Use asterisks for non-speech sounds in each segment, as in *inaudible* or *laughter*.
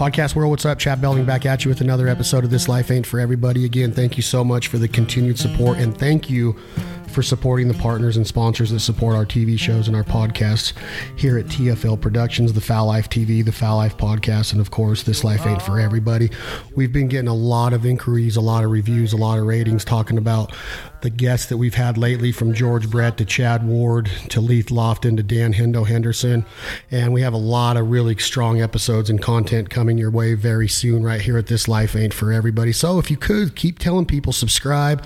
Podcast world, what's up? Chad Belding back at you with another episode of This Life Ain't For Everybody. Again, thank you so much for the continued support and thank you for supporting the partners and sponsors that support our TV shows and our podcasts here at TFL Productions, the Fowl Life TV, the Fowl Life Podcast, and of course, This Life Ain't For Everybody. We've been getting a lot of inquiries, a lot of reviews, a lot of ratings talking about the guests that we've had lately from George Brett to Chad Ward to Leith Lofton to Dan Hendo Henderson. And we have a lot of really strong episodes and content coming your way very soon right here at This Life Ain't For Everybody. So if you could keep telling people, subscribe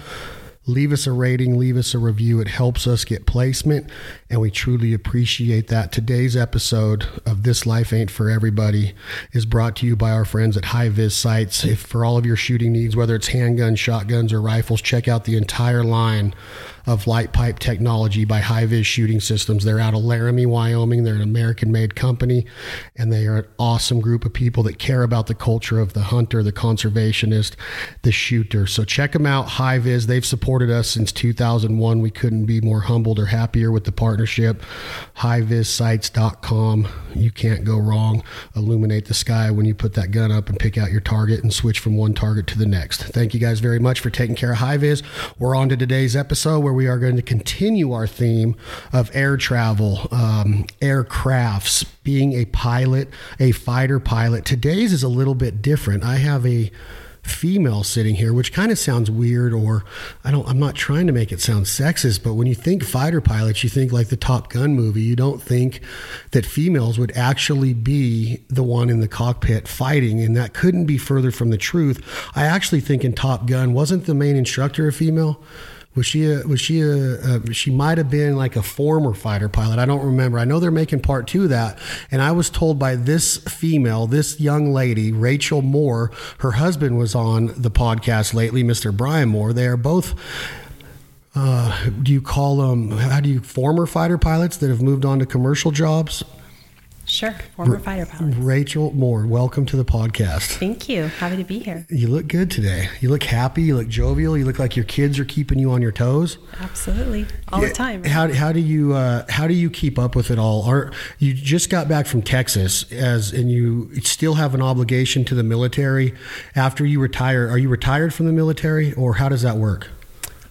leave us a rating, leave us a review. It helps us get placement, and we truly appreciate that. Today's episode of This Life Ain't for Everybody is brought to you by our friends at HiViz Sights. If for all of your shooting needs, whether it's handguns, shotguns, or rifles, check out the entire line of light pipe technology by HiViz Shooting Systems. They're out of Laramie, Wyoming. They're an American made company, and they are an awesome group of people that care about the culture of the hunter, the conservationist, the shooter. So check them out, HiViz. They've supported us since 2001. We couldn't be more humbled or happier with the partnership. HiVizSights.com. You can't go wrong. Illuminate the sky when you put that gun up and pick out your target and switch from one target to the next. Thank you guys very much for taking care of HiViz. We're on to today's episode where we are going to continue our theme of air travel, um, aircrafts, being a pilot, a fighter pilot. Today's is a little bit different. I have a female sitting here, which kind of sounds weird or I don't I'm not trying to make it sound sexist, but when you think fighter pilots, you think like the Top Gun movie. You don't think that females would actually be the one in the cockpit fighting, and that couldn't be further from the truth. I actually think in Top Gun wasn't the main instructor a female? Was she a, was she a, a she might have been like a former fighter pilot. I don't remember. I know they're making part 2 of that and I was told by this female, this young lady, Rachel Moore, her husband was on the podcast lately, Mr. Brian Moore. They are both uh, do you call them how do you former fighter pilots that have moved on to commercial jobs? Sure, former fighter pilot. Rachel Moore, welcome to the podcast. Thank you. Happy to be here. You look good today. You look happy. You look jovial. You look like your kids are keeping you on your toes. Absolutely, all yeah. the time. How, how do you uh, how do you keep up with it all? Are you just got back from Texas as and you still have an obligation to the military after you retire? Are you retired from the military or how does that work?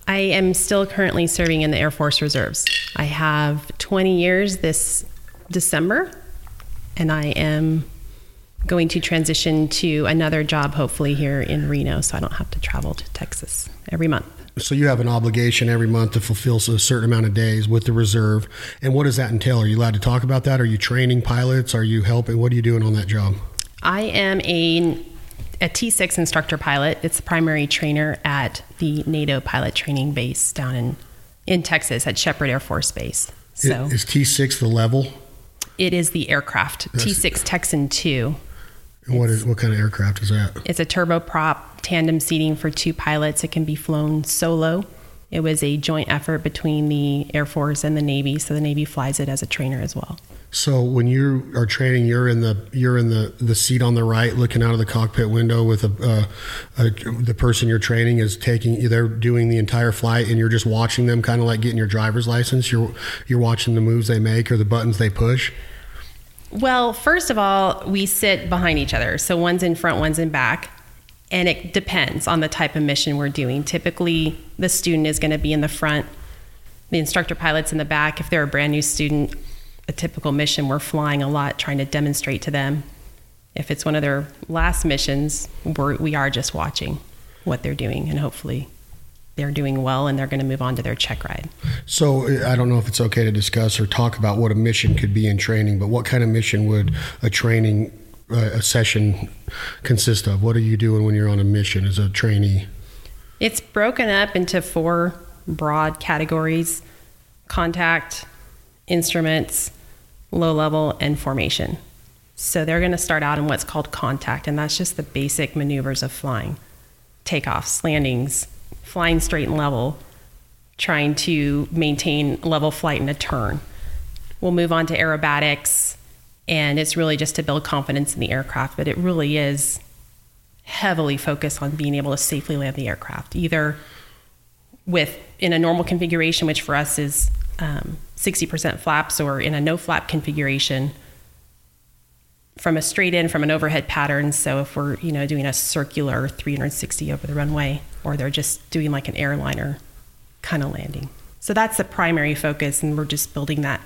I am still currently serving in the Air Force Reserves. I have 20 years this December and I am going to transition to another job, hopefully here in Reno, so I don't have to travel to Texas every month. So you have an obligation every month to fulfill a certain amount of days with the reserve. And what does that entail? Are you allowed to talk about that? Are you training pilots? Are you helping? What are you doing on that job? I am a a T6 instructor pilot. It's the primary trainer at the NATO pilot training base down in in Texas at Sheppard Air Force Base. So is T6 the level? It is the aircraft T6 Texan 2. And what is what kind of aircraft is that? It's a turboprop tandem seating for two pilots. It can be flown solo. It was a joint effort between the Air Force and the Navy, so the Navy flies it as a trainer as well. So when you are training, you're in the you're in the, the seat on the right, looking out of the cockpit window with a, uh, a the person you're training is taking. They're doing the entire flight, and you're just watching them, kind of like getting your driver's license. You're you're watching the moves they make or the buttons they push. Well, first of all, we sit behind each other, so one's in front, one's in back. And it depends on the type of mission we're doing. Typically, the student is going to be in the front, the instructor pilot's in the back. If they're a brand new student, a typical mission, we're flying a lot, trying to demonstrate to them. If it's one of their last missions, we're, we are just watching what they're doing, and hopefully they're doing well and they're going to move on to their check ride. So I don't know if it's okay to discuss or talk about what a mission could be in training, but what kind of mission would a training uh, a session consist of? What are you doing when you're on a mission as a trainee? It's broken up into four broad categories: contact, instruments, low level, and formation. So they're going to start out in what's called contact, and that's just the basic maneuvers of flying takeoffs, landings, flying straight and level, trying to maintain level flight in a turn. We'll move on to aerobatics, and it's really just to build confidence in the aircraft, but it really is heavily focused on being able to safely land the aircraft, either with in a normal configuration, which for us is um, 60% flaps or in a no flap configuration, from a straight in from an overhead pattern. So if we're you know doing a circular 360 over the runway, or they're just doing like an airliner kind of landing. So that's the primary focus, and we're just building that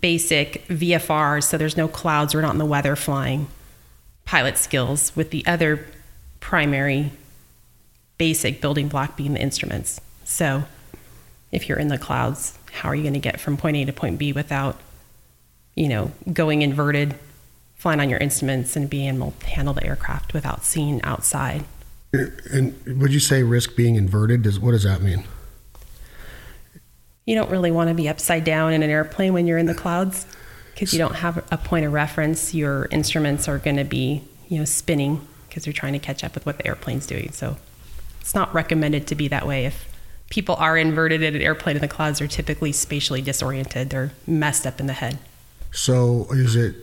basic VFR. So there's no clouds. We're not in the weather flying. Pilot skills with the other primary basic building block being the instruments. So if you're in the clouds, how are you going to get from point A to point B without, you know, going inverted, flying on your instruments and being able to handle the aircraft without seeing outside? Eh, and would you say risk being inverted? Does what does that mean? You don't really want to be upside down in an airplane when you're in the clouds because you don't have a point of reference. Your instruments are going to be, you know, spinning because you're trying to catch up with what the airplane's doing. So it's not recommended to be that way. If people are inverted in an airplane in the clouds, they're typically spatially disoriented. They're messed up in the head. So is it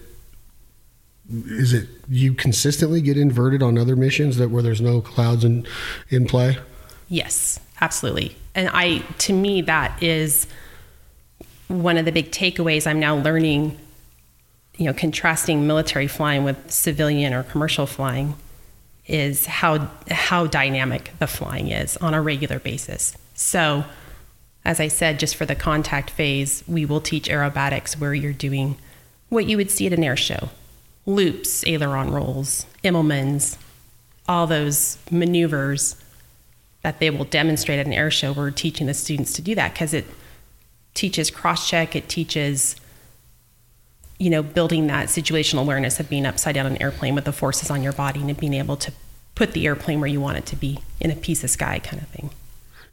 is it you consistently get inverted on other missions that where there's no clouds in in play? Yes, absolutely. And I to me that is one of the big takeaways I'm now learning you know contrasting military flying with civilian or commercial flying is how how dynamic the flying is on a regular basis. So as I said, just for the contact phase, we will teach aerobatics where you're doing what you would see at an air show loops, aileron rolls, Immelmans, all those maneuvers that they will demonstrate at an air show. We're teaching the students to do that because it teaches cross check, it teaches you know, building that situational awareness of being upside down in an airplane with the forces on your body and being able to put the airplane where you want it to be in a piece of sky kind of thing.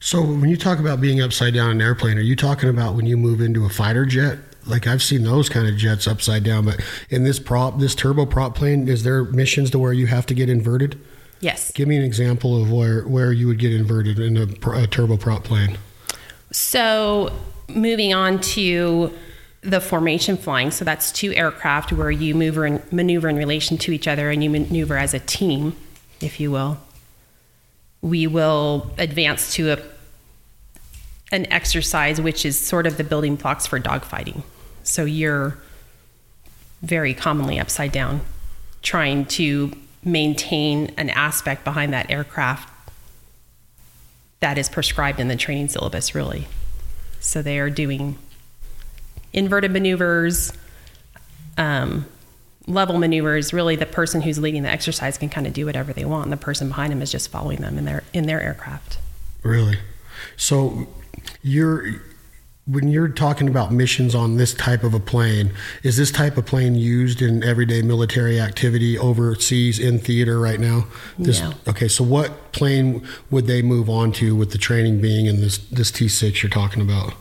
So when you talk about being upside down in an airplane, are you talking about when you move into a fighter jet? Like I've seen those kind of jets upside down, but in this prop, this turboprop plane, is there missions to where you have to get inverted? Yes. Give me an example of where where you would get inverted in a, a turboprop plane. So moving on to the formation flying. So that's two aircraft where you maneuver in, maneuver in relation to each other and you maneuver as a team, if you will. We will advance to a an exercise which is sort of the building blocks for dogfighting. So you're very commonly upside down trying to maintain an aspect behind that aircraft that is prescribed in the training syllabus really. So they are doing inverted maneuvers, um, level maneuvers. Really, the person who's leading the exercise can kind of do whatever they want, and the person behind them is just following them in their in their aircraft. Really? So you're when you're talking about missions on this type of a plane, is this type of plane used in everyday military activity overseas in theater right now? This, No. Okay, so what plane would they move on to with the training being in this this T6 you're talking about?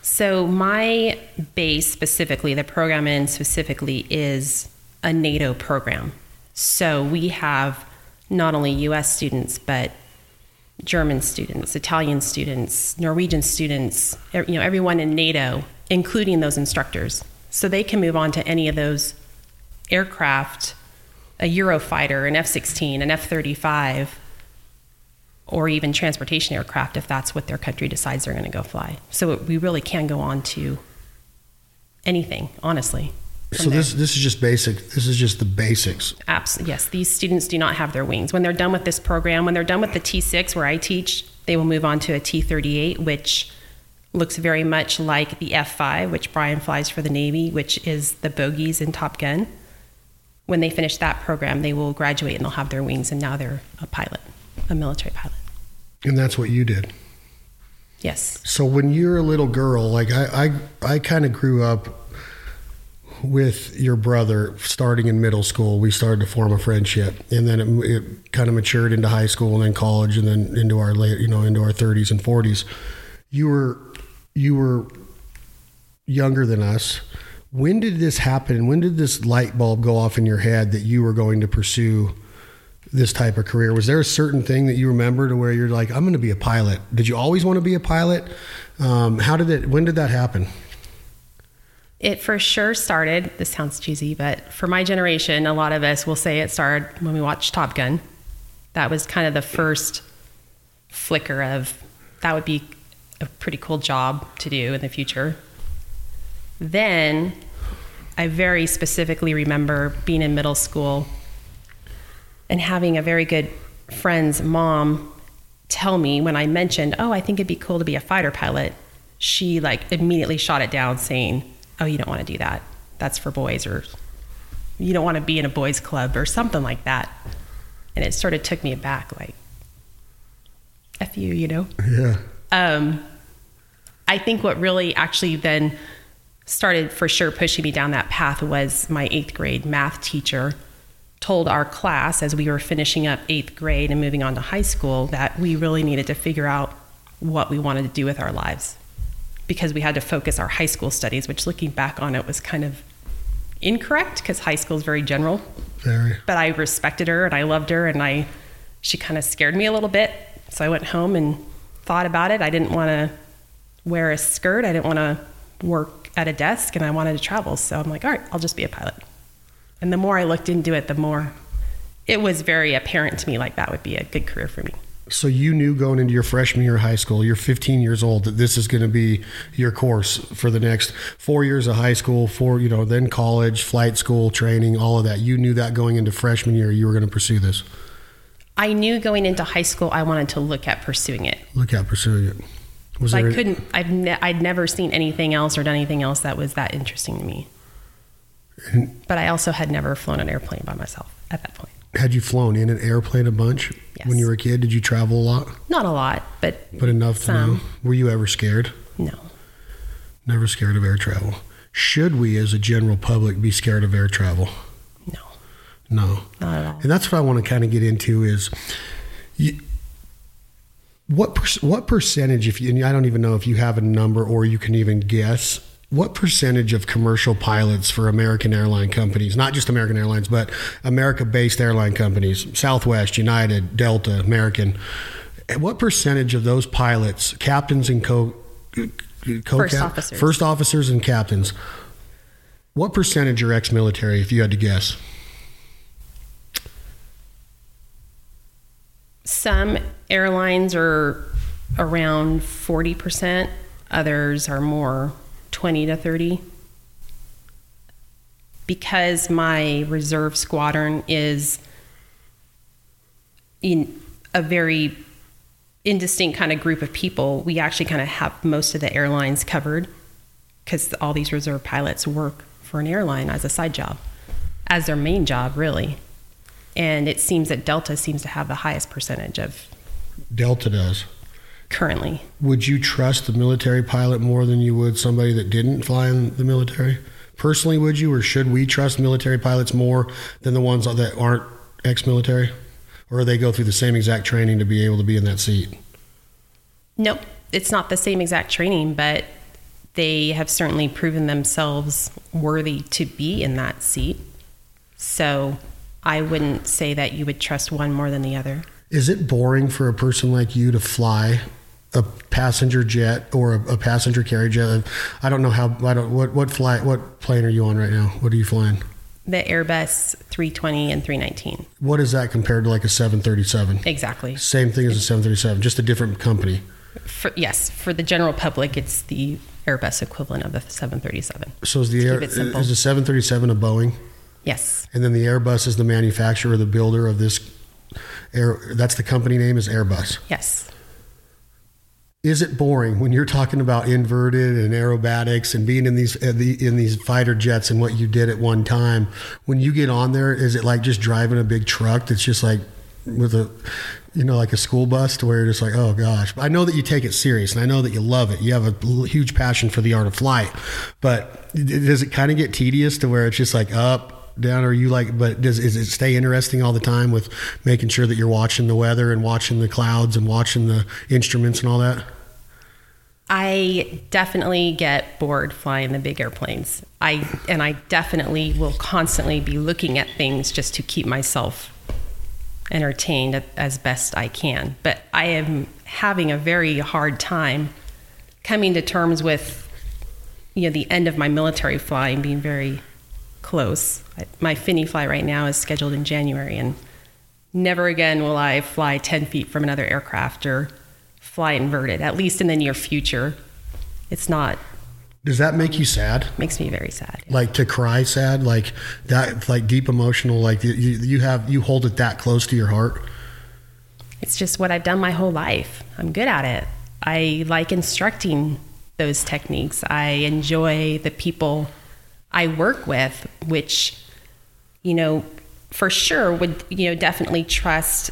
So my base specifically, the program in specifically is a NATO program. So we have not only U.S. students but German students, Italian students, Norwegian students, e- you know, everyone in NATO, including those instructors. So they can move on to any of those aircraft, a Eurofighter, an F-16, an F-35, or even transportation aircraft if that's what their country decides they're going to go fly. So we really can go on to anything, honestly. So there. this this is just basic. This is just the basics. Abs- yes, these students do not have their wings. When they're done with this program, when they're done with the T6 where I teach, they will move on to a T38, which looks very much like the F5, which Brian flies for the Navy, which is the bogies in Top Gun. When they finish that program, they will graduate and they'll have their wings, and now they're a pilot, a military pilot. And that's what you did. Yes. So when you're a little girl, like I, I, I kind of grew up with your brother starting in middle school. We started to form a friendship, and then it, it kind of matured into high school and then college, and then into our late, you know, into our 30s and 40s. You were, you were younger than us. When did this happen? When did this light bulb go off in your head that you were going to pursue this type of career? Was there a certain thing that you remember to where you're like, I'm going to be a pilot? Did you always want to be a pilot? Um, how did it? When did that happen? It for sure started, this sounds cheesy, but for my generation, a lot of us will say it started when we watched Top Gun. That was kind of the first flicker of that would be a pretty cool job to do in the future. Then I very specifically remember being in middle school and having a very good friend's mom tell me when I mentioned, "Oh, I think it'd be cool to be a fighter pilot." She like immediately shot it down saying, "Oh, you don't want to do that. That's for boys or you don't want to be in a boys club or something like that." And it sort of took me aback like F you, you know? *laughs* Yeah. Um, I think what really actually then started for sure pushing me down that path was my eighth grade math teacher told our class as we were finishing up eighth grade and moving on to high school that we really needed to figure out what we wanted to do with our lives because we had to focus our high school studies, which looking back on it was kind of incorrect because high school is very general. Very. But I respected her and I loved her and I she kind of scared me a little bit. So I went home and thought about it. I didn't want to wear a skirt. I didn't want to work at a desk and I wanted to travel. So I'm like, all right, I'll just be a pilot. And the more I looked into it, the more it was very apparent to me like that would be a good career for me. So you knew going into your freshman year of high school, you're 15 years old, that this is going to be your course for the next four years of high school, four, you know, then college, flight school, training, all of that. You knew that going into freshman year, you were going to pursue this. I knew going into high school I wanted to look at pursuing it. Look at pursuing it. Was I couldn't. I've ne- I'd never seen anything else or done anything else that was that interesting to me. But I also had never flown an airplane by myself at that point. Had you flown in an airplane a bunch Yes. when you were a kid? Did you travel a lot? Not a lot, but But enough to know. Were you ever scared? no. Never scared of air travel. Should we, as a general public, be scared of air travel? No, No. not at all. And that's what I want to kind of get into is you, what per, what percentage if you and I don't even know if you have a number or you can even guess what percentage of commercial pilots for American airline companies, not just American Airlines, but America-based airline companies, Southwest, United, Delta, American, what percentage of those pilots, captains and co, co First officers. first officers and captains, what percentage are ex-military if you had to guess? Some airlines are around 40%, others are more 20 to 30. Because my reserve squadron is in a very indistinct kind of group of people, we actually kind of have most of the airlines covered because all these reserve pilots work for an airline as a side job, as their main job, really. And it seems that Delta seems to have the highest percentage of Delta does. Currently. Would you trust the military pilot more than you would somebody that didn't fly in the military? Personally, would you, or should we trust military pilots more than the ones that aren't ex-military, or they go through the same exact training to be able to be in that seat? Nope, it's not the same exact training, but they have certainly proven themselves worthy to be in that seat. So I wouldn't say that you would trust one more than the other. Is it boring for a person like you to fly a passenger jet or a, a passenger carry jet? Uh, I don't know how. I don't. What what flight? What plane are you on right now? What are you flying? The Airbus 320 and 319. What is that compared to like a 737? Exactly. Same thing as a 737, just a different company. For, yes, for the general public, it's the Airbus equivalent of the 737. So is the air, is the 737 a Boeing? Yes, And then the Airbus is the manufacturer, the builder of this air. That's the company name is Airbus. yes. Is it boring when you're talking about inverted and aerobatics and being in these uh, in these fighter jets and what you did at one time? When you get on there, is it like just driving a big truck that's just like with a you know like a school bus to where you're just like oh gosh. I know that you take it serious and i know that you love it. You have a huge passion for the art of flight. But does it kind of get tedious to where it's just like up down or you like but does is it stay interesting all the time with making sure that you're watching the weather and watching the clouds and watching the instruments and all that I definitely get bored flying the big airplanes. I and I definitely will constantly be looking at things just to keep myself entertained as best I can. But I am having a very hard time coming to terms with you know the end of my military flying being very close. My fini fly right now is scheduled in January and never again will I fly 10 feet from another aircraft or fly inverted, at least in the near future. It's not Does that make you sad? Makes me very sad. Like to cry sad, like that, like deep emotional, like you, you have, you hold it that close to your heart. It's just what I've done my whole life. I'm good at it. I like instructing those techniques. I enjoy the people I work with, which, you know, for sure would, you know, definitely trust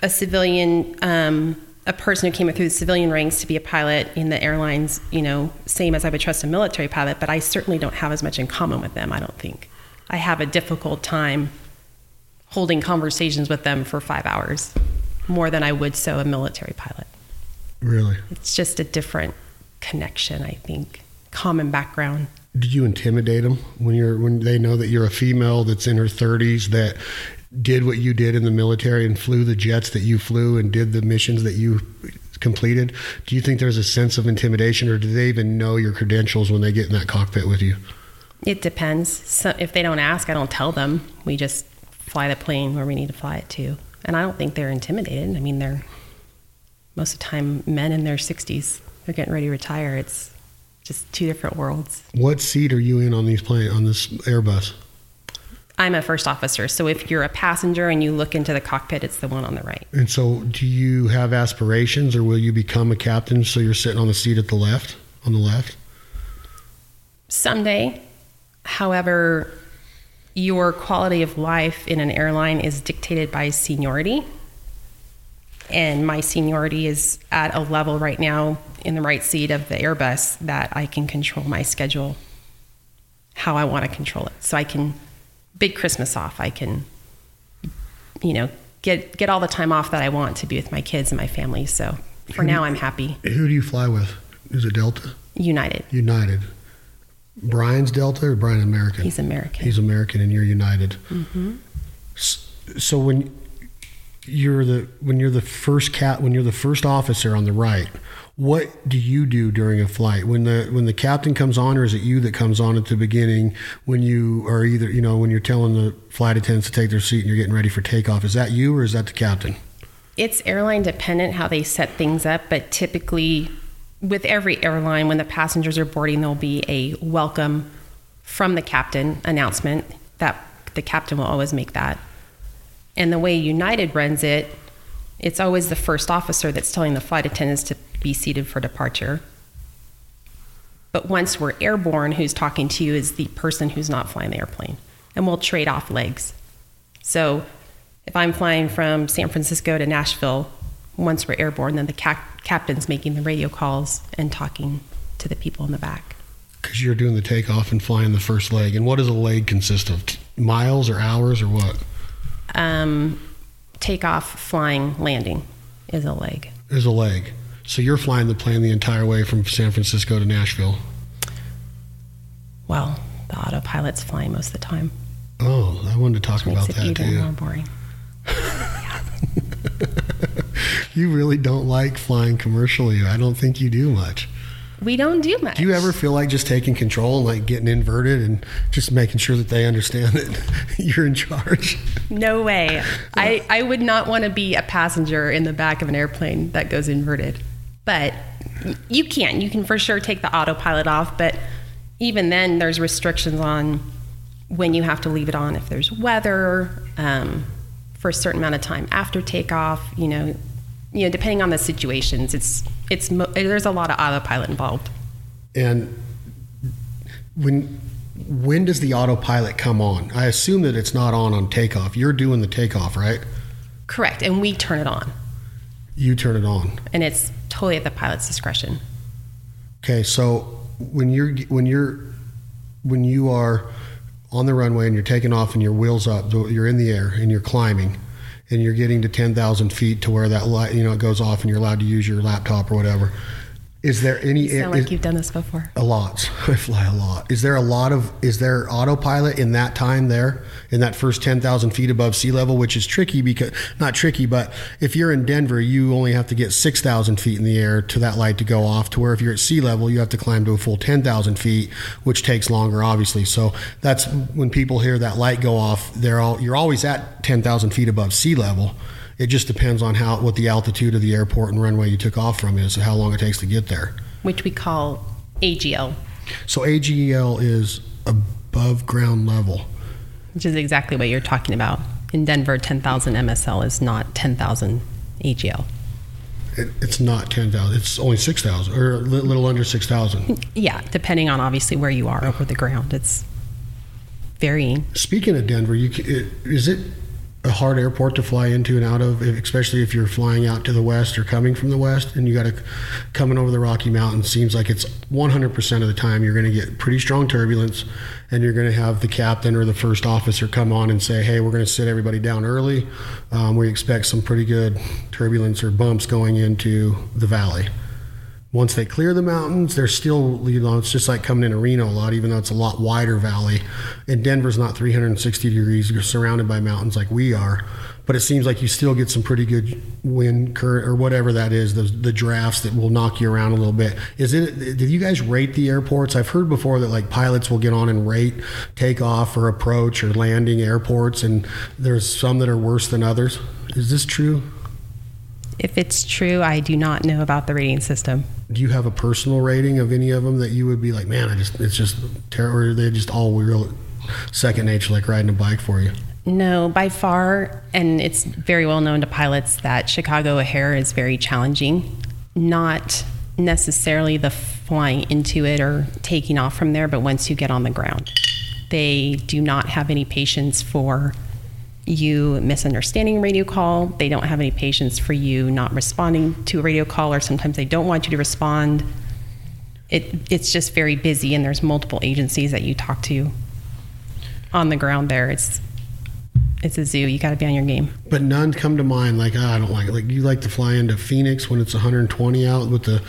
a civilian, um, a person who came through the civilian ranks to be a pilot in the airlines, you know, same as I would trust a military pilot, but I certainly don't have as much in common with them, I don't think. I have a difficult time holding conversations with them for five hours more than I would so a military pilot. Really? It's just a different connection, I think. Common background. Did you intimidate them when you're when they know that you're a female that's in her 30s that did what you did in the military and flew the jets that you flew and did the missions that you completed? Do you think there's a sense of intimidation, or do they even know your credentials when they get in that cockpit with you? It depends. So if they don't ask, I don't tell them. We just fly the plane where we need to fly it to. And I don't think they're intimidated. I mean, they're most of the time men in their 60s. They're getting ready to retire. It's just two different worlds. What seat are you in on these plane on this Airbus? I'm a first officer, so if you're a passenger and you look into the cockpit, it's the one on the right. And so, do you have aspirations, or will you become a captain? So you're sitting on the seat at the left, on the left. Someday, however, your quality of life in an airline is dictated by seniority. And my seniority is at a level right now in the right seat of the Airbus that I can control my schedule how I want to control it. So I can big Christmas off. I can, you know, get get all the time off that I want to be with my kids and my family. So for now, I'm happy. Who do you fly with? Is it Delta? United. United. Brian's Delta or Brian American? He's American. He's American, and you're United. hmm So when you're the when you're the first cat when you're the first officer on the right, what do you do during a flight when the when the captain comes on, or is it you that comes on at the beginning when you are either you know when you're telling the flight attendants to take their seat and you're getting ready for takeoff? Is that you or is that the captain? It's airline dependent how they set things up, but typically with every airline, when the passengers are boarding, there'll be a welcome from the captain announcement that the captain will always make that. And the way United runs it, it's always the first officer that's telling the flight attendants to be seated for departure. But once we're airborne, who's talking to you is the person who's not flying the airplane. And we'll trade off legs. So if I'm flying from San Francisco to Nashville, once we're airborne, then the cap- captain's making the radio calls and talking to the people in the back. Because you're doing the takeoff and flying the first leg. And what does a leg consist of? Miles or hours or what? Um, takeoff, flying, landing is a leg. Is a leg. So you're flying the plane the entire way from San Francisco to Nashville. Well, the autopilot's flying most of the time. Oh, I wanted to talk Which about makes it that even too. more boring. *laughs* You really don't like flying commercially. I don't think you do much. We don't do much. Do you ever feel like just taking control and like getting inverted and just making sure that they understand that *laughs* you're in charge? No way. *laughs* I, I would not want to be a passenger in the back of an airplane that goes inverted. But you can. You can for sure take the autopilot off. But even then, there's restrictions on when you have to leave it on if there's weather, um, for a certain amount of time after takeoff. You know, you know, depending on the situations, it's it's there's a lot of autopilot involved. And when when does the autopilot come on? I assume that it's not on on takeoff. You're doing the takeoff, right? Correct, and we turn it on, You turn it on. and it's totally at the pilot's discretion. Okay, so when you're when you're when you are on the runway and you're taking off and your wheels up, you're in the air and you're climbing, and you're getting to ten thousand feet to where that light you know it goes off and you're allowed to use your laptop or whatever. Is there any You sound like you've done this before. a lot? *laughs* I fly a lot. Is there a lot of is there autopilot in that time there in that first ten thousand feet above sea level, which is tricky because not tricky, but if you're in Denver, you only have to get six thousand feet in the air to that light to go off. To where if you're at sea level, you have to climb to a full ten thousand feet, which takes longer, obviously. So that's when people hear that light go off. They're all you're always at ten thousand feet above sea level. It just depends on how what the altitude of the airport and runway you took off from is, how long it takes to get there. which we call AGL, So AGL is above ground level. which is exactly what you're talking about. In Denver, 10,000 MSL is not 10,000 AGL. It, it's not 10,000. It's only 6,000 or a li- little under 6,000. Yeah, depending on obviously where you are over the ground, it's varying. Speaking of Denver, you, it, is it a hard airport to fly into and out of, especially if you're flying out to the west or coming from the west and you got to coming over the Rocky Mountains? Seems like it's 100% of the time you're going to get pretty strong turbulence and you're going to have the captain or the first officer come on and say, hey, we're going to sit everybody down early. Um, we expect some pretty good turbulence or bumps going into the valley. Once they clear the mountains, they're still, you know, it's just like coming into Reno a lot, even though it's a lot wider valley. And Denver's not 360 degrees, you're surrounded by mountains like we are. But it seems like you still get some pretty good wind current or whatever that is, the, the drafts that will knock you around a little bit. Is it, did you guys rate the airports? I've heard before that like pilots will get on and rate takeoff or approach or landing airports, and there's some that are worse than others. Is this true? If it's true, I do not know about the rating system. Do you have a personal rating of any of them that you would be like, man, I just it's just terrible. Or they just all real second nature, like riding a bike for you. No, by far, and it's very well known to pilots that Chicago O'Hare is very challenging. Not necessarily the flying into it or taking off from there, but once you get on the ground, they do not have any patience for you misunderstanding a radio call. They don't have any patience for you not responding to a radio call, or sometimes they don't want you to respond. It, it's just very busy, and there's multiple agencies that you talk to on the ground there. It's it's a zoo. You got to be on your game. But none come to mind. Like ah, I don't like it. Like you like to fly into Phoenix when it's 120 out with the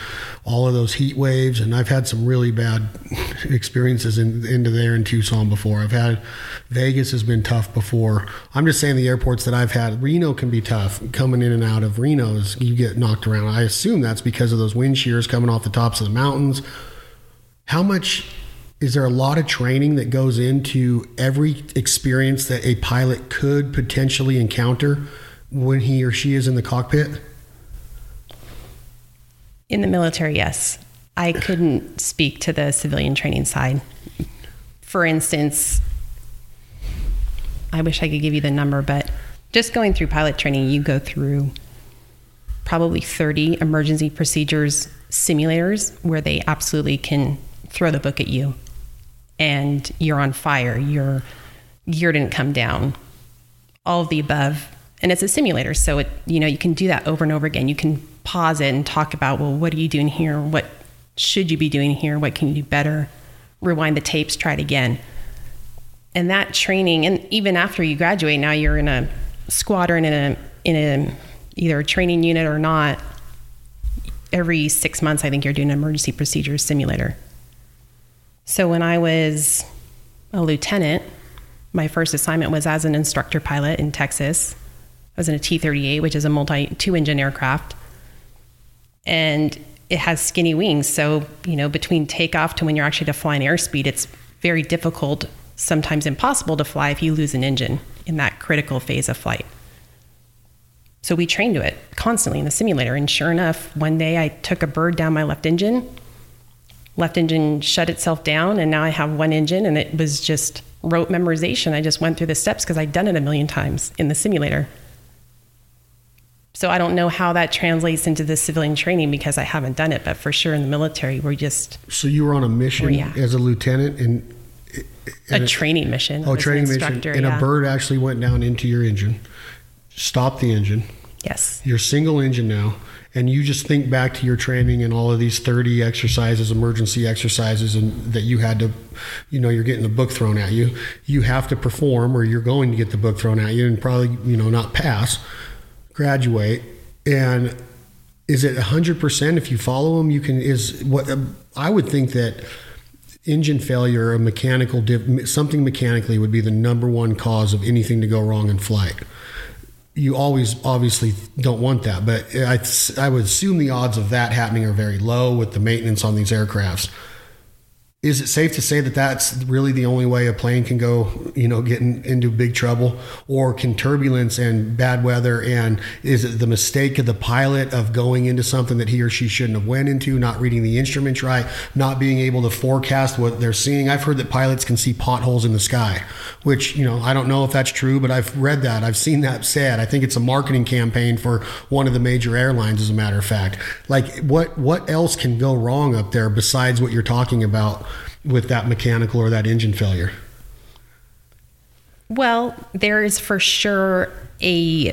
all of those heat waves. And I've had some really bad *laughs* experiences in, into there in Tucson before. I've had Vegas has been tough before. I'm just saying the airports that I've had. Reno can be tough coming in and out of Reno's. You get knocked around. I assume that's because of those wind shears coming off the tops of the mountains. How much is there a lot of training that goes into every experience that a pilot could potentially encounter when he or she is in the cockpit? In the military, yes. I couldn't speak to the civilian training side. For instance, I wish I could give you the number, but just going through pilot training, you go through probably 30 emergency procedures simulators where they absolutely can throw the book at you and you're on fire, your gear didn't come down, all of the above. And it's a simulator, so it you know you can do that over and over again. You can pause it and talk about well, what are you doing here? What should you be doing here? What can you do better? Rewind the tapes, try it again. And that training, and even after you graduate, now you're in a squadron in a in a either a training unit or not. Every six months, I think you're doing an emergency procedures simulator. So when I was a lieutenant, my first assignment was as an instructor pilot in Texas. I was in a T 38, which is a multi two engine aircraft. And it has skinny wings. So, you know, between takeoff to when you're actually to flying airspeed, it's very difficult, sometimes impossible to fly if you lose an engine in that critical phase of flight. So we trained to it constantly in the simulator. And sure enough, one day I took a bird down my left engine left engine shut itself down and now I have one engine and it was just rote memorization. I just went through the steps because I'd done it a million times in the simulator. So I don't know how that translates into the civilian training because I haven't done it, but for sure in the military we're just So you were on a mission Yeah. as a lieutenant and, a and training mission. Oh training mission and yeah. a bird actually went down into your engine, stopped the engine. Yes. You're single engine now, and you just think back to your training and all of these 30 exercises, emergency exercises, and that you had to, you know, you're getting the book thrown at you. You have to perform, or you're going to get the book thrown at you, and probably, you know, not pass, graduate, and is it 100% if you follow them you can is what um, i would think that engine failure or mechanical something mechanically would be the number one cause of anything to go wrong in flight you always obviously don't want that, but I, I would assume the odds of that happening are very low with the maintenance on these aircrafts. Is it safe to say that that's really the only way a plane can go, you know, getting into big trouble? Or can turbulence and bad weather and is it the mistake of the pilot of going into something that he or she shouldn't have went into, not reading the instruments right, not being able to forecast what they're seeing? I've heard that pilots can see potholes in the sky, which, you know, I don't know if that's true, but I've read that. I've seen that said. I think it's a marketing campaign for one of the major airlines, as a matter of fact. Like what what else can go wrong up there besides what you're talking about? With that mechanical or that engine failure? Well, there is for sure a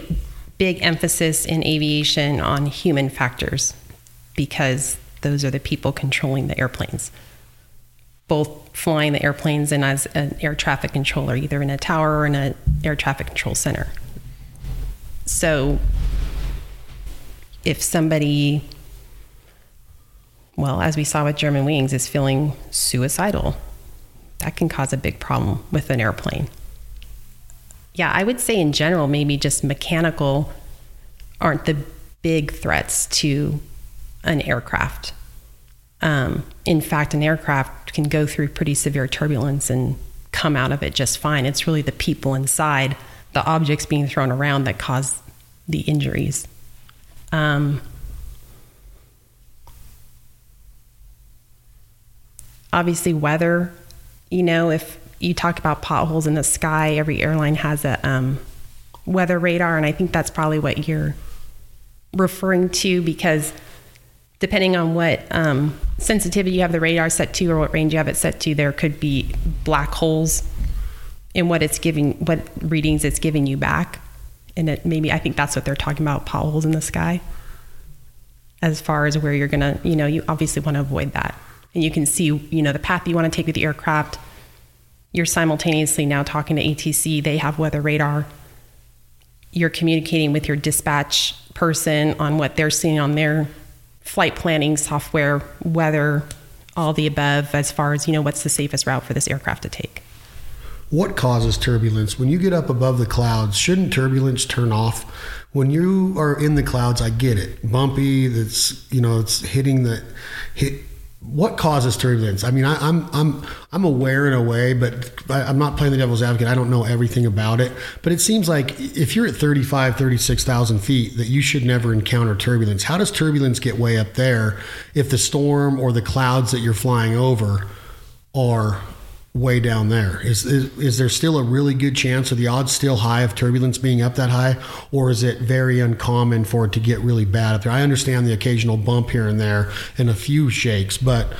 big emphasis in aviation on human factors because those are the people controlling the airplanes, both flying the airplanes and as an air traffic controller, either in a tower or in an air traffic control center. So if somebody well, as we saw with Germanwings, is feeling suicidal. That can cause a big problem with an airplane. Yeah, I would say in general, maybe just mechanical aren't the big threats to an aircraft. Um, in fact, an aircraft can go through pretty severe turbulence and come out of it just fine. It's really the people inside, the objects being thrown around that cause the injuries. Um, obviously weather you know if you talk about potholes in the sky every airline has a um, weather radar and i think that's probably what you're referring to because depending on what um, sensitivity you have the radar set to or what range you have it set to there could be black holes in what it's giving what readings it's giving you back. And it maybe i think that's what they're talking about potholes in the sky as far as where you're gonna you know you obviously want to avoid that and you can see, you know, the path you want to take with the aircraft. You're simultaneously now talking to ATC. They have weather radar. You're communicating with your dispatch person on what they're seeing on their flight planning software, weather, all the above, as far as, you know, what's the safest route for this aircraft to take. What causes turbulence? When you get up above the clouds, shouldn't turbulence turn off? When you are in the clouds, I get it. Bumpy, that's, you know, it's hitting the hit what causes turbulence? I mean, I, am I'm, I'm I'm aware in a way, but I, am not playing the devil's advocate. I don't know everything about it, but it seems like if you're at 35, 36,000 feet, that you should never encounter turbulence. How does turbulence get way up there if the storm or the clouds that you're flying over are way down there? Is, is, is there still a really good chance of the odds still high of turbulence being up that high, or is it very uncommon for it to get really bad up there? I understand the occasional bump here and there and a few shakes, but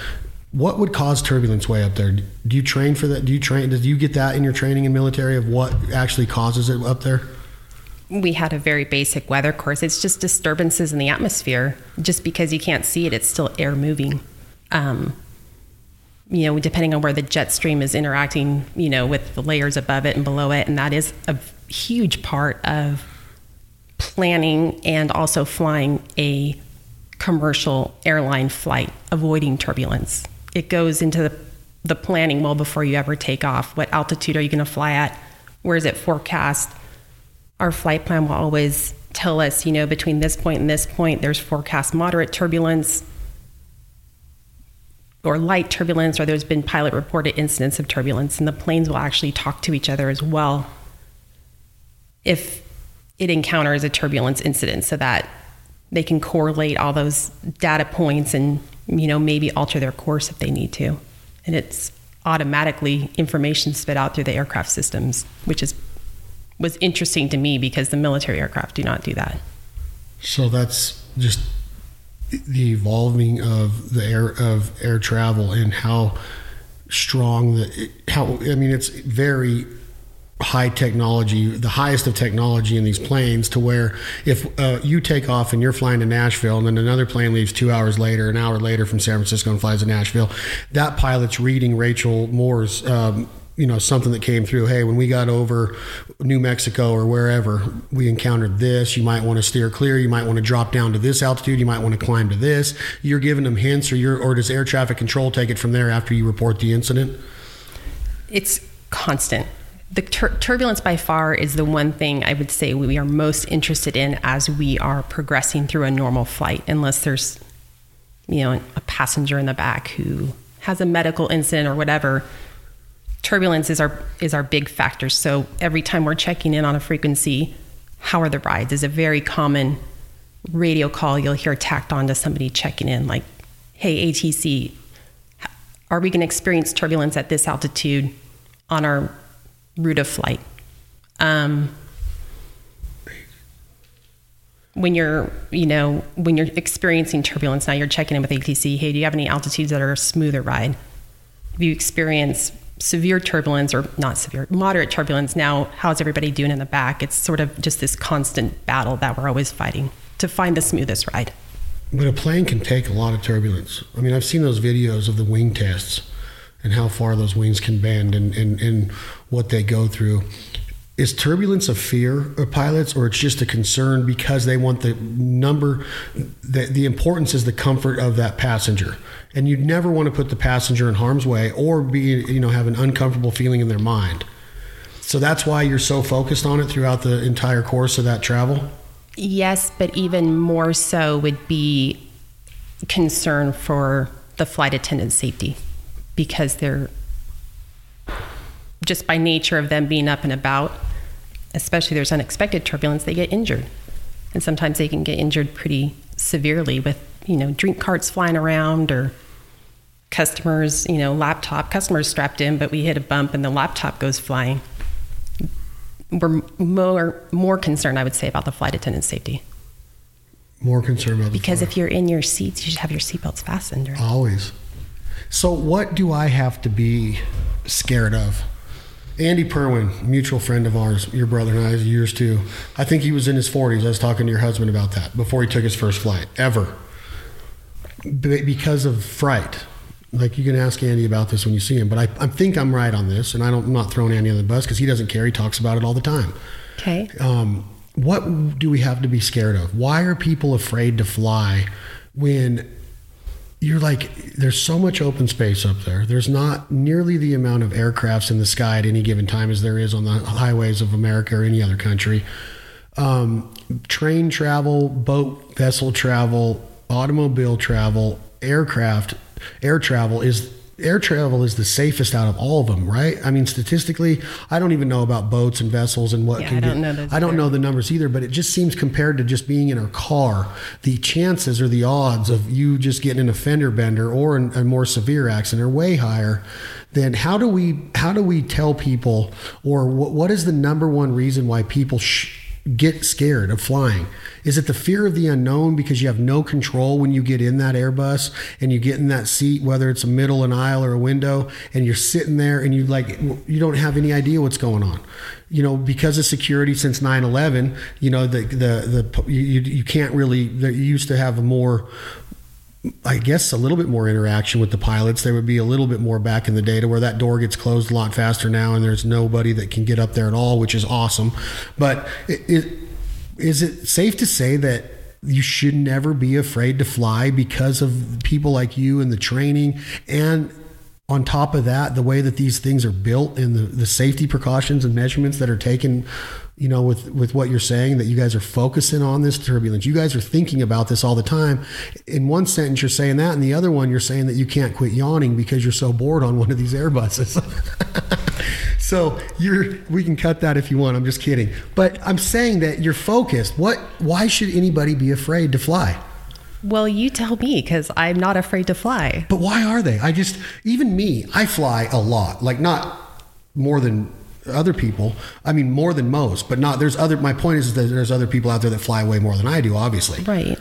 what would cause turbulence way up there? Do you train for that? Do you train? Did you get that in your training in military of what actually causes it up there? We had a very basic weather course. It's just disturbances in the atmosphere. Just because you can't see it, it's still air moving. Um, you know, depending on where the jet stream is interacting, you know, with the layers above it and below it. And that is a huge part of planning and also flying a commercial airline flight, avoiding turbulence. It goes into the, the planning well before you ever take off. What altitude are you going to fly at? Where is it forecast? Our flight plan will always tell us, you know, between this point and this point, there's forecast moderate turbulence or light turbulence, or there's been pilot reported incidents of turbulence, and the planes will actually talk to each other as well if it encounters a turbulence incident so that they can correlate all those data points and you know maybe alter their course if they need to. And it's automatically information spit out through the aircraft systems which is was interesting to me because the military aircraft do not do that. So that's just the evolving of the air of air travel and how strong the how I mean it's very high technology, the highest of technology in these planes, to where if uh, you take off and you're flying to Nashville, and then another plane leaves two hours later, an hour later from San Francisco and flies to Nashville, that pilot's reading Rachel Moore's. Um, you know something that came through hey when we got over new mexico or wherever we encountered this. You might want to steer clear. You might want to drop down to this altitude. You might want to climb to this. You're giving them hints or you're or does air traffic control take it from there after you report the incident? It's constant. The tur- turbulence by far is the one thing i would say we are most interested in as we are progressing through a normal flight unless there's you know a passenger in the back who has a medical incident or whatever, turbulence is our is our big factor. So every time we're checking in on a frequency, how are the rides? Is a very common radio call you'll hear tacked on to somebody checking in, like, "Hey ATC, are we going to experience turbulence at this altitude on our route of flight?" Um, when you're, you know, when you're experiencing turbulence, now you're checking in with ATC. Hey, do you have any altitudes that are a smoother ride? If you experience severe turbulence or not severe, moderate turbulence, now how's everybody doing in the back? It's sort of just this constant battle that we're always fighting to find the smoothest ride. But a plane can take a lot of turbulence. I mean, I've seen those videos of the wing tests and how far those wings can bend and, and, and what they go through is turbulence a fear of pilots or it's just a concern because they want the number the, the importance is the comfort of that passenger? And you'd never want to put the passenger in harm's way or be you know have an uncomfortable feeling in their mind. So that's why you're so focused on it throughout the entire course of that travel? Yes but even more so would be concern for the flight attendant safety because they're just by nature of them being up and about, especially there's unexpected turbulence, they get injured. And sometimes they can get injured pretty severely with, you know, drink carts flying around or customers, you know, laptop, customers strapped in, but we hit a bump and the laptop goes flying. We're more more concerned, I would say, about the flight attendant safety. More concerned about because if you're in your seats, you should have your seatbelts fastened. Right? Always. So, what do I have to be scared of? Andy Perwin, mutual friend of ours, your brother and I, years too. I think he was in his 40s. I was talking to your husband about that before he took his first flight ever because of fright. Like you can ask Andy about this when you see him, but I, I think I'm right on this, and I don't, I'm not throwing Andy on the bus because he doesn't care. He talks about it all the time. Okay. Um, what do we have to be scared of? Why are people afraid to fly when you're like there's so much open space up there. There's not nearly the amount of aircrafts in the sky at any given time as there is on the highways of america or any other country. Um, train travel boat vessel travel automobile travel aircraft air travel is air travel is the safest out of all of them, right? I mean, statistically, I don't even know about boats and vessels and what yeah, can I don't get, know those I don't either. know the numbers either, but it just seems compared to just being in a car, the chances or the odds of you just getting in a fender bender or in a more severe accident are way higher. Then how do we how do we tell people or what, what is the number one reason why people sh- get scared of flying? Is it the fear of the unknown because you have no control when you get in that Airbus and you get in that seat, whether it's a middle, an aisle, or a window, and you're sitting there and you like you don't have any idea what's going on. You know, because of security since 9/11, you know the the the you, you can't really. You used to have a more I guess a little bit more interaction with the pilots. There would be a little bit more back in the day to where that door gets closed a lot faster now, and there's nobody that can get up there at all, which is awesome. But it, it, is it safe to say that you should never be afraid to fly because of people like you and the training and on top of that the way that these things are built and the, the safety precautions and measurements that are taken you know with with what you're saying that you guys are focusing on this turbulence. You guys are thinking about this all the time. In one sentence you're saying that. And the other one you're saying that you can't quit yawning because you're so bored on one of these airbuses. *laughs* So you're we can cut that if you want. I'm just kidding. But i'm saying that you're focused. What why should anybody be afraid to fly? Well, you tell me because I'm not afraid to fly. but why are they? I just even me i fly a lot. Like not more than other people i mean more than most but not there's other my point is that there's other people out there that fly way more than i do obviously Right.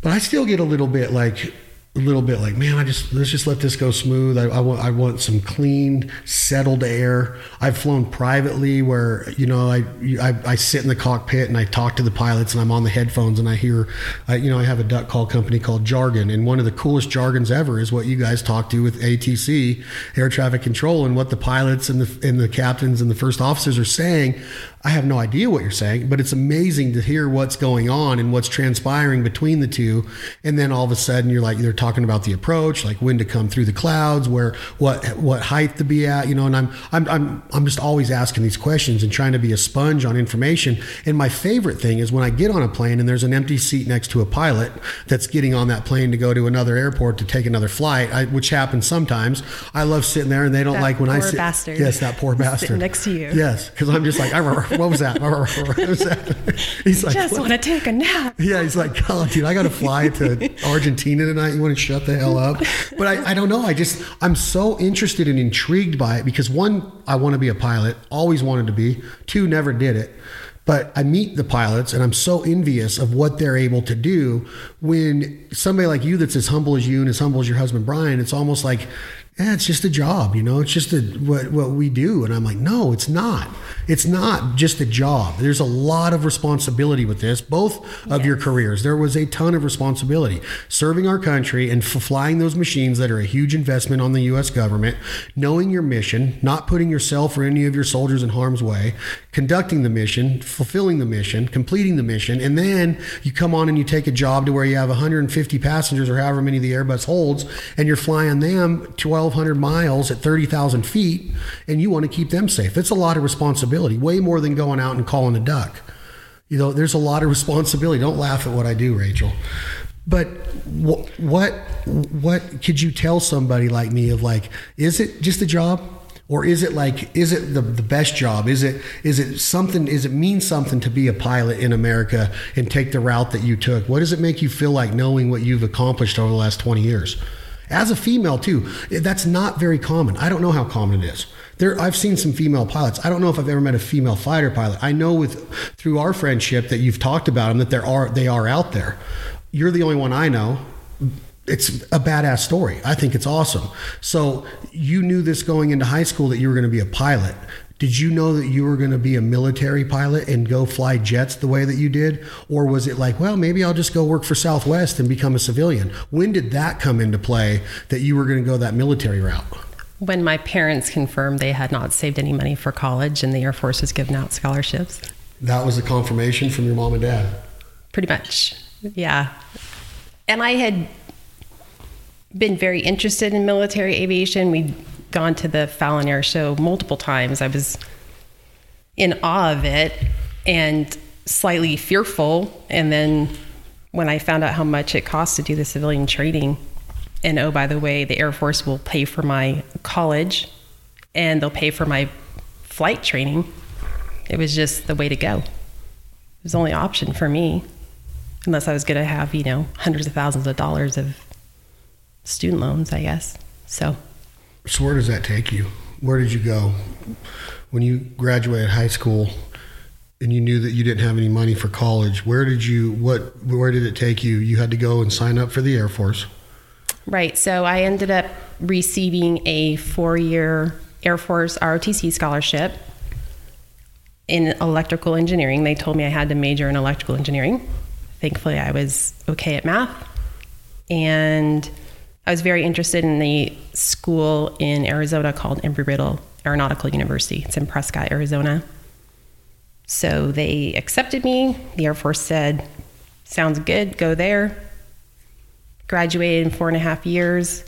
but I still get a little bit like a little bit like, man, I just let's just let this go smooth. I, I want I want some clean, settled air. I've flown privately where you know I, I I sit in the cockpit and I talk to the pilots and I'm on the headphones and I hear, I, you know, I have a duck call company called Jargon and one of the coolest jargons ever is what you guys talk to with ATC, air traffic control, and what the pilots and the and the captains and the first officers are saying. I have no idea what you're saying, but it's amazing to hear what's going on and what's transpiring between the two. And then all of a sudden, you're like, they're talking about the approach, like when to come through the clouds, where what what height to be at, you know. And I'm I'm I'm I'm just always asking these questions and trying to be a sponge on information. And my favorite thing is when I get on a plane and there's an empty seat next to a pilot that's getting on that plane to go to another airport to take another flight, I, which happens sometimes. I love sitting there, and they don't That like when I sit. bastard. Yes, that poor bastard Sitting next to you. Yes, because I'm just like, I remember, what was that? *laughs* what was that? He's like, Just want to take a nap. Yeah, he's like, God, dude, I got to fly to *laughs* Argentina tonight. You want to shut the hell up? But I, I don't know. I just, I'm so interested and intrigued by it because one, I want to be a pilot, always wanted to be. Two, never did it. But I meet the pilots and I'm so envious of what they're able to do when somebody like you that's as humble as you and as humble as your husband Brian, it's almost like, yeah, it's just a job, you know, it's just a, what, what we do. And I'm like, no, it's not. It's not just a job. There's a lot of responsibility with this, both of your careers. There was a ton of responsibility serving our country and f- flying those machines that are a huge investment on the U.S. government, knowing your mission, not putting yourself or any of your soldiers in harm's way, conducting the mission, fulfilling the mission, completing the mission, and then you come on and you take a job to where you have 150 passengers or however many the Airbus holds, and you're flying them 1,200 miles at 30,000 feet, and you want to keep them safe. It's a lot of responsibility, way more than going out and calling a duck. You know, there's a lot of responsibility. Don't laugh at what I do, Rachel. But wh- what what could you tell somebody like me of like, is it just a job? Or is it like is it the, the best job? Is it is it something is it mean something to be a pilot in America and take the route that you took? What does it make you feel like knowing what you've accomplished over the last 20 years? As a female too, that's not very common. I don't know how common it is. There, I've seen some female pilots. I don't know if I've ever met a female fighter pilot. I know with through our friendship that you've talked about them that there are they are out there. You're the only one I know. It's a badass story. I think it's awesome. So you knew this going into high school that you were going to be a pilot. Did you know that you were going to be a military pilot and go fly jets the way that you did? Or was it like, well, maybe I'll just go work for Southwest and become a civilian? When did that come into play that you were going to go that military route? When my parents confirmed they had not saved any money for college and the Air Force was giving out scholarships. That was the confirmation from your mom and dad. Pretty much. Yeah. And I had been very interested in military aviation. We'd gone to the Fallon Air Show multiple times. I was in awe of it and slightly fearful. And then when I found out how much it cost to do the civilian training, and oh, by the way, the Air Force will pay for my college and they'll pay for my flight training, it was just the way to go. It was the only option for me, unless I was going to have, you know, hundreds of thousands of dollars of student loans, I guess. So So where does that take you? Where did you go when you graduated high school and you knew that you didn't have any money for college? Where did you what where did it take you? You had to go and sign up for the Air Force. Right. So I ended up receiving a four year Air Force ROTC scholarship in electrical engineering. They told me I had to major in electrical engineering. Thankfully, I was okay at math. And I was very interested in the school in Arizona called Embry Riddle Aeronautical University. It's in Prescott, Arizona. So they accepted me. The Air Force said, Sounds good, go there graduated in four and a half years.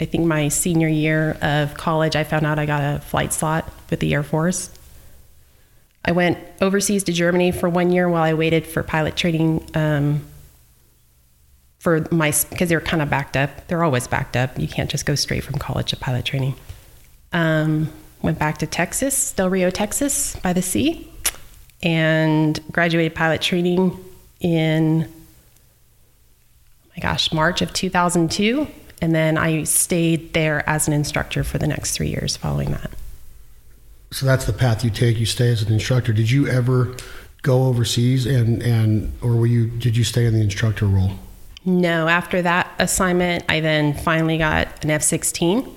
I think my senior year of college, I found out I got a flight slot with the Air Force. I went overseas to Germany for one year while I waited for pilot training um, for my because they were kind of backed up. They're always backed up. You can't just go straight from college to pilot training. Um, went back to Texas, Del Rio, Texas, by the sea, and graduated pilot training in my gosh, March of 2002. And then I stayed there as an instructor for the next three years following that. So that's the path you take. You stay as an instructor. Did you ever go overseas and and or were you did you stay in the instructor role? No, after that assignment, I then finally got an F 16.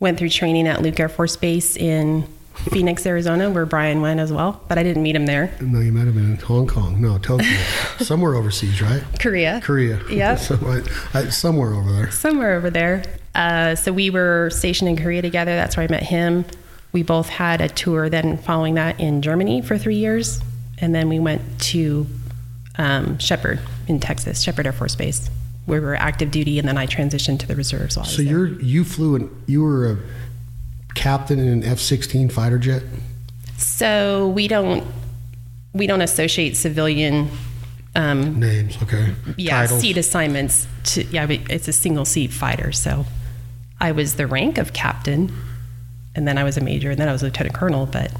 Went through training at Luke Air Force Base in Phoenix, Arizona, where Brian went as well, but I didn't meet him there. No, you met him in Hong Kong. No, Tokyo. *laughs* somewhere overseas, right? Korea. Korea. *laughs* Yep. *laughs* So, I, I, somewhere over there. somewhere over there. Uh, so we were stationed in Korea together. That's where I met him. We both had a tour then following that in Germany for three years. And then we went to um, Sheppard in Texas, Sheppard Air Force Base. where we were active duty, and then I transitioned to the reserves. While So you're you flew and you were a captain in an F sixteen fighter jet. So we don't we don't associate civilian um, Names, okay. yeah Titles. seat assignments to yeah it's a single seat fighter. So I was the rank of captain, and then I was a major, and then I was a lieutenant colonel. But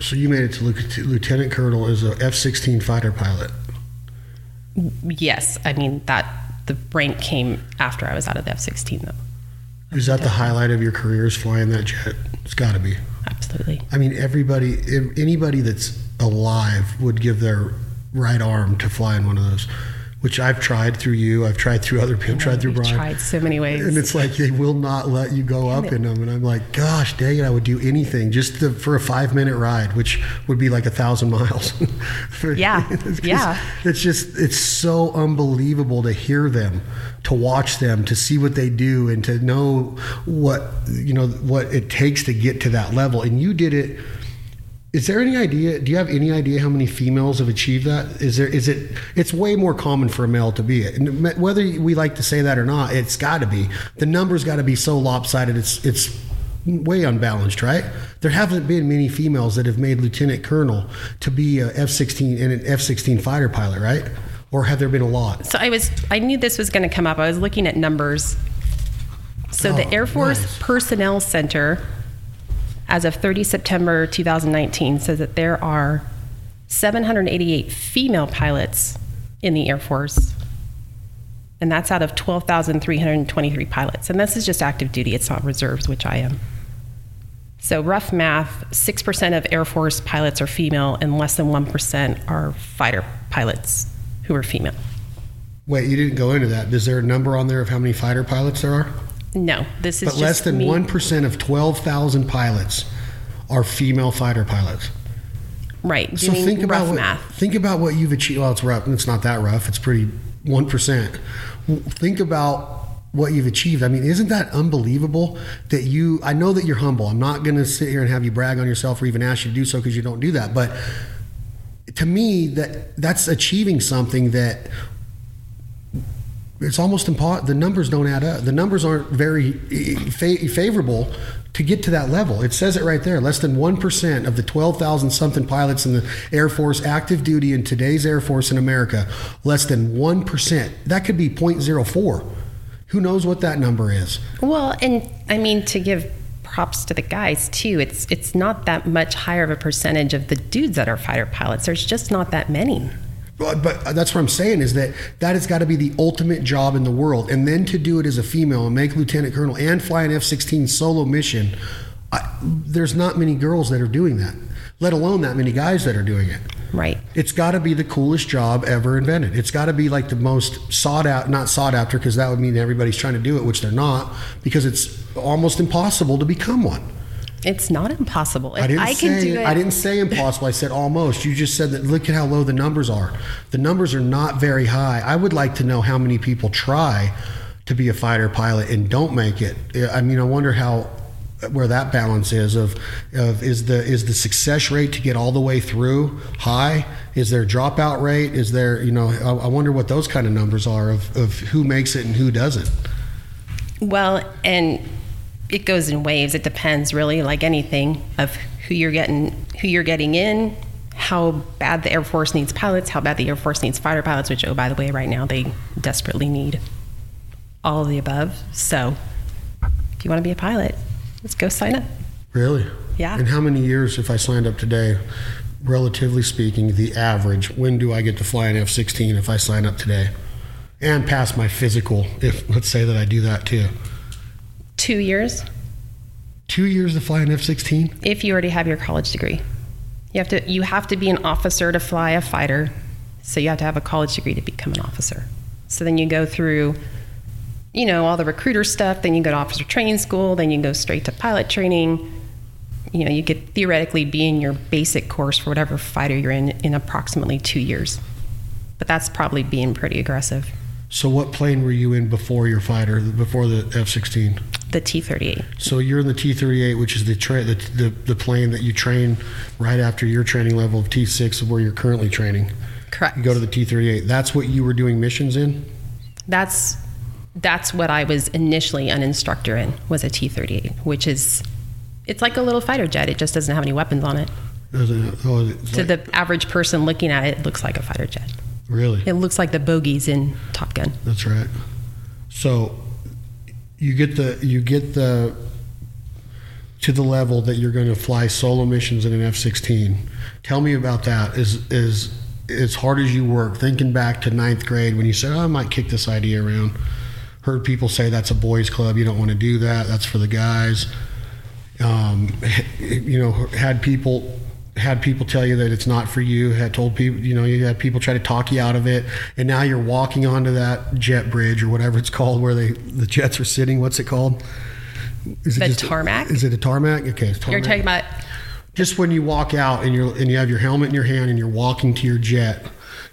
So you made it to lieutenant colonel as a F sixteen fighter pilot. Yes, I mean that the rank came after I was out of the F sixteen though. Is that the highlight of your career? Is flying that jet? It's got to be. Absolutely. I mean, everybody, anybody that's alive would give their right arm to fly in one of those. Which I've tried through you. I've tried through other people. Tried through Brian. tried so many ways. And it's like they will not let you go up in them. And I'm like, gosh, dang it, I would do anything just to, for a five minute ride, which would be like a thousand miles. *laughs* For- Yeah, *laughs* it's yeah. It's just, it's so unbelievable to hear them, to watch them, to see what they do, and to know what, you know, what it takes to get to that level. And you did it. Is there any idea? Do you have any idea how many females have achieved that? Is there? Is it? It's way more common for a male to be it. And whether we like to say that or not, it's got to be. The numbers got to be so lopsided. It's it's way unbalanced, right? There haven't been many females that have made lieutenant colonel to be a F sixteen and an F sixteen fighter pilot, right? Or have there been a lot? So I was I knew this was going to come up. I was looking at numbers. So Oh, the Air Force nice. Personnel Center as of 30 September 2019 says that there are 788 female pilots in the Air Force. And that's out of 12,323 pilots. And this is just active duty, it's not reserves, which I am. So, rough math 6% of Air Force pilots are female, and less than 1% are fighter pilots who are female. Wait, you didn't go into that. Is there a number on there of how many fighter pilots there are? No, this is But less than me. one percent of twelve thousand pilots are female fighter pilots. Right. So think about what math. think about what you've achieved. Well, it's rough. It's not that rough. It's pretty one percent. Think about what you've achieved. I mean, isn't that unbelievable? That you. I know that you're humble. I'm not going to sit here and have you brag on yourself or even ask you to do so because you don't do that. But to me, that that's achieving something that it's almost impossible. The numbers don't add up. The numbers aren't very fa- favorable to get to that level. It says it right there. Less than 1% of the 12,000 something pilots in the Air Force active duty in today's Air Force in America, less than 1%. That could be 0.04. Who knows what that number is? Well, and I mean to give props to the guys too. It's it's not that much higher of a percentage of the dudes that are fighter pilots. There's just not that many. But, but that's what I'm saying is that that has got to be the ultimate job in the world. And then to do it as a female and make lieutenant colonel and fly an F 16 solo mission, I, there's not many girls that are doing that, let alone that many guys that are doing it. Right. It's got to be the coolest job ever invented. It's got to be like the most sought out, not sought after, because that would mean everybody's trying to do it, which they're not, because it's almost impossible to become one. It's not impossible. If I didn't I can say do it. I didn't say impossible. I said almost. You just said that. Look at how low the numbers are. The numbers are not very high. I would like to know how many people try to be a fighter pilot and don't make it. I mean, I wonder how where that balance is of of is the is the success rate to get all the way through high? Is there dropout rate? Is there you know? I, I wonder what those kind of numbers are of of who makes it and who doesn't. Well, and it goes in waves. It depends really, like anything, of who you're getting who you're getting in, how bad the Air Force needs pilots, how bad the Air Force needs fighter pilots, which oh by the way, right now they desperately need all of the above. So if you want to be a pilot, let's go sign up. Really? Yeah. And how many years, if I signed up today, relatively speaking, the average, when do I get to fly an F 16 if I sign up today? And pass my physical, if let's say that I do that too. Two years Two years to fly an F 16? if you already have your college degree. You have to you have to be an officer to fly a fighter. So you have to have a college degree to become an officer. So then you go through you know, all the recruiter stuff, then you go to officer training school, then you go straight to pilot training. You know, you could theoretically be in your basic course for whatever fighter you're in in approximately 2 years. But that's probably being pretty aggressive. So, what plane were you in before your fighter, before the F 16? The T38. So, you're in the T 38, which is the, tra- the, the, the plane that you train right after your training level of T 6 of where you're currently training. Correct. You go to the T 38. That's what you were doing missions in? That's that's what I was initially an instructor in was a T-38, which is it's like a little fighter jet. It just doesn't have any weapons on it. Oh, To like- the average person looking at it, it looks like a fighter jet. really? It looks like the bogies in Top Gun. That's right. So you get the you get the to the level that you're going to fly solo missions in an F-16. Tell me about that. Is is as hard as you work, thinking back to ninth grade when you said, oh, "I might kick this idea around." Heard people say that's a boys' club. You don't want to do that. That's for the guys. Um, you know, had people had people tell you that it's not for you. Had told people, you know, you had people try to talk you out of it, and now you're walking onto that jet bridge or whatever it's called, where they the jets are sitting. What's it called? Is The just- tarmac? Is it a tarmac? Okay, it's tarmac. You're talking about just when you walk out and you're and you have your helmet in your hand and you're walking to your jet.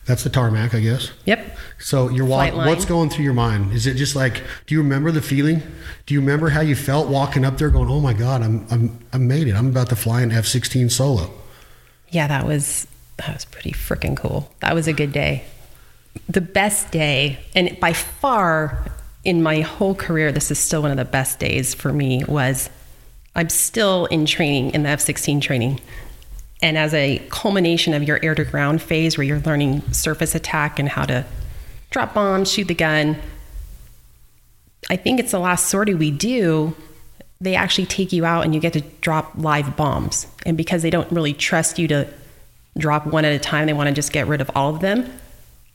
That's the tarmac, I guess. Yep. So you're walking. What's going through your mind? Is it just like? Do you remember the feeling? Do you remember how you felt walking up there, going, "Oh my God, I'm I'm I made it. I'm about to fly an F-16 solo." Yeah, that was that was pretty freaking cool. That was a good day. The best day, and by far in my whole career, this is still one of the best days for me. Was I'm still in training in the F-16 training, and as a culmination of your air to ground phase, where you're learning surface attack and how to drop bombs, shoot the gun. I think it's the last sortie we do they actually take you out and you get to drop live bombs. And because they don't really trust you to drop one at a time, they want to just get rid of all of them.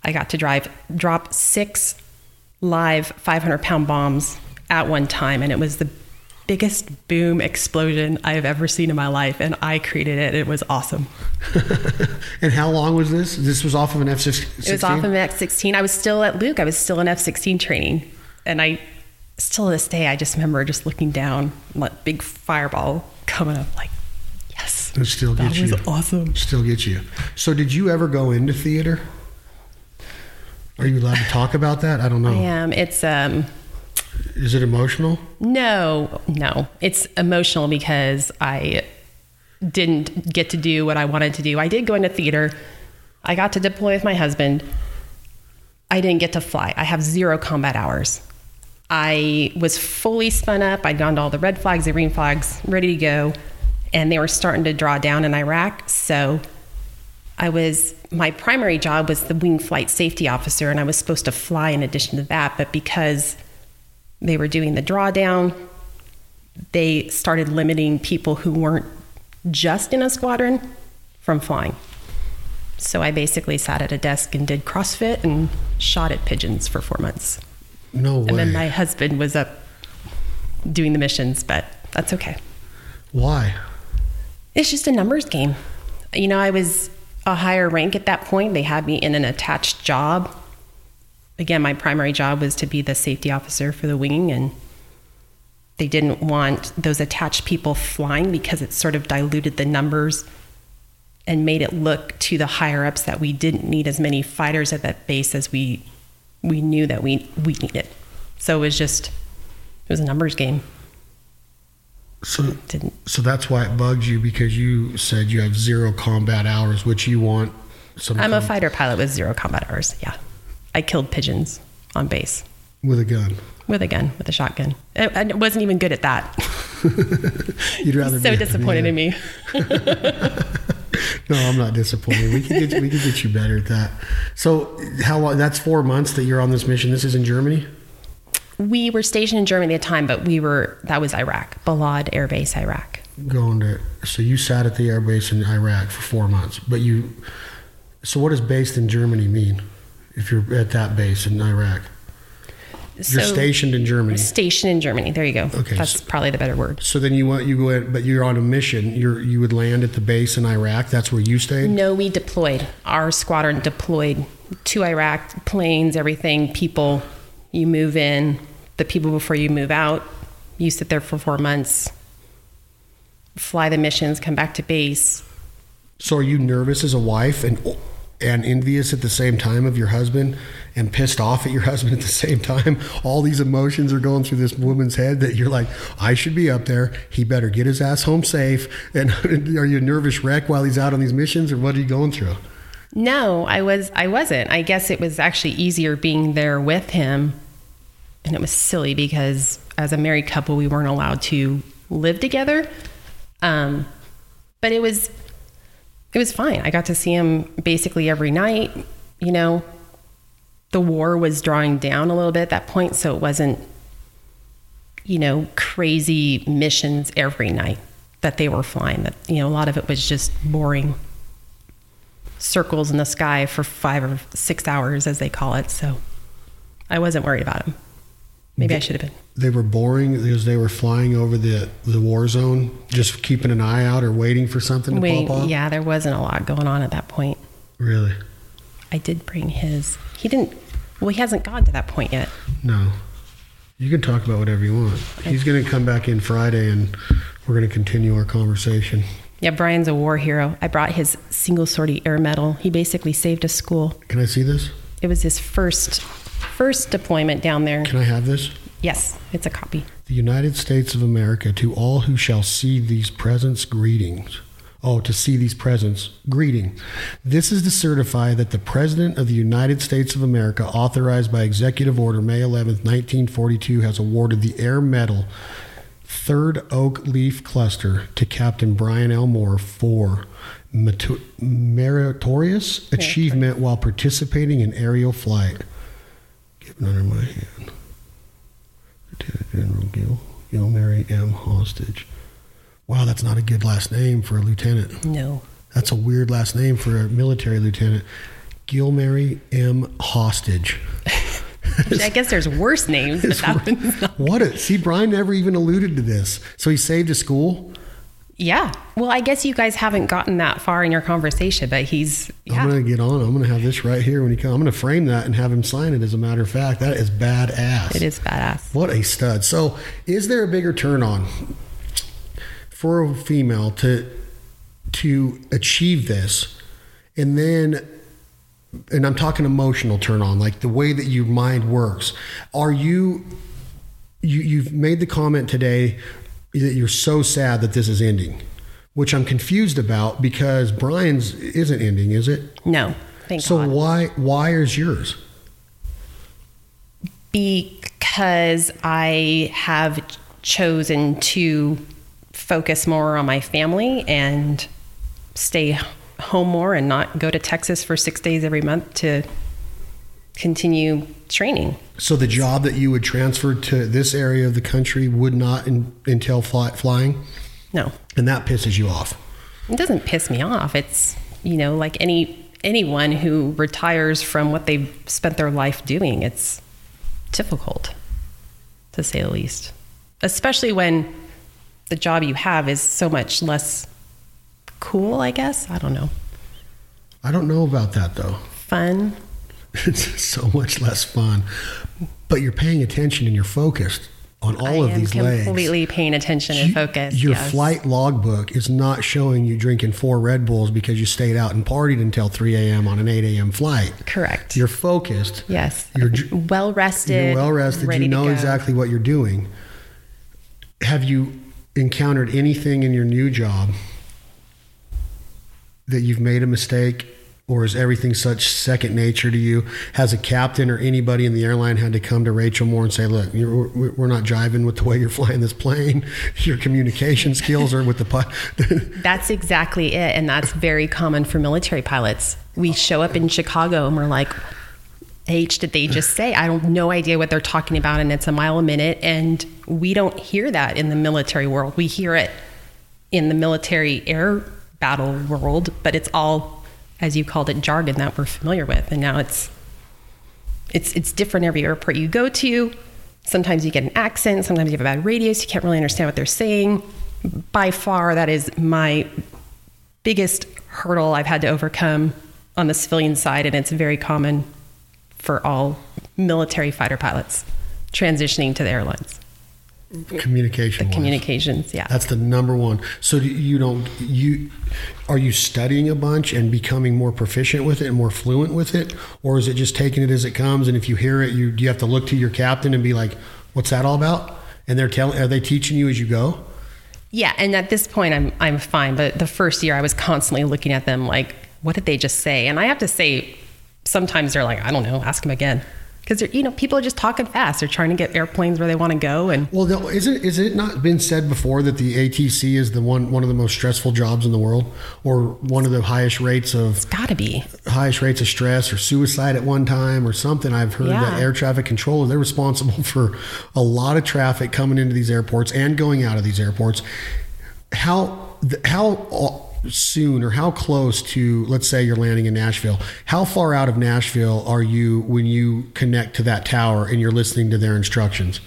I got to drive drop six live 500 pound bombs at one time, and it was the biggest boom explosion I have ever seen in my life. And I created it. It was awesome. *laughs* And how long was this? This was off of an F-16. It was off of an F-16. I was still at Luke. I was still in F-16 training, and I still to this day I just remember just looking down, that big fireball coming up, like yes, It still that gets was awesome. Still gets you. So did you ever go into theater? Are you allowed to talk about that? I don't know. I am. It's um Is it emotional? no, no. It's emotional because I didn't get to do what I wanted to do. I did go into theater. I got to deploy with my husband. I didn't get to fly. I have zero combat hours. I was fully spun up. I'd gone to all the red flags, the green flags, ready to go. And they were starting to draw down in Iraq. So I was, my primary job was the wing flight safety officer, and I was supposed to fly in addition to that. But because they were doing the drawdown, they started limiting people who weren't just in a squadron from flying. So I basically sat at a desk and did CrossFit and shot at pigeons for four months. No way. And then my husband was up doing the missions, but that's okay. Why? It's just a numbers game. You know, I was a higher rank at that point. They had me in an attached job. Again, my primary job was to be the safety officer for the wing, and they didn't want those attached people flying because it sort of diluted the numbers and made it look to the higher ups that we didn't need as many fighters at that base as we we knew that we we needed. So it was just it was a numbers game. So Didn't so that's why it bugs you because you said you have zero combat hours, which you want some I'm a fighter pilot with zero combat hours. Yeah. I killed pigeons on base with a gun. with a gun, with a shotgun. I, I wasn't even good at that. *laughs* You'd rather so be, disappointed yeah. in me. *laughs* No, I'm not disappointed. We can get we can get you better at that. So how long? That's four months that you're on this mission. This is in Germany. We were stationed in Germany at the time, but we were, that was Iraq, Balad Air Base, Iraq. Going to so you sat at the air base in Iraq for four months, but you. So what does based in Germany mean? If you're at that base in Iraq, you're So- stationed in Germany. Stationed in Germany. There you go. Okay, That's probably the better word. So then you want you go in, but you're on a mission. You're you would land at the base in Iraq. That's where you stayed. No, we deployed. Our squadron deployed to Iraq, planes, everything, people. You move in, the people before you move out. You sit there for four months, fly the missions, come back to base. So are you nervous as a wife and and envious at the same time of your husband and pissed off at your *laughs* husband at the same time? All these emotions are going through this woman's head that you're like, I should be up there. He better get his ass home safe. *laughs* And *laughs* are you a nervous wreck while he's out on these missions or what are you going through? No, I was I wasn't. I guess it was actually easier being there with him. And it was silly because as a married couple we weren't allowed to live together. Um, but it was it was fine. I got to see him basically every night, you know. The war was drawing down a little bit at that point, so it wasn't you know, crazy missions every night that they were flying. That you know, a lot of it was just boring circles in the sky for five or six hours, as they call it. So I wasn't worried about them. Maybe I should have been. They were boring because they were flying over the, the war zone, just keeping an eye out or waiting for something to Wait, pop off. yeah, there wasn't a lot going on at that point. Really? I did bring his. He didn't. Well, he hasn't gone to that point yet. No. You can talk about whatever you want. He's going to come back in Friday and we're going to continue our conversation. Yeah, Brian's a war hero. I brought his single sortie air medal. He basically saved a school. Can I see this? It was his first first deployment down there. Can I have this? Yes, it's a copy. The United States of America, to all who shall see these presents, greetings. Oh, to see these presents, greeting. This is to certify that the President of the United States of America, authorized by Executive Order May 11th, 1942, has awarded the Air Medal Third Oak Leaf Cluster to Captain Brian L. Moore for meritorious achievement while participating in aerial flight. Given under my hand. Lieutenant General Gil, Gilmary M. Hostage. Wow, that's not a good last name for a lieutenant. No. That's a weird last name for a military lieutenant. Gilmary M. Hostage. *laughs* I guess there's worse names, but that one's not. What a see, Brian never even alluded to this. So he saved a school. Yeah. Well, I guess you guys haven't gotten that far in your conversation, but he's yeah. I'm gonna get on. I'm gonna have this right here when he comes. I'm gonna frame that and have him sign it. As a matter of fact, that is badass. It is badass. What a stud. So, is there a bigger turn on for a female to to achieve this, and then, and I'm talking emotional turn on, like the way that your mind works. Are you you you've made the comment today that you're so sad that this is ending, which I'm confused about because Brian's isn't ending, is it? No. Thank you. So God. why why is yours? because I have chosen to focus more on my family and stay home more and not go to Texas for six days every month to continue training. So the job that you would transfer to this area of the country would not in, entail fly, flying, No, and that pisses you off. it doesn't piss me off. It's you know like any anyone who retires from what they've spent their life doing. It's difficult, to say the least, especially when the job you have is so much less cool. I guess I don't know. I don't know about that though. Fun. It's so much less fun, but you're paying attention and you're focused on all I of these legs. completely paying attention and You- focused. Your yes. flight logbook is not showing you drinking four Red Bulls because you stayed out and partied until 3 a.m. on an 8 a.m. flight. Correct. You're focused. yes. You're well rested. You're well rested. You know exactly what you're doing. Have you encountered anything in your new job that you've made a mistake, or is everything such second nature to you? Has a captain or anybody in the airline had to come to Rachel Moore and say, "Look, we're not jiving with the way you're flying this plane. *laughs* Your communication skills are with the pi-" *laughs* That's exactly it. And that's very common for military pilots. We show up in Chicago and we're like, H, did they just say? I don't no idea what they're talking about, and it's a mile a minute. And we don't hear that in the military world. We hear it in the military air battle world, but it's all, as you called it, jargon that we're familiar with. And now it's it's it's different every airport you go to. Sometimes you get an accent, sometimes you have a bad radio, so you can't really understand what they're saying. By far, that is my biggest hurdle I've had to overcome on the civilian side, and it's very common for all military fighter pilots transitioning to the airlines. Communication. Uh, the communications, yeah. That's the number one. So do you don't you are you studying a bunch and becoming more proficient with it and more fluent with it, or is it just taking it as it comes? And if you hear it, you do you have to look to your captain and be like, "What's that all about?" And they're telling, are they teaching you as you go? Yeah, and at this point, I'm I'm fine. But the first year, I was constantly looking at them like, what did they just say? And I have to say, sometimes they're like, I don't know, ask them again. Because you know, people are just talking fast. They're trying to get airplanes where they want to go, and Well, no, is it is it not been said before that the ATC is the one one of the most stressful jobs in the world, or one of the highest rates of it's got to be. highest rates of stress or suicide at one time or something? I've heard Yeah. that air traffic controllers they're responsible *laughs* for a lot of traffic coming into these airports and going out of these airports. How how uh, soon or how close to let's say you're landing in Nashville? How far out of Nashville are you when you connect to that tower and you're listening to their instructions?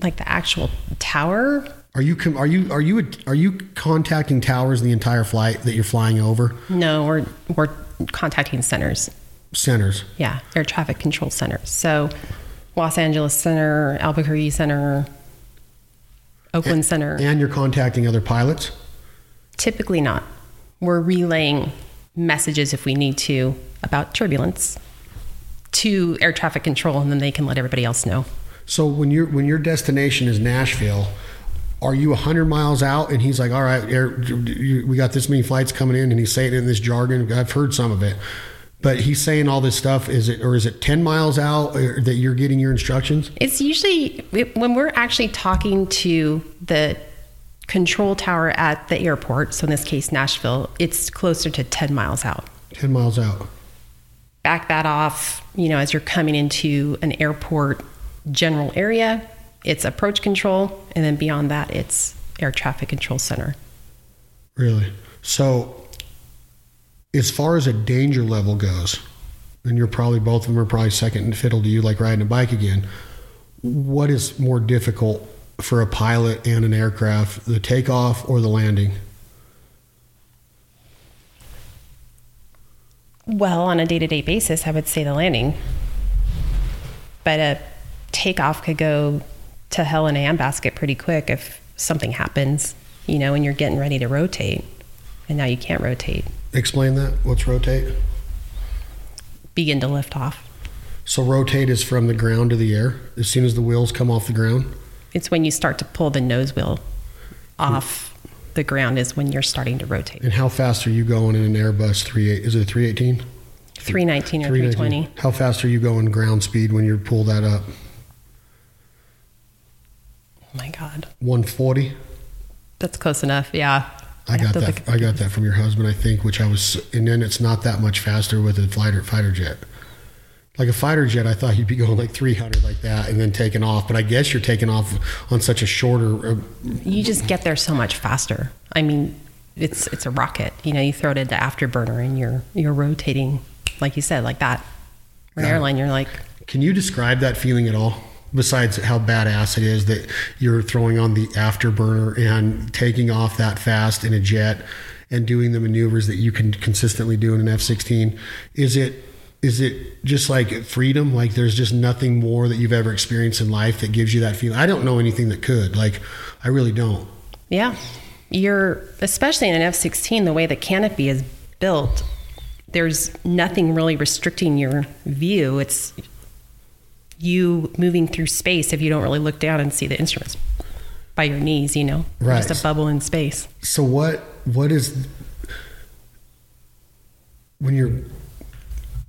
Like the actual tower. Are you are you are you are you contacting towers the entire flight that you're flying over? No, we're we're contacting centers. Centers. Yeah, air traffic control centers. So, Los Angeles Center, Albuquerque Center, Oakland Center. And you're contacting other pilots? Typically not. We're relaying messages if we need to about turbulence to air traffic control, and then they can let everybody else know. So when your when your destination is Nashville, are you 100 miles out and he's like, "All right, air, we got this many flights coming in," and he's saying it in this jargon. I've heard some of it. But he's saying all this stuff. Is it or is it 10 miles out or that you're getting your instructions? It's usually when we're actually talking to the control tower at the airport, so in this case, Nashville, it's closer to 10 miles out. 10 miles out. back that off, you know, as you're coming into an airport general area, it's approach control, and then beyond that, it's air traffic control center. Really? So, as far as a danger level goes, and you're probably both of them are probably second and fiddle to you, like riding a bike again. What is more difficult for a pilot and an aircraft, the takeoff or the landing? Well, on a day to day basis, I would say the landing, but a takeoff could go to hell in a handbasket pretty quick if something happens, you know, and you're getting ready to rotate, and now you can't rotate. Explain that. What's rotate? Begin to lift off. So, rotate is from the ground to the air as soon as the wheels come off the ground. It's when you start to pull the nose wheel off the ground is when you're starting to rotate. And how fast are you going in an Airbus 38? Is it a 318? 319 or 319. 320. How fast are you going ground speed when you pull that up? Oh my God. 140? That's close enough. Yeah. I got that. I got that from your husband, I think. Which I was, and then it's not that much faster with a fighter fighter jet. Like a fighter jet, I thought you'd be going like 300 like that, and then taking off. But I guess you're taking off on such a shorter. Uh, You just get there so much faster. I mean, it's it's a rocket. You know, you throw it into afterburner and you're you're rotating, like you said, like that. For an airline, you're like, can you describe that feeling at all? Besides how badass it is that you're throwing on the afterburner and taking off that fast in a jet and doing the maneuvers that you can consistently do in an F-16, is it is it just like freedom? Like there's just nothing more that you've ever experienced in life that gives you that feeling. I don't know anything that could. Like I really don't. yeah. You're especially in an F-16, the way the canopy is built. There's nothing really restricting your view. It's you moving through space if you don't really look down and see the instruments by your knees. You know, Right. just a bubble in space. So what what is when you're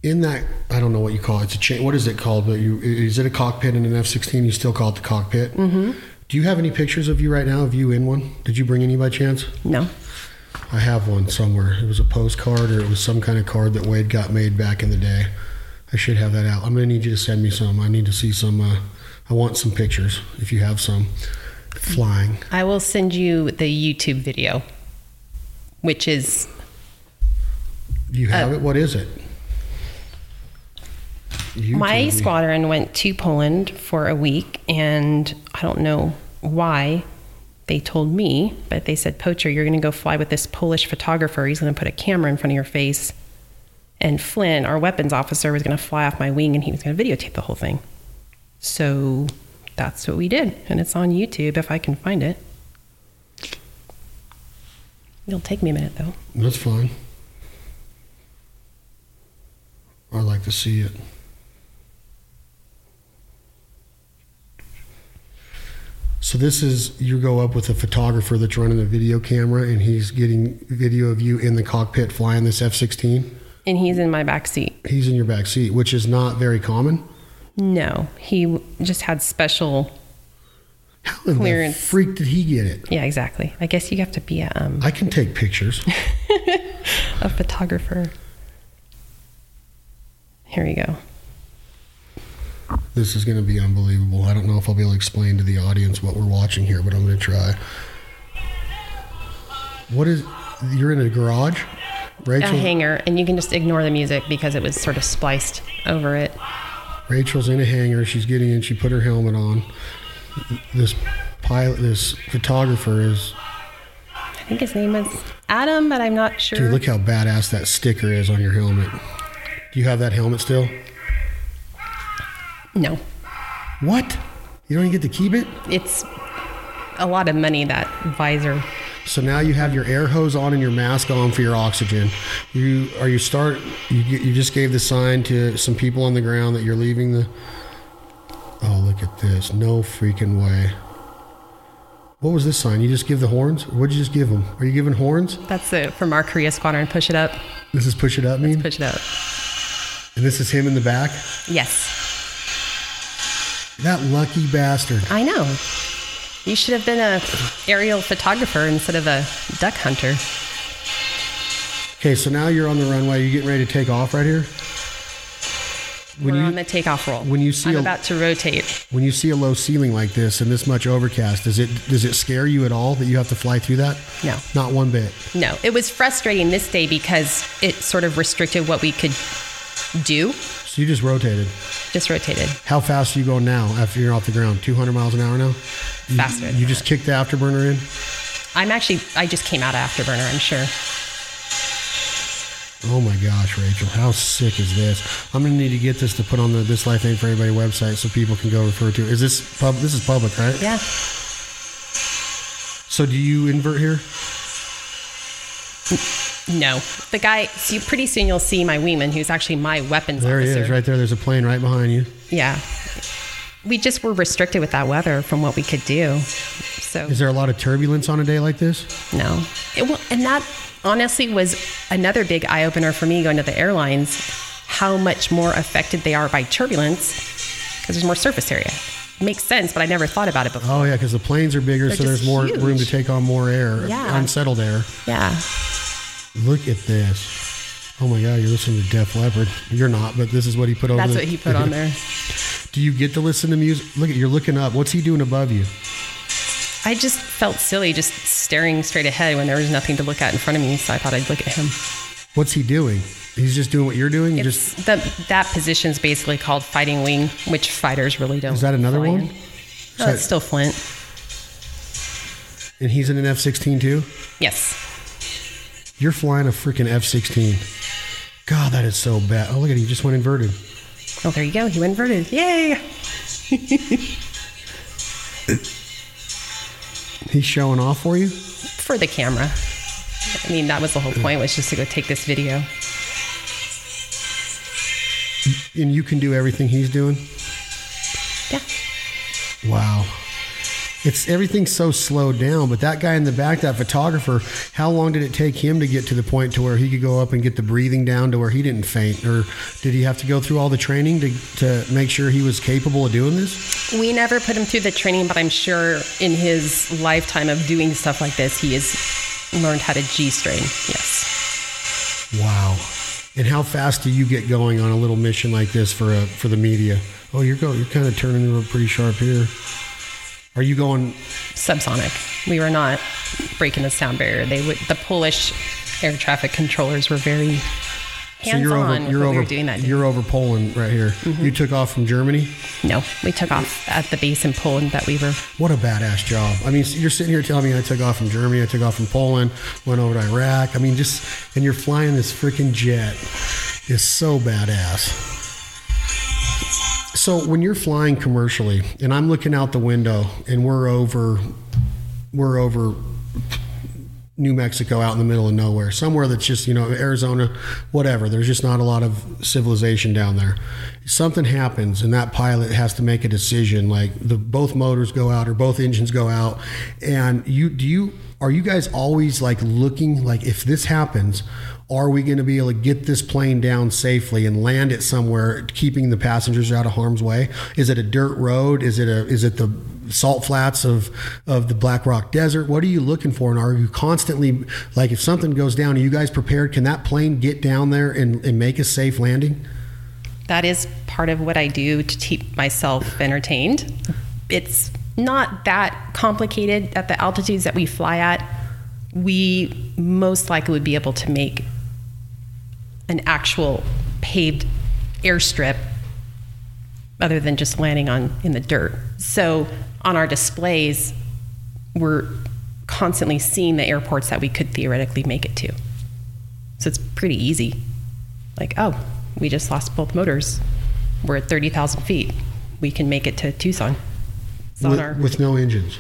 in that I don't know what you call it. It's a cha- what is it called? But you is it a cockpit in an F-16? You still call it the cockpit. Mm-hmm. Do you have any pictures of you right now? Of you in one? Did you bring any by chance? No. I have one somewhere. It was a postcard or it was some kind of card that Wade got made back in the day. I should have that out. I'm gonna need you to send me some. I need to see some. Uh, I want some pictures if you have some flying. I will send you the YouTube video, which is you have it? What is it? You my squadron went to Poland for a week, and I don't know why they told me, but they said, Poacher, you're going to go fly with this Polish photographer. He's going to put a camera in front of your face. And Flynn, our weapons officer, was going to fly off my wing and he was going to videotape the whole thing. So that's what we did. And it's on YouTube if I can find it. It'll take me a minute though. That's fine. I'd like to see it. So this is you go up with a photographer that's running a video camera, and he's getting video of you in the cockpit flying this F-16. And he's in my back seat. He's in your back seat, which is not very common. No, he just had special. How in Clearance. the freak did he get it? Yeah, exactly. I guess you have to be a, um, I can take pictures. *laughs* a photographer. Here we go. This is going to be unbelievable. I don't know if I'll be able to explain to the audience what we're watching here, but I'm going to try. What is? You're in a garage, A Rachel. hanger, and you can just ignore the music because it was sort of spliced over it. Rachel's in a hangar. She's getting in. She put her helmet on. This pilot, this photographer is. I think his name is Adam, but I'm not sure. Dude, look how badass that sticker is on your helmet. Do you have that helmet still? no, What? You don't even get to keep it? it's a lot of money that visor. So now you have your air hose on and your mask on for your oxygen. You are you start you you just gave the sign to some people on the ground that you're leaving the. Oh look at this! No freaking way. What was this sign? You just give the horns? What'd you just give them? Are you giving horns? That's it from our Korea squadron. Push it up. This is push it up mean, Push it up. and this is him in the back. Yes, That lucky bastard. I know. You should have been a aerial photographer instead of a duck hunter. Okay, so now you're on the runway. You getting ready to take off right here? When We're you on the takeoff roll. when you see I'm a- about to rotate. when you see a low ceiling like this and this much overcast, does it does it scare you at all that you have to fly through that? No. Not one bit. No, it was frustrating this day because it sort of restricted what we could do. So you just rotated. Just rotated. How fast are you going now after you're off the ground? 200 miles an hour now? You, Faster than You just kicked the afterburner in? I'm actually, I just came out of Afterburner, I'm sure. Oh my gosh, Rachel, how sick is this? I'm gonna need to get this to put on the This Life Ain't for Everybody website so people can go refer to. it. Is this pub? This is public, right? Yeah. So do you invert here? No. The guy, see, pretty soon you'll see my wingman, who's actually my weapons There officer. he is, right there. There's a plane right behind you. Yeah. We just were restricted with that weather from what we could do. So, Is there a lot of turbulence on a day like this? no. It, wa- and that honestly was another big eye opener for me going to the airlines how much more affected they are by turbulence because there's more surface area. makes sense, but I never thought about it before. Oh yeah, because the planes are bigger, They're so there's more huge. room to take on more air, Yeah. unsettled air. Yeah. Look at this. Oh my God, you're listening to Def Leppard. You're not, but this is what he put over. That's the- what he put on there. *laughs* Do you get to listen to music? Look at you're looking up. What's he doing above you? I just felt silly just staring straight ahead when there was nothing to look at in front of me, so I thought I'd look at him. What's he doing? He's just doing what you're doing. It's just the, that position's basically called fighting wing, which fighters really don't. is that another one? in. No, that- it's still Flint. And he's in an F-16 too. Yes. You're flying a freaking F-16. God, that is so bad. Oh, look at it. He just went inverted. Oh, there you go. He went inverted. Yay! *laughs* He's showing off for you. For the camera. I mean, that was the whole point was just to go take this video. And you can do everything he's doing. Yeah. Wow. It's everything's so slowed down, but that guy in the back, that photographer, how long did it take him to get to the point to where he could go up and get the breathing down to where he didn't faint? Or did he have to go through all the training to, to make sure he was capable of doing this? We never put him through the training, but I'm sure in his lifetime of doing stuff like this, he has learned how to G strain. Yes. Wow. And how fast do you get going on a little mission like this for a, for the media? Oh, you're going, you're kind of turning into a pretty sharp here. Are you going Subsonic. We were not breaking the sound barrier. They would. The Polish air traffic controllers were very so hands you're on over you're over we were doing that day. Mm-hmm. you're over Poland right here. You took off from Germany. No, we took off at the base in Poland that we were. What a badass job. I mean, you're sitting here telling me I took off from Germany, I took off from Poland, went over to Iraq. I mean, just, and you're flying this freaking jet. It's so badass. So when you're flying commercially, and I'm looking out the window, and we're over, we're over New Mexico out in the middle of nowhere, somewhere that's just, you know, Arizona, whatever. There's just not a lot of civilization down there. Something happens and that pilot has to make a decision like the both motors go out or both engines go out and you do you are you guys always like looking like if this happens are we going to be able to get this plane down safely and land it somewhere keeping the passengers out of harm's way? Is it a dirt road? Is it a is it the salt flats of of the black rock desert? What are you looking for? And are you constantly like if something goes down are you guys prepared? Can that plane get down there and, and make a safe landing? That is part of what i do to keep myself entertained. It's not that complicated. At the altitudes that we fly at we most likely would be able to make an actual paved airstrip other than just landing on in the dirt. So on our displays, we're constantly seeing the airports that we could theoretically make it to. So it's pretty easy. Like, oh, we just lost both motors. We're at 30,000 feet. We can make it to Tucson. With, our, with no engines.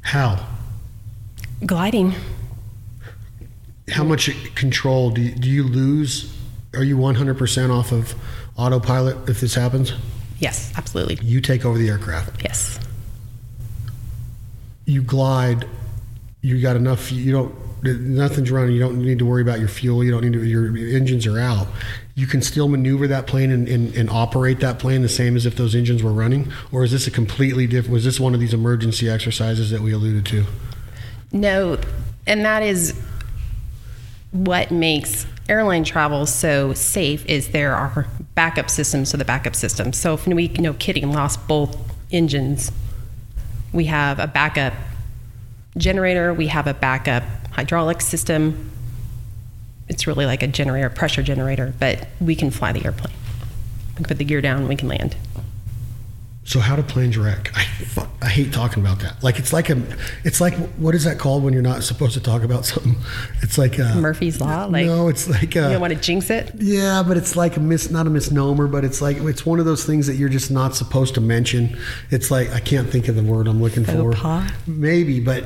How? Gliding. How much control do you, do you lose? Are you 100% off of autopilot if this happens? Yes, absolutely. You take over the aircraft. Yes. You glide. You got enough. You don't. Nothing's running. You don't need to worry about your fuel. You don't need to. Your engines are out. You can still maneuver that plane and, and, and operate that plane the same as if those engines were running. Or is this a completely different? Was this one of these emergency exercises that we alluded to? No, and that is what makes airline travel so safe is there are backup systems to the backup system. So if we, you know, kidding, lost both engines, we have a backup generator, we have a backup hydraulic system. It's really like a generator, pressure generator, but we can fly the airplane. We can put the gear down, we can land. So how do planes wreck? I, I hate talking about that. Like it's like a, it's like what is that called when you're not supposed to talk about *laughs* something? It's like a, Murphy's law. Like no, it's like a, you don't want to jinx it. Yeah, but it's like a mis, not a misnomer, but it's like it's one of those things that you're just not supposed to mention. It's like I can't think of the word I'm looking Faux for. pas? Maybe, but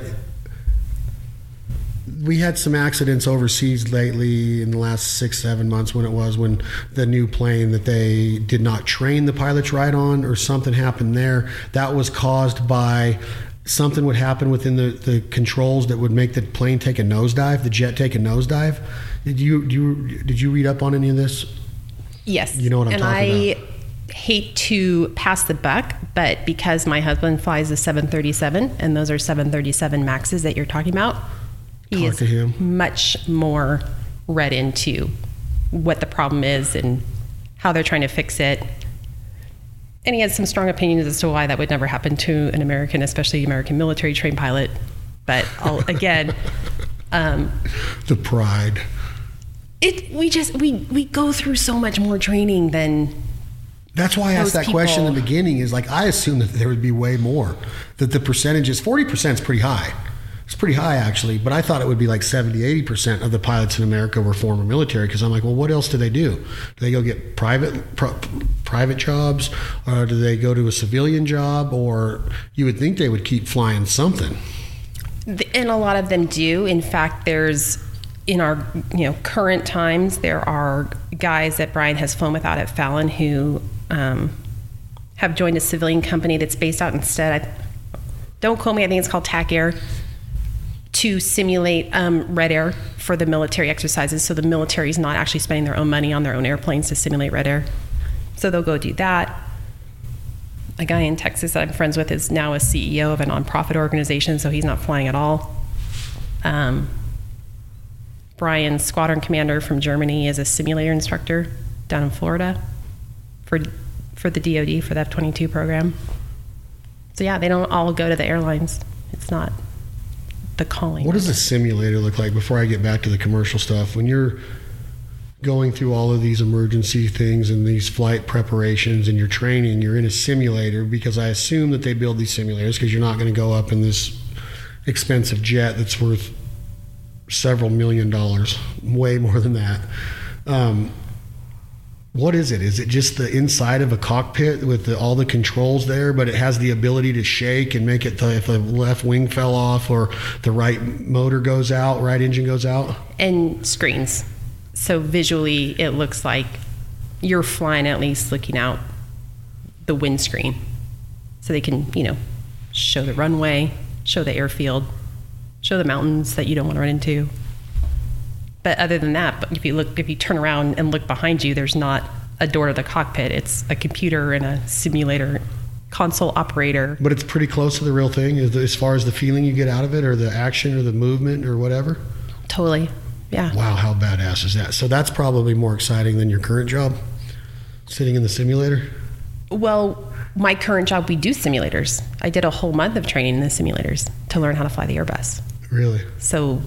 we had some accidents overseas lately in the last six seven months when it was when the new plane that they did not train the pilots right on or something happened there that was caused by something would happen within the, the controls that would make the plane take a nosedive the jet take a nosedive did you, did you did you read up on any of this Yes. You know what I'm talking about? and talking I about. hate to pass the buck, but because my husband flies a 737, and those are 737 Maxes that you're talking about, he Talk is much more read into what the problem is and how they're trying to fix it. And he has some strong opinions as to why that would never happen to an American, especially American military trained pilot. But I'll, *laughs* again, um, the pride it we just we we go through so much more training than That's why I asked that question in the beginning. Is like I assumed that there would be way more. That the percentages, forty percent is pretty high. It's pretty high actually, but I thought it would be like 70, 80 percent of the pilots in America were former military. Because I'm like, well, what else do they do? Do they go get private private jobs, or do they go to a civilian job? Or you would think they would keep flying something. and a lot of them do in fact there's in our you know current times there are guys that brian has flown with out at fallon who um, have joined a civilian company that's based out instead I, don't quote me i think it's called tac air to simulate um, red air for the military exercises so the military is not actually spending their own money on their own airplanes to simulate red air so they'll go do that a guy in Texas that I'm friends with is now a CEO of a nonprofit organization, so he's not flying at all. Um, Brian, squadron commander from Germany, is a simulator instructor down in Florida for for the DoD for the F-22 program. So yeah, they don't all go to the airlines. It's not the calling. What does a simulator look like before I get back to the commercial stuff? When you're going through all of these emergency things and these flight preparations and you're training, you're in a simulator because I assume that they build these simulators because you're not going to go up in this expensive jet that's worth several million dollars, way more than that. Um, what is it? Is it just the inside of a cockpit with the, all the controls there, but it has the ability to shake and make it the, if the left wing fell off or the right motor goes out, right engine goes out? And screens. So visually, it looks like you're flying at least looking out the windscreen. So they can, you know, show the runway, show the airfield, show the mountains that you don't want to run into. But other than that, if you look, if you turn around and look behind you, there's not a door to the cockpit. It's a computer and a simulator console operator. But it's pretty close to the real thing as far as the feeling you get out of it or the action or the movement or whatever. Totally. Yeah. Wow, how badass is that? So that's probably more exciting than your current job, sitting in the simulator. Well, my current job, we do simulators. I did a whole month of training in the simulators to learn how to fly the Airbus. Really? So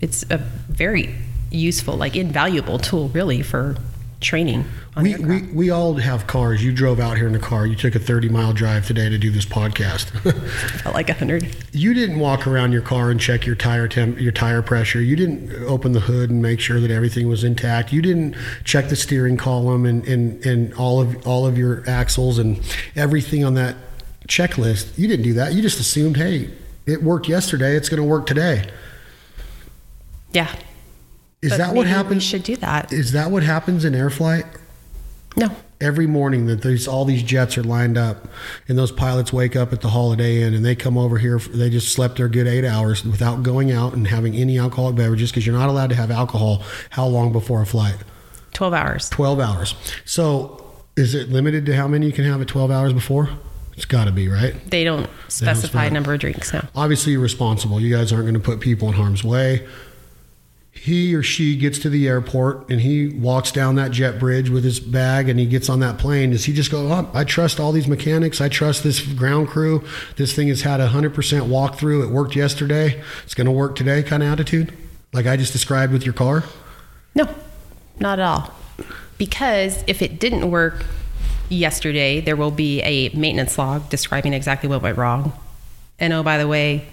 it's a very useful, like invaluable tool, really, for training We, we, we all have cars. You drove out here in a car. You took a 30 mile drive today to do this podcast. *laughs* felt like a hundred. you didn't walk around your car and check your tire temp, your tire pressure. You didn't open the hood and make sure that everything was intact. You didn't check the steering column and, and, and all of all of your axles and everything on that checklist. You didn't do that. You just assumed, hey, it worked yesterday. It's going to work today. Yeah. Is But that what maybe We happens? should do that. Is that what happens in air flight? No. every morning that these all these jets are lined up and those pilots wake up at the holiday inn and they come over here they just slept their good eight hours without going out and having any alcoholic beverages because you're not allowed to have alcohol how long before a flight 12 hours. 12 hours so is it limited to how many you can have at 12 hours before it's got to be right They don't specify not- a number of drinks now. obviously you're responsible. You guys aren't going to put people in harm's way. He or she gets to the airport and he walks down that jet bridge with his bag and he gets on that plane. Does he just go, oh, I trust all these mechanics. I trust this ground crew. This thing has had a 100% walkthrough. It worked yesterday. It's going to work today kind of attitude? Like I just described with your car? No, not at all. Because if it didn't work yesterday, there will be a maintenance log describing exactly what went wrong. And oh, by the way,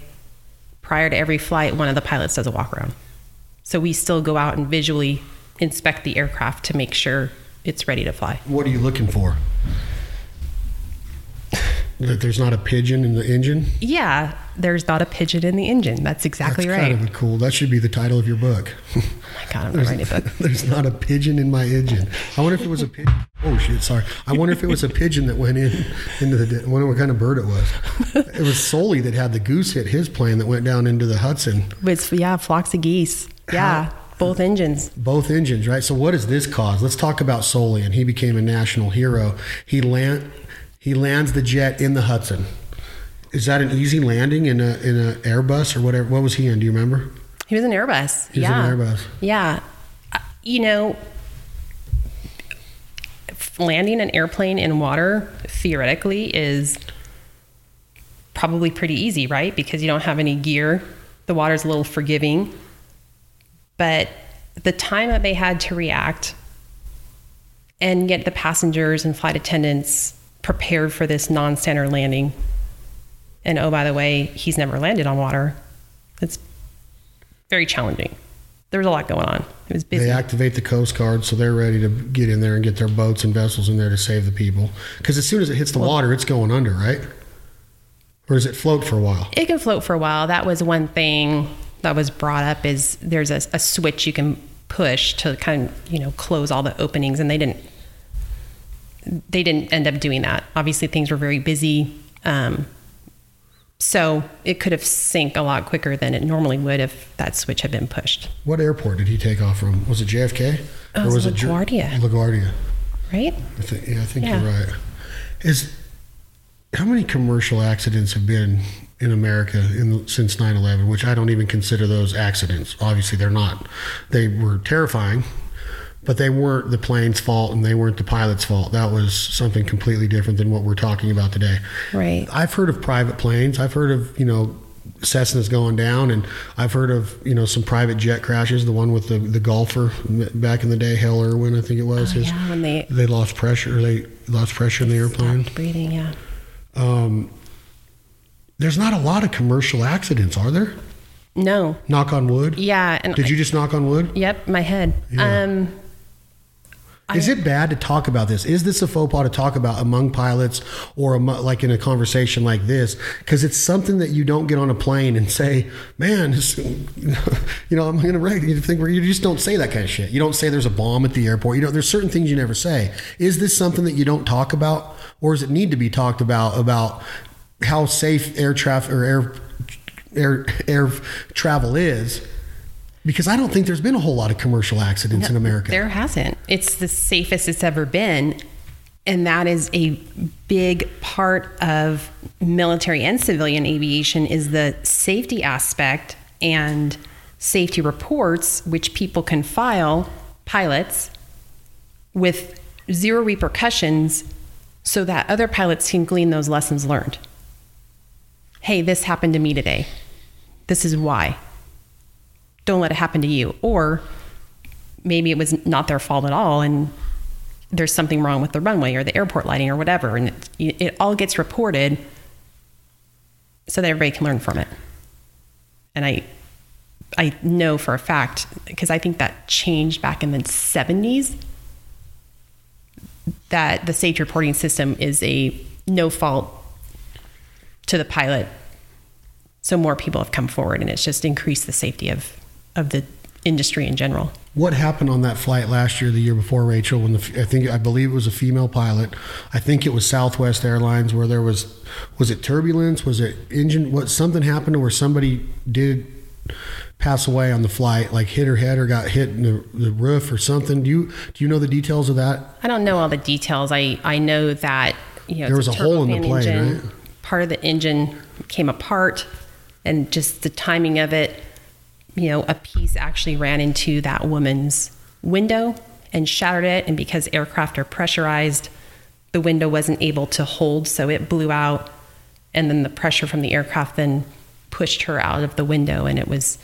prior to every flight, one of the pilots does a walk around. So we still go out and visually inspect the aircraft to make sure it's ready to fly. What are you looking for? That there's not a pigeon in the engine? Yeah, there's not a pigeon in the engine. That's exactly That's right. kind of cool. That should be the title of your book. oh my God, I'm going to write a book. *laughs* There's not a pigeon in my engine. I wonder if it was a pigeon. Oh shit! Sorry. I wonder if it was a pigeon that went in into the. I wonder what kind of bird it was. It was Sully that had the goose hit his plane that went down into the Hudson. It's, yeah, flocks of geese. Yeah, both engines. Both engines, right? So what does this cause? Let's talk about Sully. And he became a national hero. He land he lands the jet in the Hudson. Is that an easy landing in a in an Airbus or whatever? What was he in? Do you remember? He was an Airbus. He was yeah. an Airbus. Yeah. Uh, You know, landing an airplane in water theoretically is probably pretty easy, right? Because you don't have any gear. The water's a little forgiving. But the time that they had to react and get the passengers and flight attendants prepared for this non standard landing. And oh, by the way, he's never landed on water. It's very challenging. There was a lot going on. It was busy. They activate the Coast Guard, so they're ready to get in there and get their boats and vessels in there to save the people. Because as soon as it hits the water, it's going under, right? Or does it float for a while? It can float for a while. That was one thing that was brought up is there's a, a switch you can push to kind of, you know, close all the openings and they didn't they didn't end up doing that. Obviously things were very busy. Um, so it could have sank a lot quicker than it normally would if that switch had been pushed. What airport did he take off from? Was it JFK? Oh, it was Jer- LaGuardia. LaGuardia. Right? I think, yeah, I think Yeah. you're right. Is how many commercial accidents have been in America in, since 9/11? Which I don't even consider those accidents. Obviously, they're not. They were terrifying, but they weren't the plane's fault and they weren't the pilot's fault. That was something completely different than what we're talking about today. Right. I've heard of private planes. I've heard of you know Cessna's going down, and I've heard of you know some private jet crashes. The one with the the golfer back in the day, Hale Irwin, I think it was. Oh, his, yeah, when they they lost pressure. They lost pressure in the airplane. breathing, yeah. Um, there's not a lot of commercial accidents, are there? No. Knock on wood. Yeah, and Did you just knock on wood? Yep, my head. Yeah. Um, Is it bad to talk about this? Is this a faux pas to talk about among pilots or amo- like in a conversation like this? Because it's something that you don't get on a plane and say, "Man, *laughs* you know, I'm going to wreck." You think you just don't say that kind of shit. You don't say there's a bomb at the airport. You know, there's certain things you never say. Is this something that you don't talk about, or does it need to be talked about about how safe air traffic or air air air travel is? Because I don't think there's been a whole lot of commercial accidents in America. There hasn't. It's the safest it's ever been. And that is a big part of military and civilian aviation is the safety aspect and safety reports, which people can file, pilots, with zero repercussions so that other pilots can glean those lessons learned. Hey, this happened to me today. This is why don't let it happen to you. Or maybe it was not their fault at all and there's something wrong with the runway or the airport lighting or whatever. And it, it all gets reported so that everybody can learn from it. And I, I know for a fact, because I think that changed back in the 70s, that the safety reporting system is a no fault to the pilot. So more people have come forward and it's just increased the safety of of the industry in general. What happened on that flight last year, the year before, Rachel? When the, I think I believe it was a female pilot. I think it was Southwest Airlines where there was was it turbulence? Was it engine? What something happened to where somebody did pass away on the flight, like hit her head or got hit in the, the roof or something? Do you do you know the details of that? I don't know all the details. I I know that you know there was a, a hole in the plane. Engine. Right? Part of the engine came apart, and just the timing of it you know, a piece actually ran into that woman's window and shattered it. And because aircraft are pressurized, the window wasn't able to hold, so it blew out. And then the pressure from the aircraft then pushed her out of the window, and it was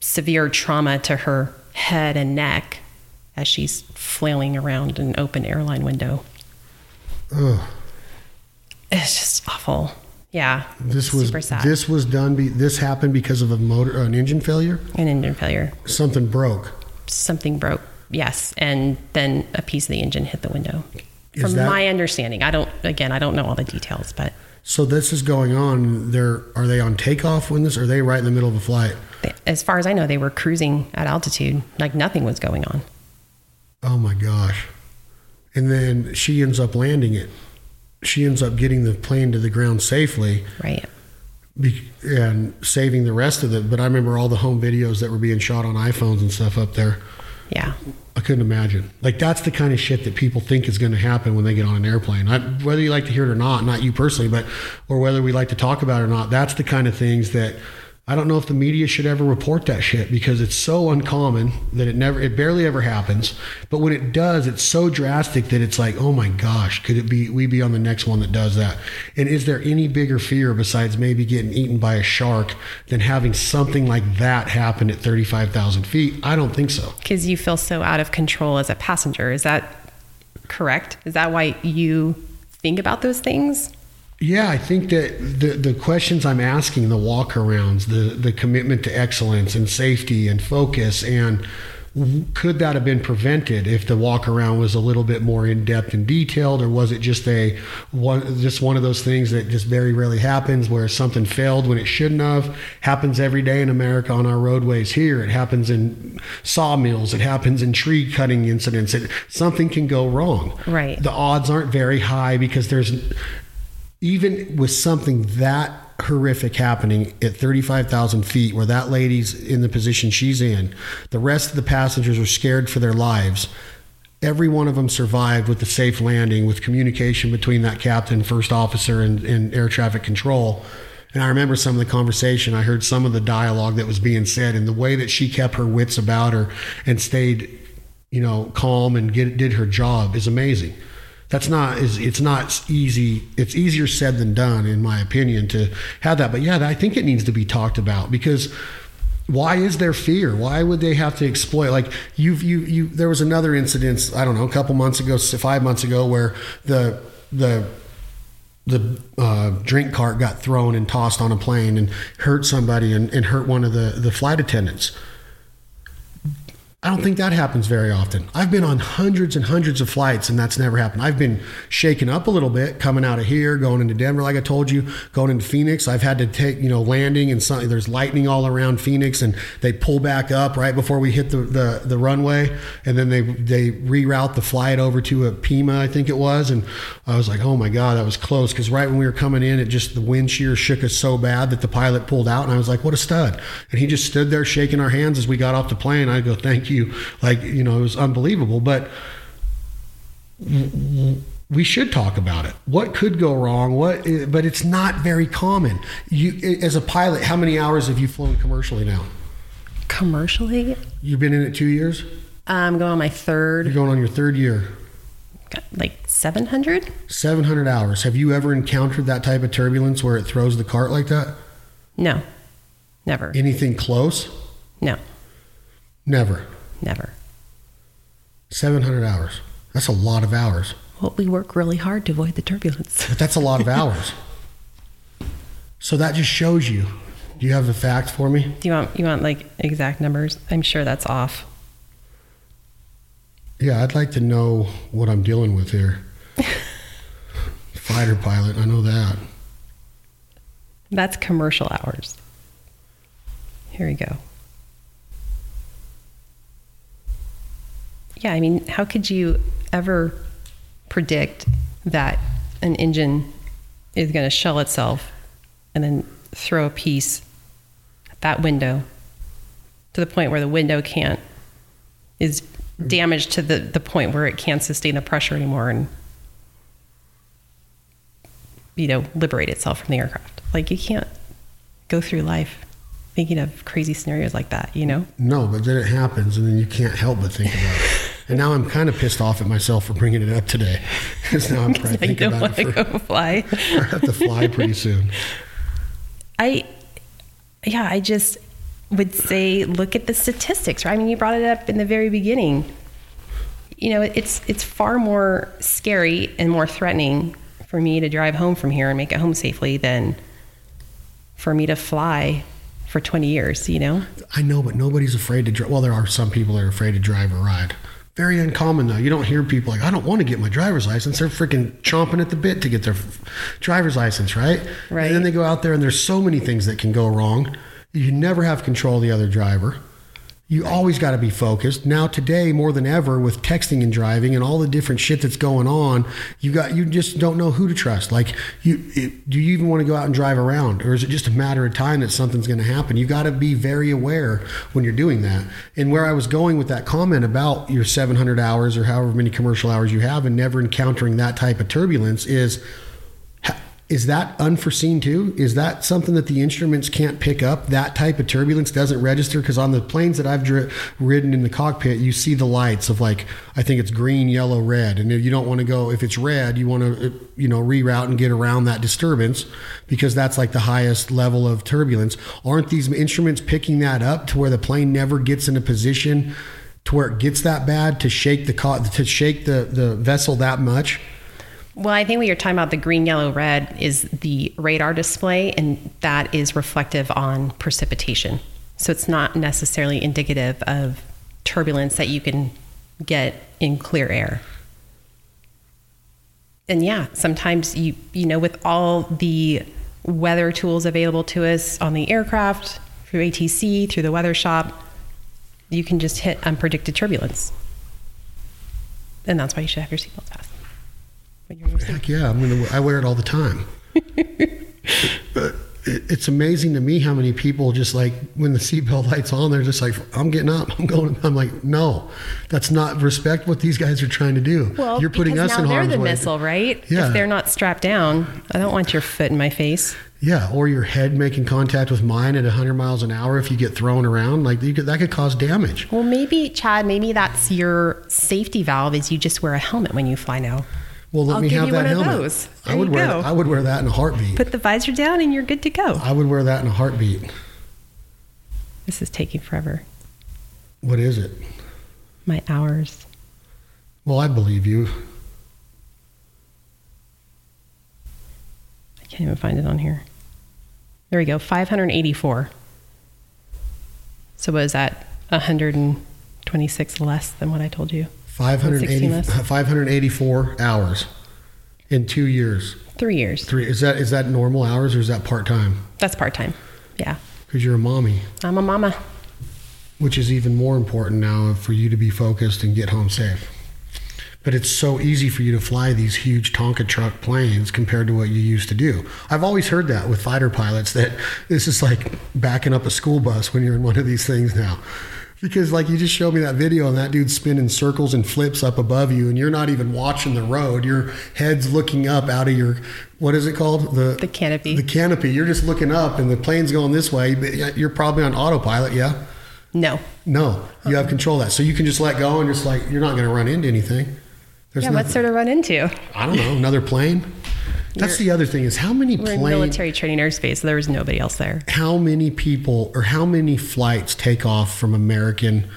severe trauma to her head and neck as she's flailing around an open airline window. Ugh. It's just awful. Yeah. This was this was done. Be, this happened because of a motor, an engine failure. An engine failure. Something broke. Something broke. Yes, and then a piece of the engine hit the window. From that, my understanding, I don't. Again, I don't know all the details, but. So this is going on. They're are they on takeoff when this? Or are they right in the middle of a flight? As far as I know, they were cruising at altitude, like nothing was going on. Oh my gosh! And then she ends up landing it she ends up getting the plane to the ground safely. Right. Be, and saving the rest of it. But I remember all the home videos that were being shot on iPhones and stuff up there. Yeah. I couldn't imagine. Like that's the kind of shit that people think is going to happen when they get on an airplane. I, whether you like to hear it or not, not you personally, but or whether we like to talk about it or not, that's the kind of things that I don't know if the media should ever report that shit because it's so uncommon that it never, it barely ever happens. But when it does, it's so drastic that it's like, oh my gosh, could it be, we be on the next one that does that? And is there any bigger fear besides maybe getting eaten by a shark than having something like that happen at 35,000 feet? I don't think so. Because you feel so out of control as a passenger. Is that correct? Is that why you think about those things? Yeah, I think that the the questions I'm asking, the walkarounds, the the commitment to excellence and safety and focus, and could that have been prevented if the walk around was a little bit more in depth and detailed, or was it just a one just one of those things that just very rarely happens, where something failed when it shouldn't have? Happens every day in America on our roadways here. It happens in sawmills. It happens in tree cutting incidents. It, something can go wrong. Right. The odds aren't very high because there's even with something that horrific happening at 35,000 feet, where that lady's in the position she's in, the rest of the passengers are scared for their lives. Every one of them survived with a safe landing, with communication between that captain, first officer, and, and air traffic control. And I remember some of the conversation. I heard some of the dialogue that was being said, and the way that she kept her wits about her and stayed, you know, calm and get, did her job is amazing that's not is it's not easy it's easier said than done in my opinion to have that. But yeah i think it needs to be talked about because why is there fear? Why would they have to exploit like you've you you there was another incident i don't know a couple months ago five months ago where the the the uh, drink cart got thrown and tossed on a plane and hurt somebody and, and hurt one of the, the flight attendants I don't think that happens very often. I've been on hundreds and hundreds of flights and that's never happened. I've been shaken up a little bit coming out of here, going into Denver, like I told you, going into Phoenix. I've had to take, you know, landing and something. there's lightning all around Phoenix and they pull back up right before we hit the, the, the runway. And then they, they reroute the flight over to a Pima, I think it was. And I was like, oh my God, that was close. Cause right when we were coming in, it just, the wind shear shook us so bad that the pilot pulled out. And I was like, what a stud. And he just stood there shaking our hands as we got off the plane. I go, thank you you. Like, you know, it was unbelievable. But we should talk about it. What could go wrong? What? But it's not very common. You, as a pilot, how many hours have you flown commercially now? Commercially, you've been in it two years. Uh, I'm going on my third. You're going on your third year. Like 700. 700 hours. Have you ever encountered that type of turbulence where it throws the cart like that? No, never. Anything close? No. Never. Never. 700 hours. That's a lot of hours. Well, we work really hard to avoid the turbulence. But that's a lot of *laughs* hours. so that just shows you. Do you have the fact for me? Do you want you want like exact numbers? I'm sure that's off. Yeah, I'd like to know what I'm dealing with here. *laughs* Fighter pilot, I know that. That's commercial hours. Here we go. Yeah, I mean, how could you ever predict that an engine is going to shell itself and then throw a piece at that window to the point where the window can't is damaged to the, the point where it can't sustain the pressure anymore and you know liberate itself from the aircraft? Like you can't go through life thinking of crazy scenarios like that you know? No but then it happens and then you can't help but think about it and now I'm kind of pissed off at myself for bringing it up today because now I'm *laughs* probably thinking about it. For, go fly. *laughs* I have to fly pretty soon. I, yeah, I just would say look at the statistics. Right? I mean, you brought it up in the very beginning. You know, it's it's far more scary and more threatening for me to drive home from here and make it home safely than for me to fly for 20 years, you know? I know, but nobody's afraid to drive. Well, there are some people that are afraid to drive or ride. Very uncommon though. You don't hear people like, I don't want to get my driver's license. They're freaking chomping at the bit to get their driver's license, right? Right. And then they go out there and there's so many things that can go wrong. You never have control of the other driver. You always got to be focused. Now today more than ever with texting and driving and all the different shit that's going on, you got you just don't know who to trust. Like you it, do you even want to go out and drive around or is it just a matter of time that something's going to happen? You got to be very aware when you're doing that. And where I was going with that comment about your 700 hours or however many commercial hours you have and never encountering that type of turbulence is is that unforeseen too? Is that something that the instruments can't pick up? That type of turbulence doesn't register because on the planes that I've dri- ridden in the cockpit, you see the lights of like I think it's green, yellow, red, and if you don't want to go if it's red, you want to uh, you know reroute and get around that disturbance because that's like the highest level of turbulence. Aren't these instruments picking that up to where the plane never gets in a position to where it gets that bad to shake the co- to shake the the vessel that much? Well, I think what you're talking about, the green, yellow, red, is the radar display, and that is reflective on precipitation. So it's not necessarily indicative of turbulence that you can get in clear air. And yeah, sometimes you you know with all the weather tools available to us on the aircraft through ATC through the weather shop, you can just hit unpredicted turbulence. And that's why you should have your seatbelt fast. Heck yeah, I'm gonna. I wear it all the time. *laughs* but it's amazing to me how many people just like when the seatbelt lights on, they're just like, "I'm getting up, I'm going." I'm like, "No, that's not respect what these guys are trying to do. Well, you're putting us now in harm's way. they're the way. missile, right? Yeah. If they're not strapped down, I don't want your foot in my face. Yeah, or your head making contact with mine at 100 miles an hour if you get thrown around, like could, that could cause damage. Well, maybe Chad, maybe that's your safety valve is you just wear a helmet when you fly now. Well, let I'll me give have you that one of helmet. those. I would wear. go. I would wear that in a heartbeat. Put the visor down and you're good to go. I would wear that in a heartbeat. This is taking forever. What is it? My hours. Well, I believe you. I can't even find it on here. There we go. 584. So what is that? 120 26 less than what I told you. 580, 584 hours in two years. Three years. Three is that is that normal hours or is that part time? That's part time. Yeah. Because you're a mommy, I'm a mama. which is even more important now for you to be focused and get home safe. But it's so easy for you to fly these huge Tonka truck planes compared to what you used to do. I've always heard that with fighter pilots that *laughs* this is like backing up a school bus when you're in one of these things now. Because like you just showed me that video and that dude's spinning circles and flips up above you and you're not even watching the road. Your head's looking up out of your what is it called? The The canopy. The canopy. You're just looking up and the plane's going this way, but you're probably on autopilot, yeah? No. No, you have control of that. So you can just let go and just like you're not going to run into anything. There's yeah, nothing. what's there to run into? I don't know, another plane. That's the other thing is how many We're military training airspace, so there was nobody else there. how many people or how many flights take off from American,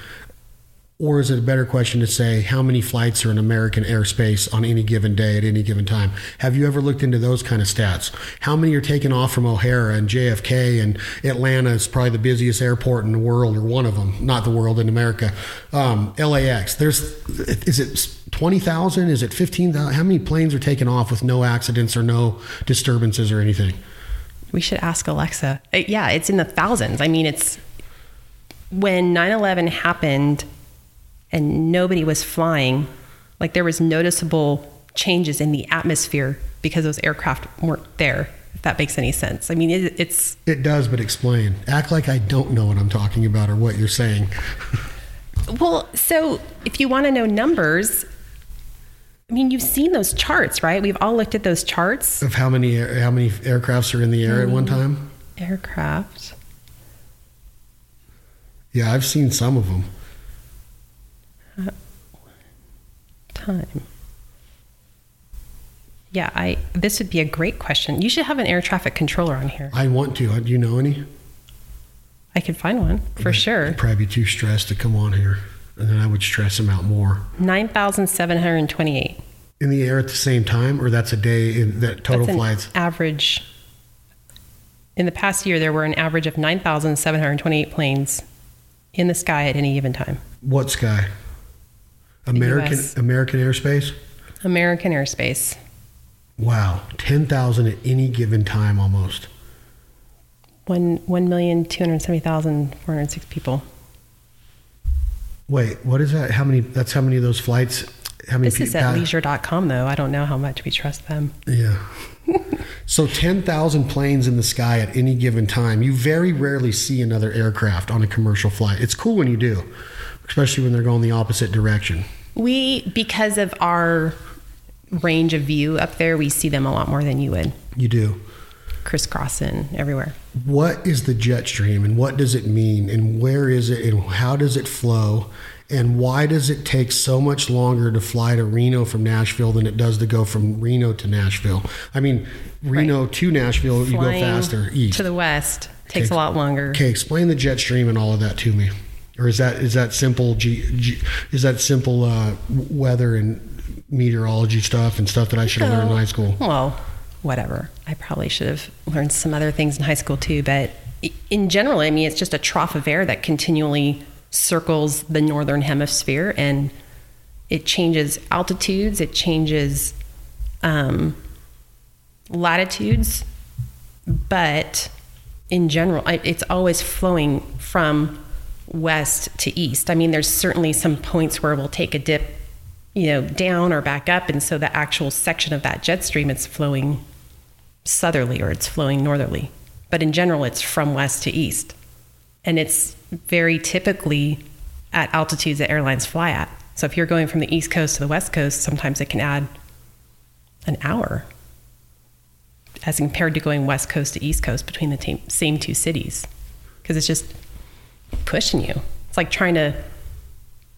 or is it a better question to say how many flights are in American airspace on any given day at any given time? Have you ever looked into those kind of stats? How many are taken off from O'Hare and JFK and Atlanta is probably the busiest airport in the world or one of them, not the world in America. Um, LAX. There's is it twenty thousand? Is it fifteen thousand? How many planes are taken off with no accidents or no disturbances or anything? We should ask Alexa. Uh, yeah, it's in the thousands. I mean, it's when 9 11 happened and nobody was flying, like there was noticeable changes in the atmosphere because those aircraft weren't there, if that makes any sense. I mean, it, it's It does, but explain. Act like I don't know what I'm talking about or what you're saying. *laughs* Well, so if you want to know numbers, I mean, you've seen those charts, right? We've all looked at those charts. Of how many air, how many aircrafts are in the air at one time? Aircraft. Yeah, I've seen some of them. Time. Yeah, I. This would be a great question. You should have an air traffic controller on here. I want to. Uh, do you know any? I could find one for sure. I'd probably be too stressed to come on here, and then I would stress them out more. Nine thousand seven hundred twenty-eight. In the air at the same time, or that's a day in that total That's an flights. average. In the past year, there were an average of nine thousand seven hundred twenty-eight planes in the sky at any given time. What sky? American US. American airspace. American airspace. Wow, ten thousand at any given time, almost. One one million two hundred seventy thousand four hundred six people. Wait, what is that? How many? That's how many of those flights? How many? This is pe- at pa- leisure.com though. I don't know how much we trust them. Yeah. *laughs* so 10,000 planes in the sky at any given time. You very rarely see another aircraft on a commercial flight. It's cool when you do, especially when they're going the opposite direction. We because of our range of view up there, we see them a lot more than you would. You do. Crisscrossing everywhere. What is the jet stream and what does it mean and where is it and how does it flow? And why does it take so much longer to fly to Reno from Nashville than it does to go from Reno to Nashville? I mean, Reno to Nashville, you go faster east. to the west takes Okay. a lot longer. Okay, explain the jet stream and all of that to me. Or is that is that simple? G, G, is that simple uh, weather and meteorology stuff and stuff that I should have learned in high school? Well, whatever. I probably should have learned some other things in high school too, but in general, I mean, it's just a trough of air that continually circles the northern hemisphere and it changes altitudes, it changes um, latitudes, but in general, it's always flowing from west to east. I mean, there's certainly some points where we'll take a dip, you know, down or back up, and so the actual section of that jet stream it's flowing southerly or it's flowing northerly. But in general, it's from west to east, and it's very typically at altitudes that airlines fly at. So if you're going from the east coast to the west coast, sometimes it can add an hour as compared to going west coast to east coast between the same two cities because it's just pushing you. It's like trying to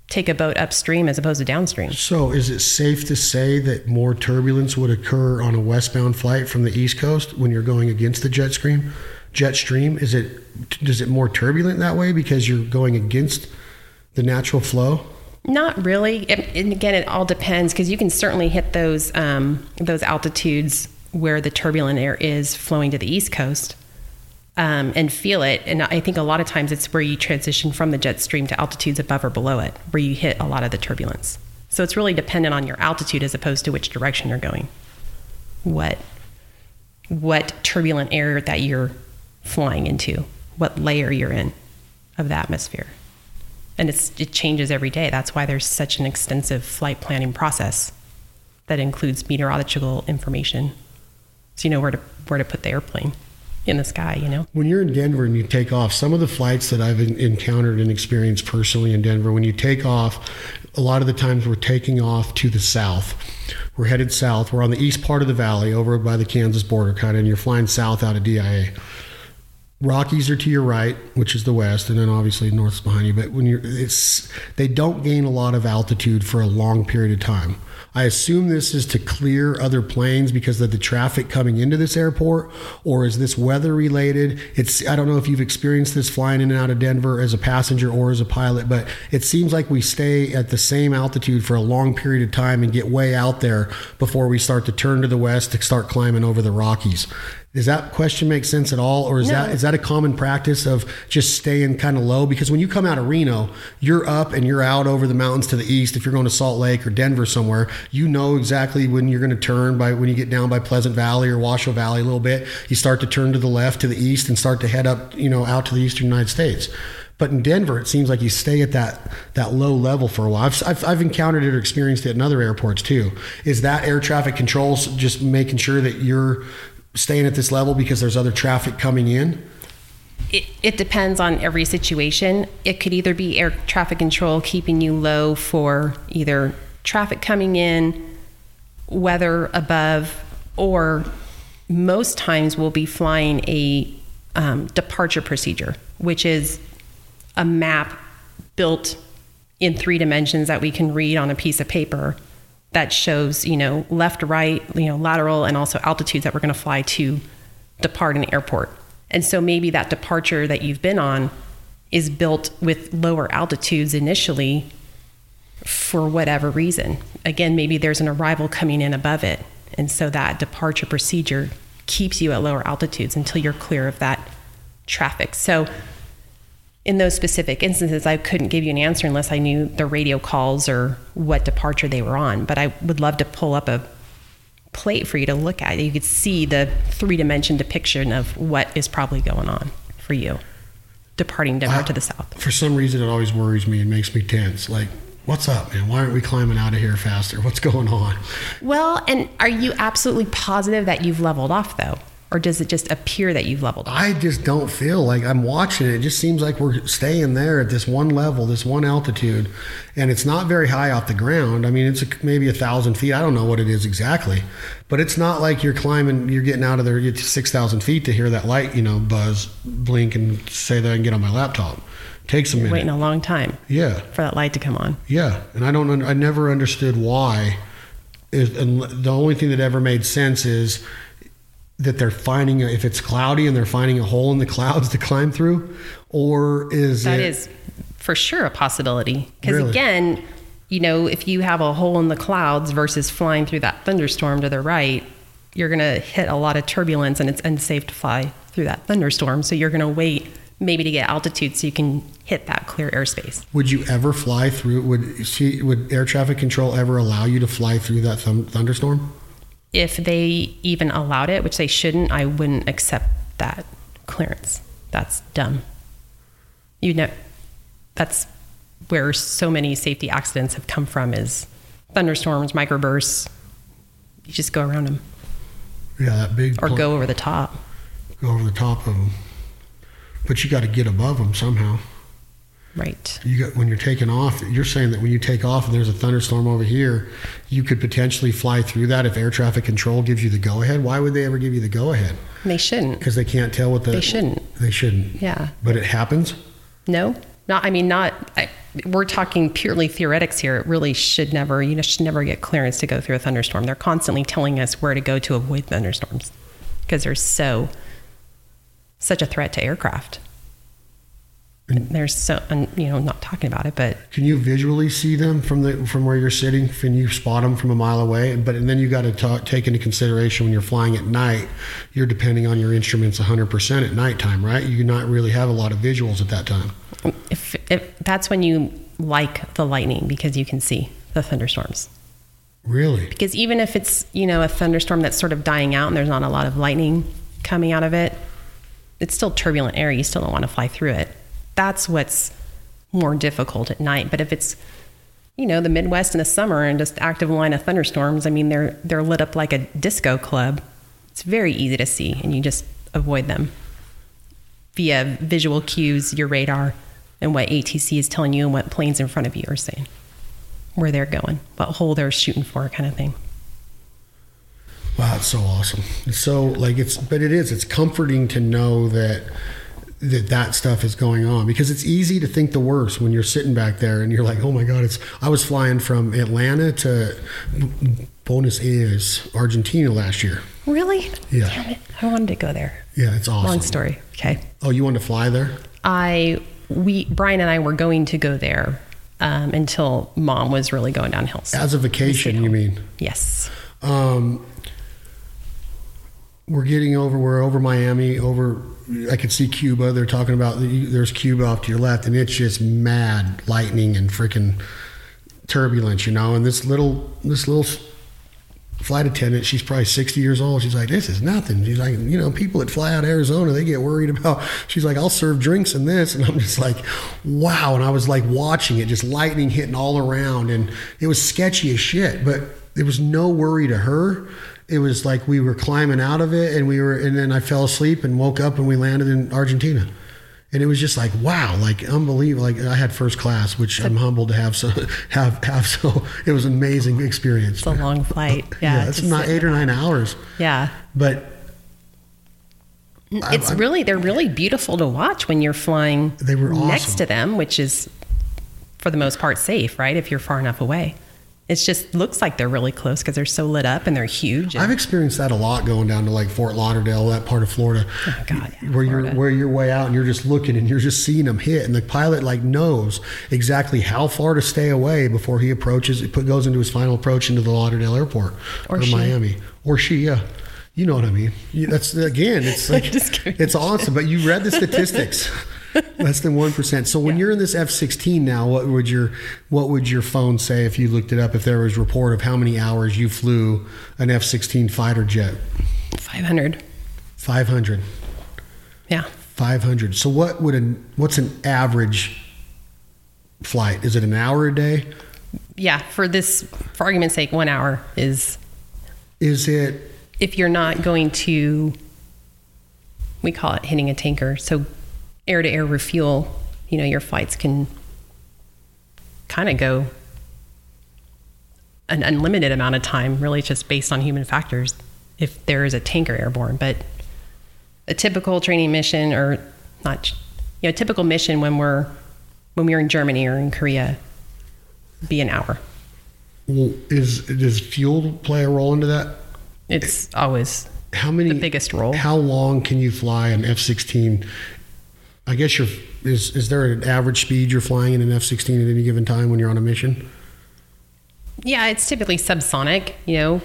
take a boat upstream as opposed to downstream. So, is it safe to say that more turbulence would occur on a westbound flight from the East Coast when you're going against the jet stream? Jet stream is it is it more turbulent that way because you're going against the natural flow? Not really. And and again, it all depends because you can certainly hit those um, those altitudes where the turbulent air is flowing to the east coast. Um, and feel it. And I think a lot of times it's where you transition from the jet stream to altitudes above or below it, where you hit a lot of the turbulence. So it's really dependent on your altitude as opposed to which direction you're going. What what turbulent air that you're flying into, what layer you're in of the atmosphere. And it's, it changes every day. That's why there's such an extensive flight planning process that includes meteorological information. So you know where to where to put the airplane in the sky, you know. When you're in Denver and you take off, some of the flights that I've encountered and experienced personally in Denver, when you take off, a lot of the times we're taking off to the south. We're headed south. We're on the east part of the valley over by the Kansas border, kind of, and you're flying south out of DIA. Rockies are to your right, which is the west, and then obviously north's behind you. But when you're, it's they don't gain a lot of altitude for a long period of time. I assume this is to clear other planes because of the traffic coming into this airport, or is this weather related? It's I don't know if you've experienced this flying in and out of Denver as a passenger or as a pilot, but it seems like we stay at the same altitude for a long period of time and get way out there before we start to turn to the west to start climbing over the Rockies. Does that question make sense at all, or is No. that is that a common practice of just staying kind of low? Because when you come out of Reno, you're up and you're out over the mountains to the east. If you're going to Salt Lake or Denver somewhere, you know exactly when you're going to turn. By when you get down by Pleasant Valley or Washoe Valley a little bit, you start to turn to the left to the east and start to head up, you know, out to the eastern United States. But in Denver, it seems like you stay at that that low level for a while. I've, I've, I've encountered it or experienced it in other airports too. Is that air traffic controls just making sure that you're staying at this level because there's other traffic coming in? It, it depends on every situation. It could either be air traffic control keeping you low for either traffic coming in, weather above, or most times we'll be flying a um, departure procedure, which is a map built in three dimensions that we can read on a piece of paper that shows, you know, left, right, you know, lateral, and also altitudes that we're going to fly to depart an airport. And so maybe that departure that you've been on is built with lower altitudes initially for whatever reason. Again, maybe there's an arrival coming in above it. And so that departure procedure keeps you at lower altitudes until you're clear of that traffic. So in those specific instances, I couldn't give you an answer unless I knew the radio calls or what departure they were on. But I would love to pull up a plate for you to look at. You could see the three dimension depiction of what is probably going on for you departing Denver Wow. to the south. For some reason, it always worries me and makes me tense. Like, what's up, man? Why aren't we climbing out of here faster? What's going on? Well, and are you absolutely positive that you've leveled off though? Or does it just appear that you've leveled off? I just don't feel like I'm watching it. It just seems like we're staying there at this one level, this one altitude, and it's not very high off the ground. I mean, it's a, maybe a thousand feet. I don't know what it is exactly, but it's not like you're climbing. You're getting out of there, you get to six thousand feet to hear that light, you know, buzz, blink, and say that I can get on my laptop. takes a minute. Waiting a long time yeah, for that light to come on. yeah, and I don't. I never understood why. Is and the only thing that ever made sense is that they're finding a, if it's cloudy and they're finding a hole in the clouds to climb through, or is That it, is for sure a possibility. Because Really? again, you know, if you have a hole in the clouds versus flying through that thunderstorm to the right, you're going to hit a lot of turbulence and it's unsafe to fly through that thunderstorm. So you're going to wait maybe to get altitude so you can hit that clear airspace. Would you ever fly through? Would she, would air traffic control ever allow you to fly through that thun- thunderstorm? If they even allowed it, which they shouldn't, I wouldn't accept that clearance. That's dumb. You know, that's where so many safety accidents have come from is thunderstorms, microbursts. You just go around them Yeah, that big or pl- go over the top. go over the top of them. But you got to get above them somehow. Right. You got when you're taking off. You're saying that when you take off and there's a thunderstorm over here, you could potentially fly through that if air traffic control gives you the go ahead. Why would they ever give you the go ahead? They shouldn't. Because they can't tell what the They shouldn't. They shouldn't. Yeah. But it happens. No, not. I mean, not. I, we're talking purely theoretics here. It really should never. You know, should never get clearance to go through a thunderstorm. They're constantly telling us where to go to avoid thunderstorms because they're so such a threat to aircraft. There's so, you know, not talking about it, but Can you visually see them from the from where you're sitting? Can you spot them from a mile away? But and then you got to ta take into consideration when you're flying at night, you're depending on your instruments 100% at nighttime, right? You not really have a lot of visuals at that time. if, if that's when you like the lightning because you can see the thunderstorms. Really? Because even if it's, you know, a thunderstorm that's sort of dying out and there's not a lot of lightning coming out of it, it's still turbulent air. You still don't want to fly through it. That's what's more difficult at night. But if it's, you know, the Midwest in the summer and just active line of thunderstorms, I mean, they're they're lit up like a disco club. It's very easy to see, and you just avoid them via visual cues, your radar, and what ATC is telling you, and what planes in front of you are saying, where they're going, what hole they're shooting for, kind of thing. Wow, it's so awesome. It's so like it's, but it is. It's comforting to know that that that stuff is going on because it's easy to think the worst when you're sitting back there and you're like, oh my god, it's. I was flying from Atlanta to Buenos Aires, Argentina last year. Really? Yeah. Damn it. I wanted to go there. Yeah, it's awesome. Long story. Okay. Oh, you wanted to fly there? I we Brian and I were going to go there um, until mom was really going downhill. So As a vacation, you mean? yes. Um, we're getting over. We're over Miami. Over, I could see Cuba. They're talking about there's Cuba off to your left, and it's just mad lightning and freaking turbulence, you know. And this little this little flight attendant, she's probably 60 years old. She's like, this is nothing. She's like, you know, people that fly out of Arizona, they get worried about. *laughs* She's like, I'll serve drinks in this, and I'm just like, wow. And I was like watching it, just lightning hitting all around, and it was sketchy as shit, but there was no worry to her it was like we were climbing out of it and we were and then I fell asleep and woke up and we landed in Argentina. And it was just like wow, like unbelievable. Like I had first class, which I'm humbled to have. So have have so *laughs* it was an amazing experience. It's a long flight. *laughs* Yeah. it's not eight or nine hours, Yeah. but mm, It's really they're really beautiful to watch when you're flying They were next to them, which is for the most part safe, right? If you're far enough away. It just looks like they're really close because they're so lit up and they're huge. and- I've experienced that a lot going down to like Fort Lauderdale, that part of Florida, Oh, God, yeah, where you're where you're way out and you're just looking and you're just seeing them hit, and the pilot like knows exactly how far to stay away before he approaches. It goes into his final approach into the Lauderdale airport Or or. Miami or she. Yeah, you know what I mean. That's again, it's *laughs* like it's awesome. But you read the statistics. *laughs* *laughs* Less than one percent. So when you're in this F-16 now, what would your what would your phone say if you looked it up? If there was a report of how many hours you flew an F-16 fighter jet? 500. 500. Yeah. 500. So what would an what's an average flight? Is it an hour a day? Yeah. For this, for argument's sake, one hour is Is it if you're not going to, we call it hitting a tanker. So air to air refuel, you know, your flights can kind of go an unlimited amount of time, really just based on human factors if there is a tanker airborne. But a typical training mission or not, you know, a typical mission when we're, when we're in Germany or in Korea, be an hour. well, is does fuel play a role into that? It's always How many the biggest role. How long can you fly an F-16? I guess you're is is there an average speed you're flying in an F-16 at any given time when you're on a mission? Yeah, it's typically subsonic, you know,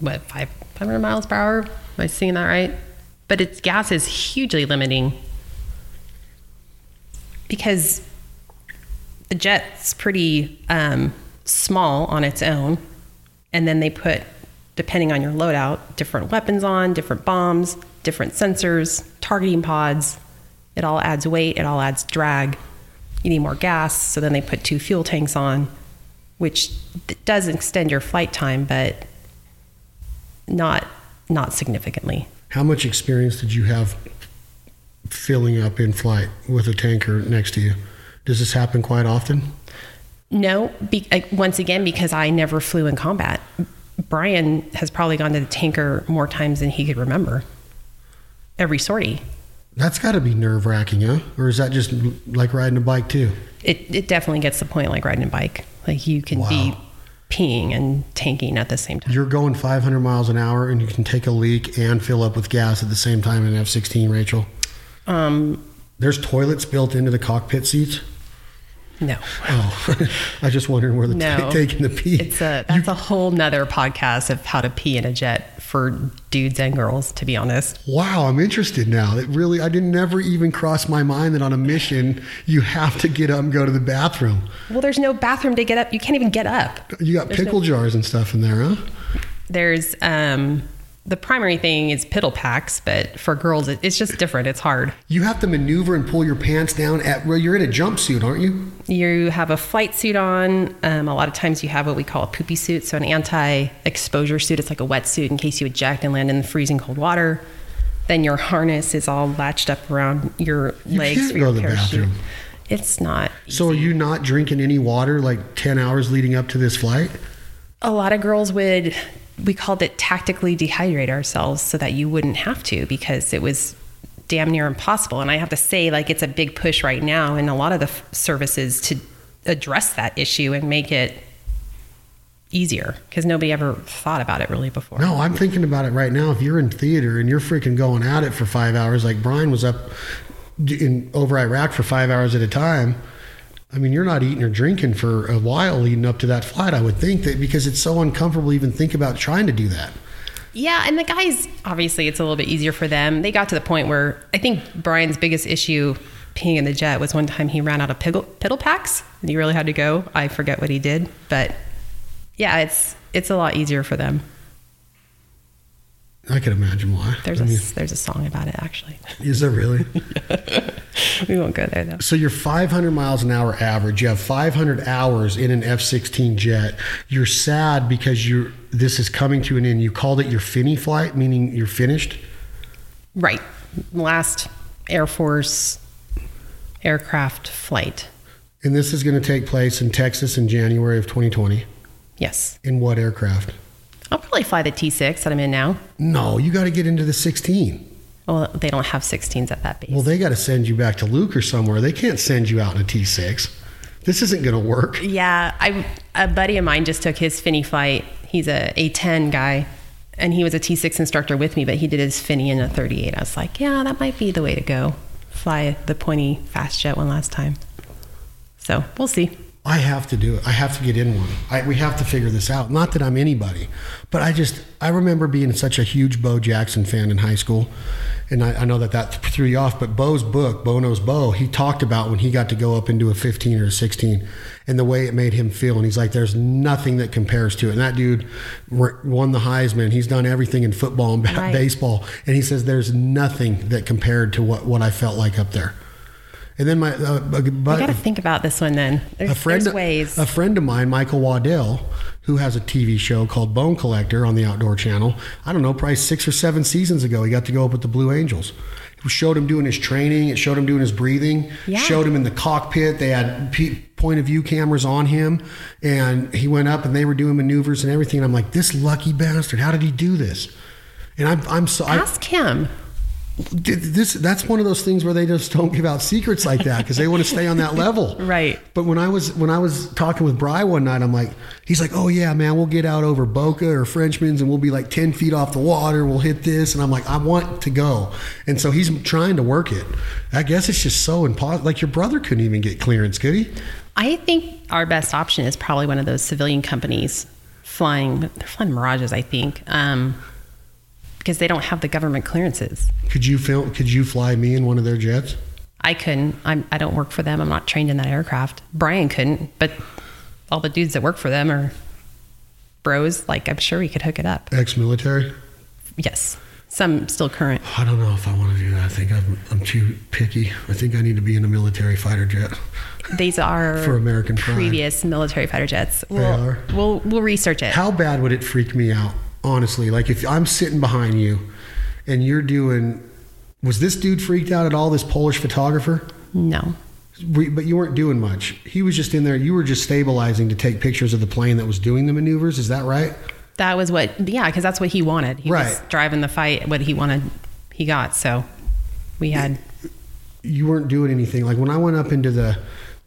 what, five, 500 miles per hour? Am I seeing that right? But its gas is hugely limiting because the jet's pretty um, small on its own. And then they put, depending on your loadout, different weapons on, different bombs, different sensors, targeting pods. It all adds weight, it all adds drag. You need more gas, so then they put two fuel tanks on which does extend your flight time, but not not significantly. How much experience did you have filling up in flight with a tanker next to you? Does this happen quite often? No, be, uh, once again because I never flew in combat. Brian has probably gone to the tanker more times than he could remember. Every sortie. That's got to be nerve wracking, huh? Or is that just like riding a bike too? It it definitely gets the point like riding a bike. Like you can be peeing and tanking at the same time. You're going 500 miles an hour and you can take a leak and fill up with gas at the same time in an F 16, Rachel. Um, There's toilets built into the cockpit seats. No. Oh, *laughs* I was just wondering where the No. taking the pee. It's a that's a whole nother podcast of how to pee in a jet for dudes and girls, to be honest. Wow, I'm interested now. It really, I didn't never even cross my mind that on a mission you have to get up and go to the bathroom. Well, there's no bathroom to get up. You can't even get up. You got pickle jars and stuff in there, huh? There's um the primary thing is piddle packs, but for girls it's just different. It's hard. You have to maneuver and pull your pants down at. Well, you're in a jumpsuit, aren't you? You have a flight suit on. Um, a lot of times you have what we call a poopy suit, so an anti-exposure suit. It's like a wetsuit in case you eject and land in the freezing cold water. Then your harness is all latched up around your You legs can't for your go to the bathroom. It's not. So are you not drinking any water like ten hours leading up to this flight? a lot of girls would we called it tactically dehydrate ourselves so that you wouldn't have to because it was damn near impossible and i have to say like it's a big push right now in a lot of the f- services to address that issue and make it easier because nobody ever thought about it really before No, I'm thinking about it right now. If you're in theater and you're freaking going at it for five hours, like Brian was up in over Iraq for five hours at a time. I mean, you're not eating or drinking for a while leading up to that flight. I would think that because it's so uncomfortable to even think about trying to do that. Yeah, and the guys obviously it's a little bit easier for them. They got to the point where I think Brian's biggest issue peeing in the jet was one time he ran out of piddle, piddle packs and he really had to go. I forget what he did, but yeah, it's it's a lot easier for them. I could imagine why. There's I a mean, there's a song about it actually. is there really? *laughs* we won't go there though. So you're 500 miles an hour average. You have 500 hours in an F-16 jet. You're sad because you're this is coming to an end. You called it your fini flight, meaning you're finished. Right. Last Air Force aircraft flight. And this is going to take place in Texas in January of 2020. Yes. In what aircraft? I'll probably fly the T6 that I'm in now. No, you got to get into the 16. Well, they don't have 16s at that base. Well, they got to send you back to Luke or somewhere. They can't send you out in a T6. This isn't going to work. Yeah, I a buddy of mine just took his fini flight. He's a A10 guy, and he was a T6 instructor with me, but he did his fini in a 38. I was like, yeah, that might be the way to go. Fly the pointy fast jet one last time. So we'll see. I have to do it. I have to get in one. I, we have to figure this out. Not that I'm anybody, but I just I remember being such a huge Bo Jackson fan in high school, and I, I know that that threw you off. But Bo's book, Bo Knows Bo, he talked about when he got to go up into a 15 or a 16, and the way it made him feel. And he's like, "There's nothing that compares to it." And that dude won the Heisman. He's done everything in football and Right. baseball, and he says there's nothing that compared to what what I felt like up there. And then my uh, I got to think about this one then. There's, a friend, there's ways. a friend of mine, Michael Waddell, who has a TV show called Bone Collector on the Outdoor Channel. I don't know, probably six or seven seasons ago, he got to go up with the Blue Angels. It showed him doing his training. It showed him doing his breathing. Yeah. Showed him in the cockpit. They had p- point of view cameras on him, and he went up and they were doing maneuvers and everything. And I'm like, this lucky bastard, how did he do this? And I'm, I'm so. I, Ask him. This that's one of those things where they just don't give out secrets like that because they want to stay on that level. *laughs* Right. but when i was when i was talking with bry one night i'm like he's like oh yeah man we'll get out over boca or frenchman's and we'll be like 10 feet off the water. We'll hit this. And i'm like i want to go. And so he's trying to work it. I guess it's just so impossible like your brother couldn't even get clearance could he? I think our best option is probably one of those civilian companies flying. They're flying Mirages, I think, um, because they don't have the government clearances. could you film could you fly me in one of their jets I couldn't. I'm, I don't work for them. I'm not trained in that aircraft. Brian couldn't, but all the dudes that work for them are bros. Like I'm sure we could hook it up. ex-military Yes, some still current. I don't know if I want to do that. I think I'm, I'm too picky. I think I need to be in a military fighter jet. These are For American pride. previous military fighter jets. We'll, are. we'll we'll research it. How bad would it freak me out, honestly? Like if I'm sitting behind you and you're doing, was this dude freaked out at all? This Polish photographer, no, We- but you weren't doing much. He was just in there. You were just stabilizing to take pictures of the plane that was doing the maneuvers. Is that right? that was what. Yeah, because that's what he wanted. He was driving the fight. What he wanted, he got. So we had. You weren't doing anything. Like when I went up into the,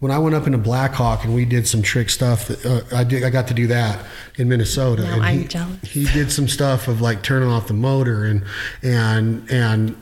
when I went up into Black Hawk and we did some trick stuff. Uh, I did. I got to do that in Minnesota. Now and I'm he, jealous. He did some stuff of like turning off the motor and and and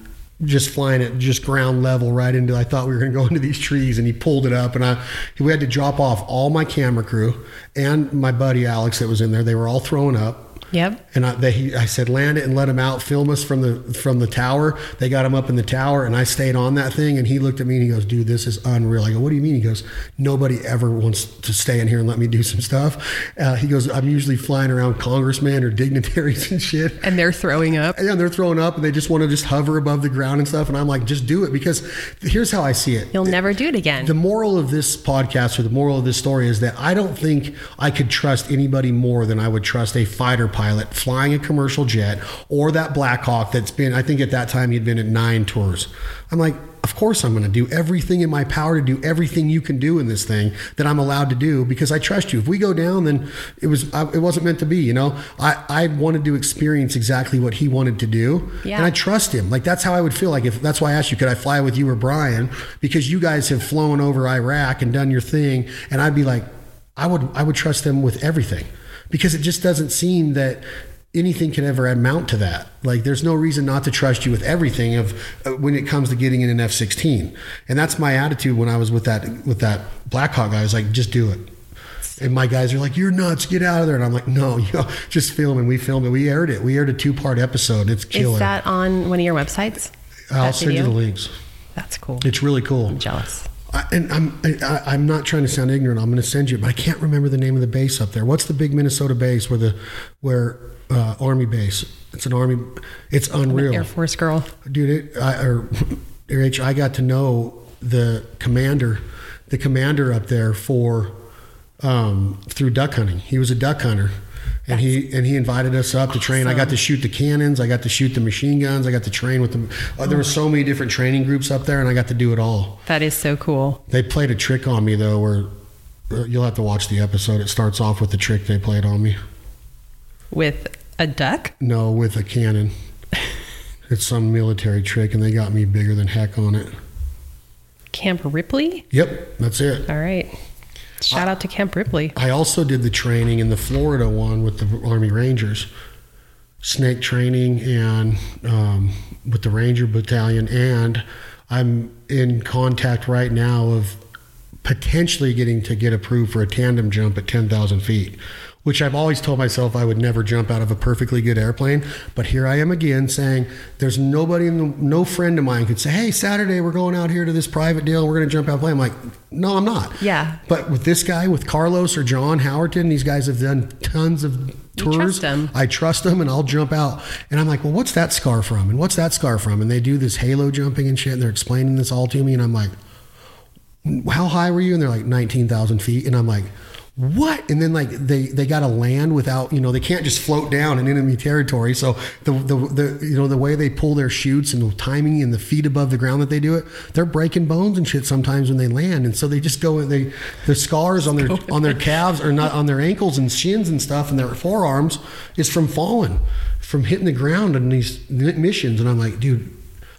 just flying at just ground level right into. I thought we were going to go *laughs* into these trees, and he pulled it up, and I we had to drop off all my camera crew and my buddy Alex that was in there. They were all throwing up. Yep. And I, they, I said, land it and let him out, film us from the from the tower. They got him up in the tower, and I stayed on that thing. And he looked at me and he goes, "Dude, this is unreal." I go, "What do you mean?" He goes, "Nobody ever wants to stay in here and let me do some stuff." Uh, he goes, "I'm usually flying around congressmen or dignitaries and shit." And they're throwing up. Yeah, and they're throwing up, and they just want to just hover above the ground and stuff. And I'm like, just do it because here's how I see it. You'll never do it again. The moral of this podcast or the moral of this story is that I don't think I could trust anybody more than I would trust a fighter pilot flying a commercial jet or that Black Hawk that's been, I think at that time he'd been at nine tours. I'm like, of course I'm going to do everything in my power to do everything you can do in this thing that I'm allowed to do because I trust you. If we go down, then it was I, it wasn't meant to be. You know, I I wanted to experience exactly what he wanted to do, Yeah. and I trust him. Like that's how I would feel. Like if that's why I asked you, could I fly with you or Brian? Because you guys have flown over Iraq and done your thing, and I'd be like, I would I would trust them with everything because it just doesn't seem that anything can ever amount to that. Like there's no reason not to trust you with everything of uh, when it comes to getting in an F16. And that's my attitude when I was with that with that Blackhawk guy. I was like, just do it. And my guys are like, "You're nuts! Get out of there!" And I'm like, "No, *laughs* you know, just film." And we filmed it. We aired it. We aired a two part episode. It's killer. Is that on one of your websites? I'll send you the links. That's cool. It's really cool. I'm jealous. I, and I'm I, I'm not trying to sound ignorant. I'm going to send you, but I can't remember the name of the base up there. What's the big Minnesota base where the where uh, Army base? It's an Army. It's unreal, Air Force girl. dude. It, I, or Rach, I got to know the commander, the commander up there for um, through duck hunting. He was a duck hunter. And he and he invited us up to train. I got to shoot the cannons. I got to shoot the machine guns. I got to train with them. Uh, there were so many different training groups up there, and I got to do it all. That is so cool. They played a trick on me though, where uh, you'll have to watch the episode. It starts off with the trick they played on me. With a duck? No, with a cannon. *laughs* it's some military trick, and they got me bigger than heck on it. Camp Ripley? Yep, that's it. All right. Shout out to Camp Ripley. I also did the training in the Florida one with the Army Rangers, snake training, and um, with the Ranger Battalion. And I'm in contact right now of potentially getting to get approved for a tandem jump at 10,000 feet, which I've always told myself I would never jump out of a perfectly good airplane. But here I am again saying there's nobody, in the, no friend of mine could say, hey, Saturday we're going out here to this private deal. and We're going to jump out of a plane. I'm like, no, I'm not. Yeah. But with this guy, with Carlos or John Howerton, these guys have done tons of tours. trust. I trust them and I'll jump out. And I'm like, well, what's that scar from? And what's that scar from? And they do this halo jumping and shit. And they're explaining this all to me. And I'm like, how high were you? And they're like 19,000 feet. And I'm like, what? And then like they, they got to land without, you know, they can't just float down in enemy territory. So the, the, the, you know, the way they pull their shoots and the timing and the feet above the ground that they do it, they're breaking bones and shit sometimes when they land. And so they just go and they, the scars on their, on their calves or not on their ankles and shins and stuff and their forearms is from falling, from hitting the ground on these missions. And I'm like, dude,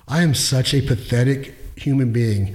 I am such a pathetic human being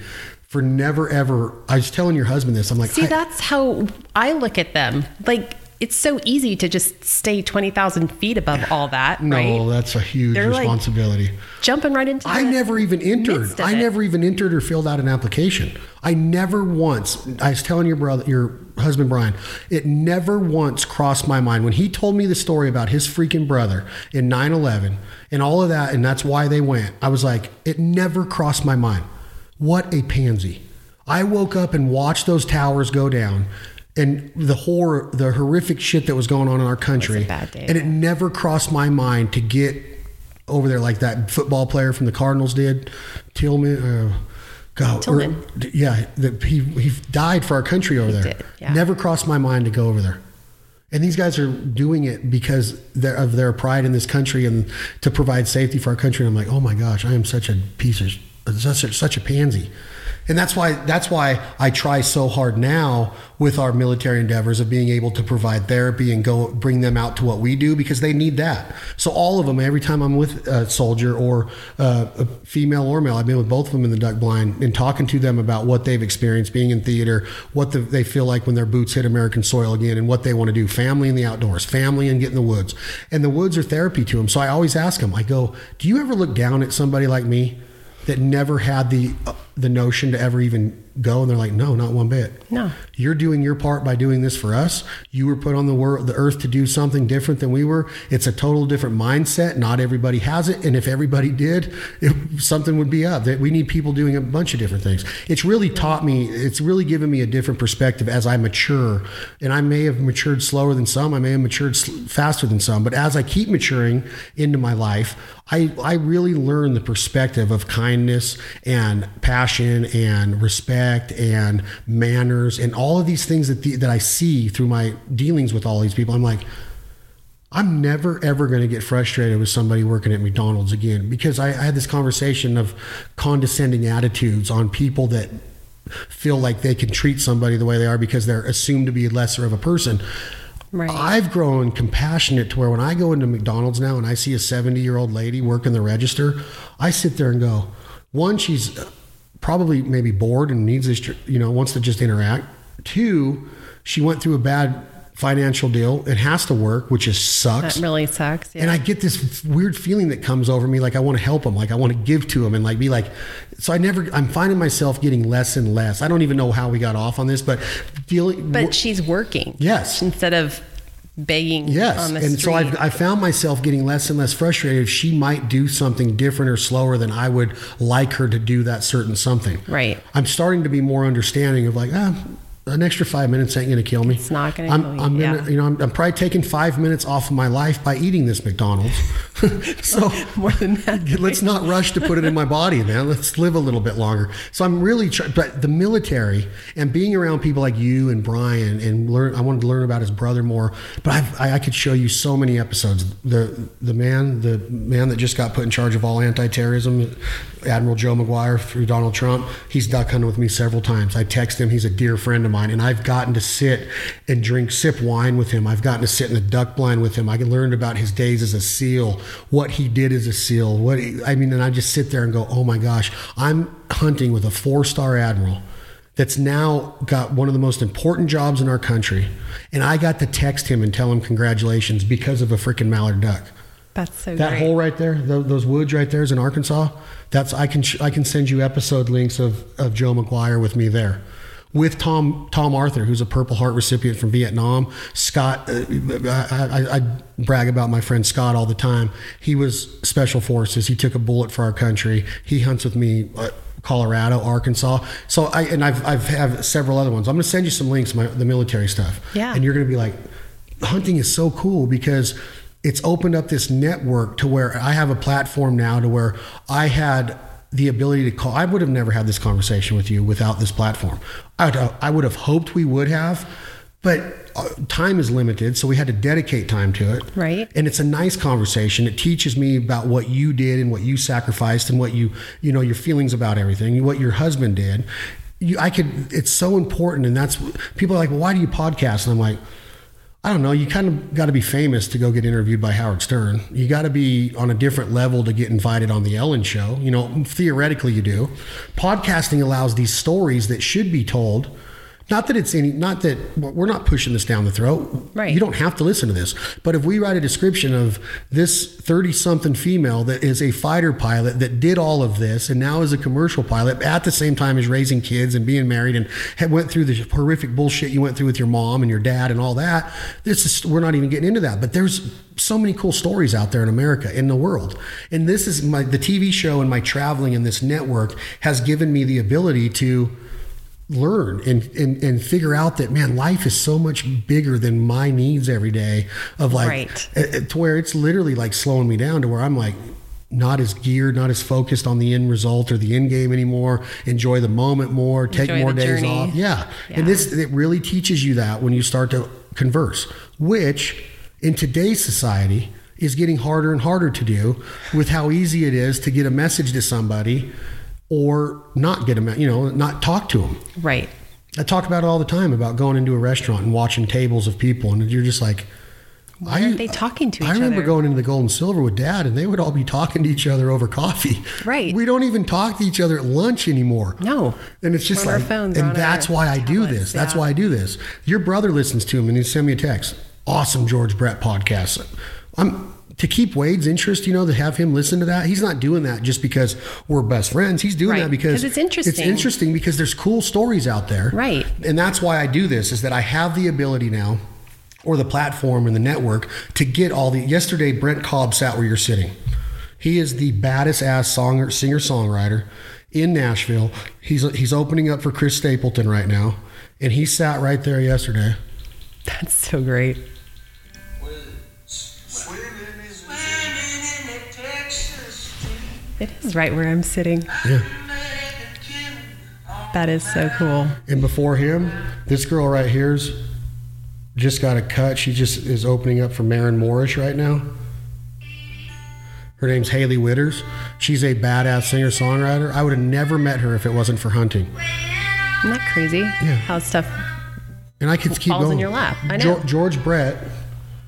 for never ever. I was telling your husband this. I'm like, See, that's how I look at them. Like, it's so easy to just stay 20,000 feet above all that, no, right? that's a huge They're like- responsibility. Jumping right into I never even entered. I it. never even entered or filled out an application. I never once. I was telling your brother, your husband Brian, it never once crossed my mind when he told me the story about his freaking brother in 9/11 and all of that, and that's why they went. I was like, it never crossed my mind. What a pansy! I woke up and watched those towers go down. And the horror, the horrific shit that was going on in our country, bad day. and it never crossed my mind to get over there like that football player from the Cardinals did, Tillman. Uh, God, Tillman. or- yeah, the, he he died for our country over there. did, yeah. Never crossed my mind to go over there. And these guys are doing it because of their pride in this country and to provide safety for our country. And I'm like, oh my gosh, I am such a piece of such a, such a pansy. And that's why that's why I try so hard now with our military endeavors of being able to provide therapy and go bring them out to what we do because they need that. So all of them, every time I'm with a soldier or uh, a female or male, I've been with both of them in the duck blind and talking to them about what they've experienced being in theater, what the, they feel like when their boots hit American soil again, and what they want to do. Family in the outdoors, family and get in the woods, and the woods are therapy to them. So I always ask them. I go, "Do you ever look down at somebody like me?" That never had the the notion to ever even go and they're like no not one bit. No. you're doing your part by doing this for us. You were put on the world the earth to do something different than we were. It's a total different mindset. Not everybody has it and if everybody did it, something would be up. That we need people doing a bunch of different things. It's really taught me it's really given me a different perspective as i mature. And i may have matured slower than some. I may have matured faster than some. But as i keep maturing into my life I, I really learned the perspective of kindness and passion and respect and manners and all of these things that the, that I see through my dealings with all these people. I'm like, I'm never ever going to get frustrated with somebody working at McDonald's again because I, I had this conversation of condescending attitudes on people that feel like they can treat somebody the way they are because they're assumed to be lesser of a person. Right. I've grown compassionate to where when I go into McDonald's now and I see a 70 year old lady working the register, I sit there and go, one, she's probably maybe bored and needs this, you know, wants to just interact. Two, she went through a bad financial deal and has to work, which is sucks. that really sucks. Yeah. And I get this weird feeling that comes over me, like I want to help them, like I want to give to them, and like be like. So I never. I'm finding myself getting less and less. I don't even know how we got off on this, but feeling. but she's working. Yes. Instead of begging Yes, on the and street. so I've, I found myself getting less and less frustrated if she might do something different or slower than I would like her to do that certain something. Right. I'm starting to be more understanding of like, ah, an extra five minutes ain't going to kill me. It's not gonna I'm, kill you, I'm gonna, yeah. you know, I'm, I'm probably taking five minutes off of my life by eating this McDonald's. *laughs* so *laughs* More than that. *laughs* let's not rush to put it in my body, man. Let's live a little bit longer. So I'm really, try- but the military and being around people like you and Brian and learn. I wanted to learn about his brother more, but I've, I, I could show you so many episodes. The the man, the man that just got put in charge of all anti-terrorism, Admiral Joe Maguire through Donald Trump. He's duck hunted with me several times. I text him. He's a dear friend of mine, and I've gotten to sit and drink, sip wine with him. I've gotten to sit in the duck blind with him. I learned about his days as a SEAL, what he did as a SEAL. What he, I mean, and I just sit there and go, "Oh my gosh, I'm hunting with a four-star admiral." That's now got one of the most important jobs in our country, and I got to text him and tell him congratulations because of a freaking mallard duck. That's so That great. hole right there, tho- those woods right there is in Arkansas. That's I can sh- I can send you episode links of, of Joe Maguire with me there, with Tom Tom Arthur, who's a Purple Heart recipient from Vietnam. Scott, uh, I, I, I brag about my friend Scott all the time. He was special forces. He took a bullet for our country. He hunts with me. Uh, Colorado, Arkansas. So I and I've I've have several other ones. I'm going to send you some links, my, the military stuff. Yeah. And you're going to be like, hunting is so cool because it's opened up this network to where I have a platform now to where I had the ability to call. I would have never had this conversation with you without this platform. I would, I would have hoped we would have, but uh, time is limited, so we had to dedicate time to it. Right. And it's a nice conversation. It teaches me about what you did and what you sacrificed and what you, you know, your feelings about everything, what your husband did. You, I could. It's so important, and that's people are like, well, why do you podcast? And I'm like, I don't know. You kind of got to be famous to go get interviewed by Howard Stern. You got to be on a different level to get invited on the Ellen Show. You know, theoretically, you do. Podcasting allows these stories that should be told. Not that it's any, not that we're not pushing this down the throat. Right. You don't have to listen to this. But if we write a description of this 30 something female that is a fighter pilot that did all of this and now is a commercial pilot at the same time as raising kids and being married and had went through the horrific bullshit you went through with your mom and your dad and all that, this is, we're not even getting into that. But there's so many cool stories out there in America, in the world. And this is my, the TV show and my traveling in this network has given me the ability to learn and, and and figure out that man life is so much bigger than my needs every day of like Right. uh, to where it's literally like slowing me down to where I'm like not as geared not as focused on the end result or the end game anymore enjoy the moment more take Enjoy more days journey. off yeah. Yeah. and this it really teaches you that when you start to converse which in today's society is getting harder and harder to do with how easy it is to get a message to somebody or not get them, out, you know, not talk to them. Right. I talk about it all the time about going into a restaurant and watching tables of people, and you're just like, Why aren't they talking to each other? I remember other? going into the Gold and Silver with Dad, and they would all be talking to each other over coffee. Right. We don't even talk to each other at lunch anymore. No. And it's just We're on our like, and that's why I do this. That's yeah. why I do this. Your brother listens to him, and he send me a text. Awesome George Brett podcast. I'm to keep Wade's interest, you know, to have him listen to that. He's not doing that just because we're best friends. He's doing Right, that because it's interesting. It's interesting because there's cool stories out there. Right. And that's why I do this is that I have the ability now or the platform and the network to get all the yesterday Brent Cobb sat where you're sitting. He is the baddest ass songer, singer songwriter in Nashville. He's he's opening up for Chris Stapleton right now. And he sat right there yesterday. That's so great. It is right where I'm sitting. Yeah. That is so cool. And before him, this girl right here's just got a cut. She just is opening up for Maren Morris right now. Her name's Hailey Whitters. She's a badass singer songwriter. I would have never met her if it wasn't for hunting. Isn't that crazy? Yeah. How stuff. And I could keep Falls in your lap. I know. George Brett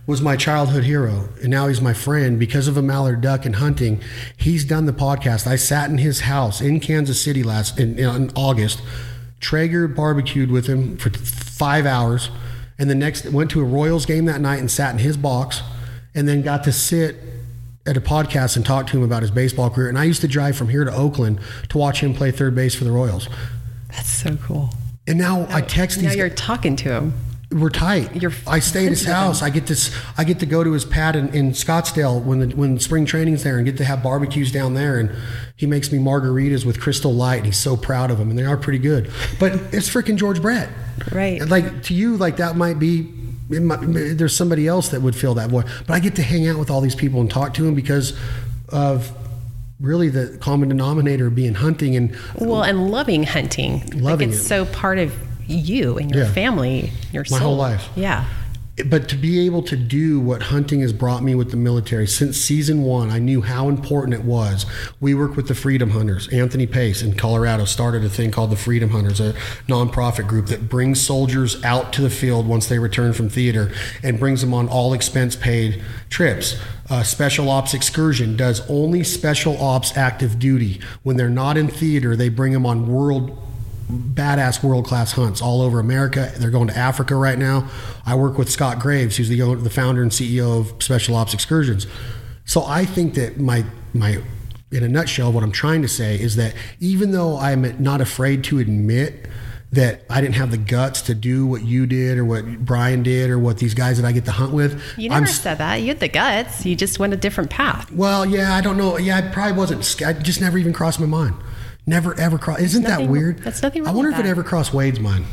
was my childhood hero, and now he's my friend because of a mallard duck and hunting. He's done the podcast. I sat in his house in Kansas City last in, in August. Traeger barbecued with him for five hours, and the next went to a Royals game that night and sat in his box, and then got to sit at a podcast and talk to him about his baseball career. And I used to drive from here to Oakland to watch him play third base for the Royals. That's so cool. And now I text Now these you're talking to him. We're tight. You're I stay at his house. I get this. I get to go to his pad in, in Scottsdale when the when spring training's there, and get to have barbecues down there. And he makes me margaritas with Crystal Light, and he's so proud of them, and they are pretty good. But it's freaking George Brett. Right. And Like to you, like that might be. It might, there's somebody else that would fill that void, but I get to hang out with all these people and talk to them because of really the common denominator being hunting and Well, and loving hunting. Loving like it's it. so part of you and your Yeah. family, your My soul. whole life. Yeah. but to be able to do what hunting has brought me with the military since season one, I knew how important it was. We work with the Freedom Hunters. Anthony Pace in Colorado started a thing called the Freedom Hunters, a nonprofit group that brings soldiers out to the field once they return from theater and brings them on all expense paid trips. Uh, special Ops Excursion does only Special Ops active duty. When they're not in theater, they bring them on world badass world class hunts all over America. They're going to Africa right now. I work with Scott Graves, who's the owner, the founder and CEO of Special Ops Excursions. So I think that my my in a nutshell, what I'm trying to say is that even though I'm not afraid to admit that I didn't have the guts to do what you did or what Brian did or what these guys that I get to hunt with, You never I'm said that. You had the guts. You just went a different path. well, yeah, I don't know. Yeah, I probably wasn't. I just never even crossed my mind. Never ever crossed. Isn't that weird? that's nothing I wonder if it ever crossed Wade's mind.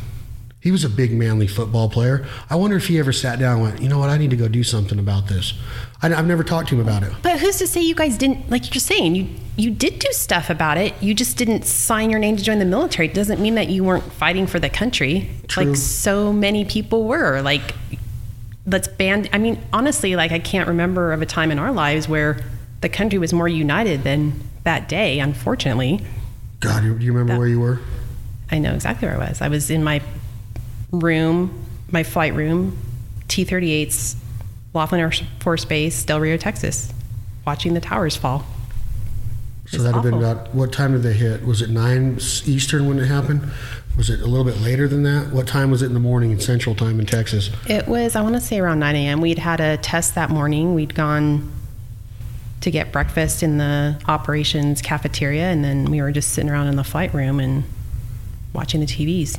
He was a big manly football player. I wonder if he ever sat down and went, you know what, I need to go do something about this. I, have never talked to him about it. But who's to say you guys didn't like you're saying you you did do stuff about it. You just didn't sign your name to join the military. It doesn't mean that you weren't fighting for the country. True. Like so many people were. Like let's band I mean honestly like I can't remember of a time in our lives where the country was more united than that day unfortunately. God, do you remember That- where you were? I know exactly where I was. I was in my room, my flight room, T 38's Laughlin Air Force Base, Del Rio, Texas, watching the towers fall. So that'd have been about what time did they hit? Was it nine Eastern when it happened? Was it a little bit later than that? What time was it in the morning in Central Time in Texas? It was, I want to say around 9 a.m. We'd had a test that morning. We'd gone to get breakfast in the operations cafeteria, and then we were just sitting around in the flight room and watching the TVs.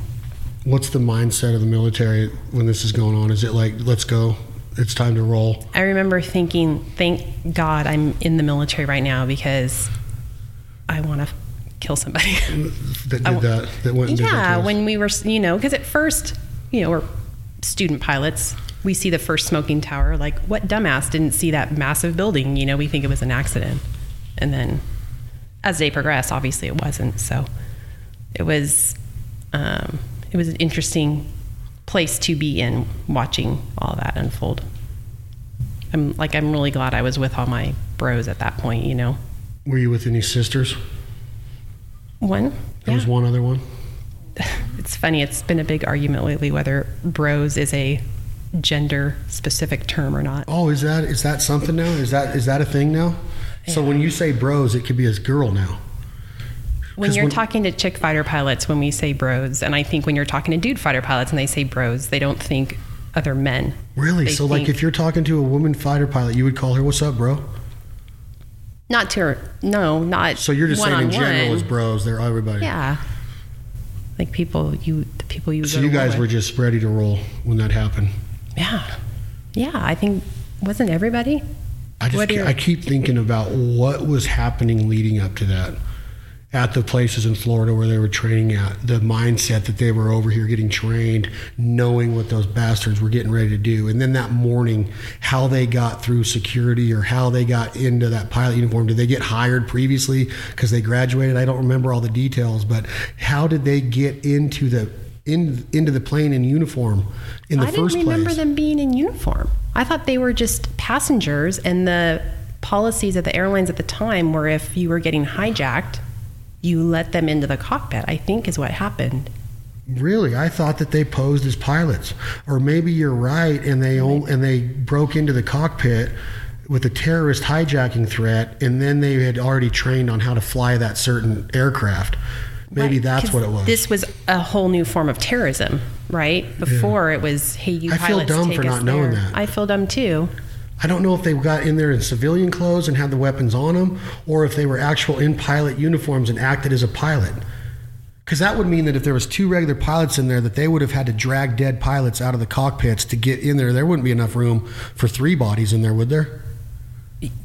What's the mindset of the military when this is going on? Is it like, let's go, it's time to roll? I remember thinking, thank God I'm in the military right now because I want to kill somebody. *laughs* That did that? That went that yeah, us? when we were, you know, because at first, you know, we're student pilots. We see the first smoking tower. Like, what dumbass didn't see that massive building? You know, we think it was an accident. And then as they progress, obviously it wasn't. So it was, um, it was an interesting place to be in watching all that unfold. I'm like, I'm really glad I was with all my bros at that point, you know. Were you with any sisters? One, There was one other one. *laughs* It's funny, it's been a big argument lately whether bros is a gender specific term or not. Oh, is that is that something now? Is that is that a thing now? So when you say bros, it could be a girl now. When you're when- talking to chick fighter pilots, when we say bros, and I think when you're talking to dude fighter pilots and they say bros, they don't think other men. Really? They So, like, if you're talking to a woman fighter pilot, you would call her, "What's up, bro?" Not to her, no, not. So you're just saying in general, as bros, they're everybody. Yeah. Like people, you, the people you. So you guys with. were just ready to roll when that happened. Yeah. Yeah, I think wasn't everybody? I just your- I keep thinking about what was happening leading up to that at the places in Florida where they were training at the mindset that they were over here getting trained knowing what those bastards were getting ready to do and then that morning how they got through security or how they got into that pilot uniform did they get hired previously because they graduated I don't remember all the details but how did they get into the in, into the plane in uniform in the I didn't remember place them being in uniform. I thought they were just passengers, and the policies of the airlines at the time were if you were getting hijacked, you let them into the cockpit. I think is what happened. Really, I thought that they posed as pilots, or maybe you're right, and they on, and they broke into the cockpit with a terrorist hijacking threat, and then they had already trained on how to fly that certain aircraft. Maybe Right, that's what it was. This was a whole new form of terrorism, right? Before it was, hey, you I feel dumb for not knowing there. that. I feel dumb too. I don't know if they got in there in civilian clothes and had the weapons on them, or if they were actual in pilot uniforms and acted as a pilot. Because that would mean that if there was two regular pilots in there, that they would have had to drag dead pilots out of the cockpits to get in there. There wouldn't be enough room for three bodies in there, would there?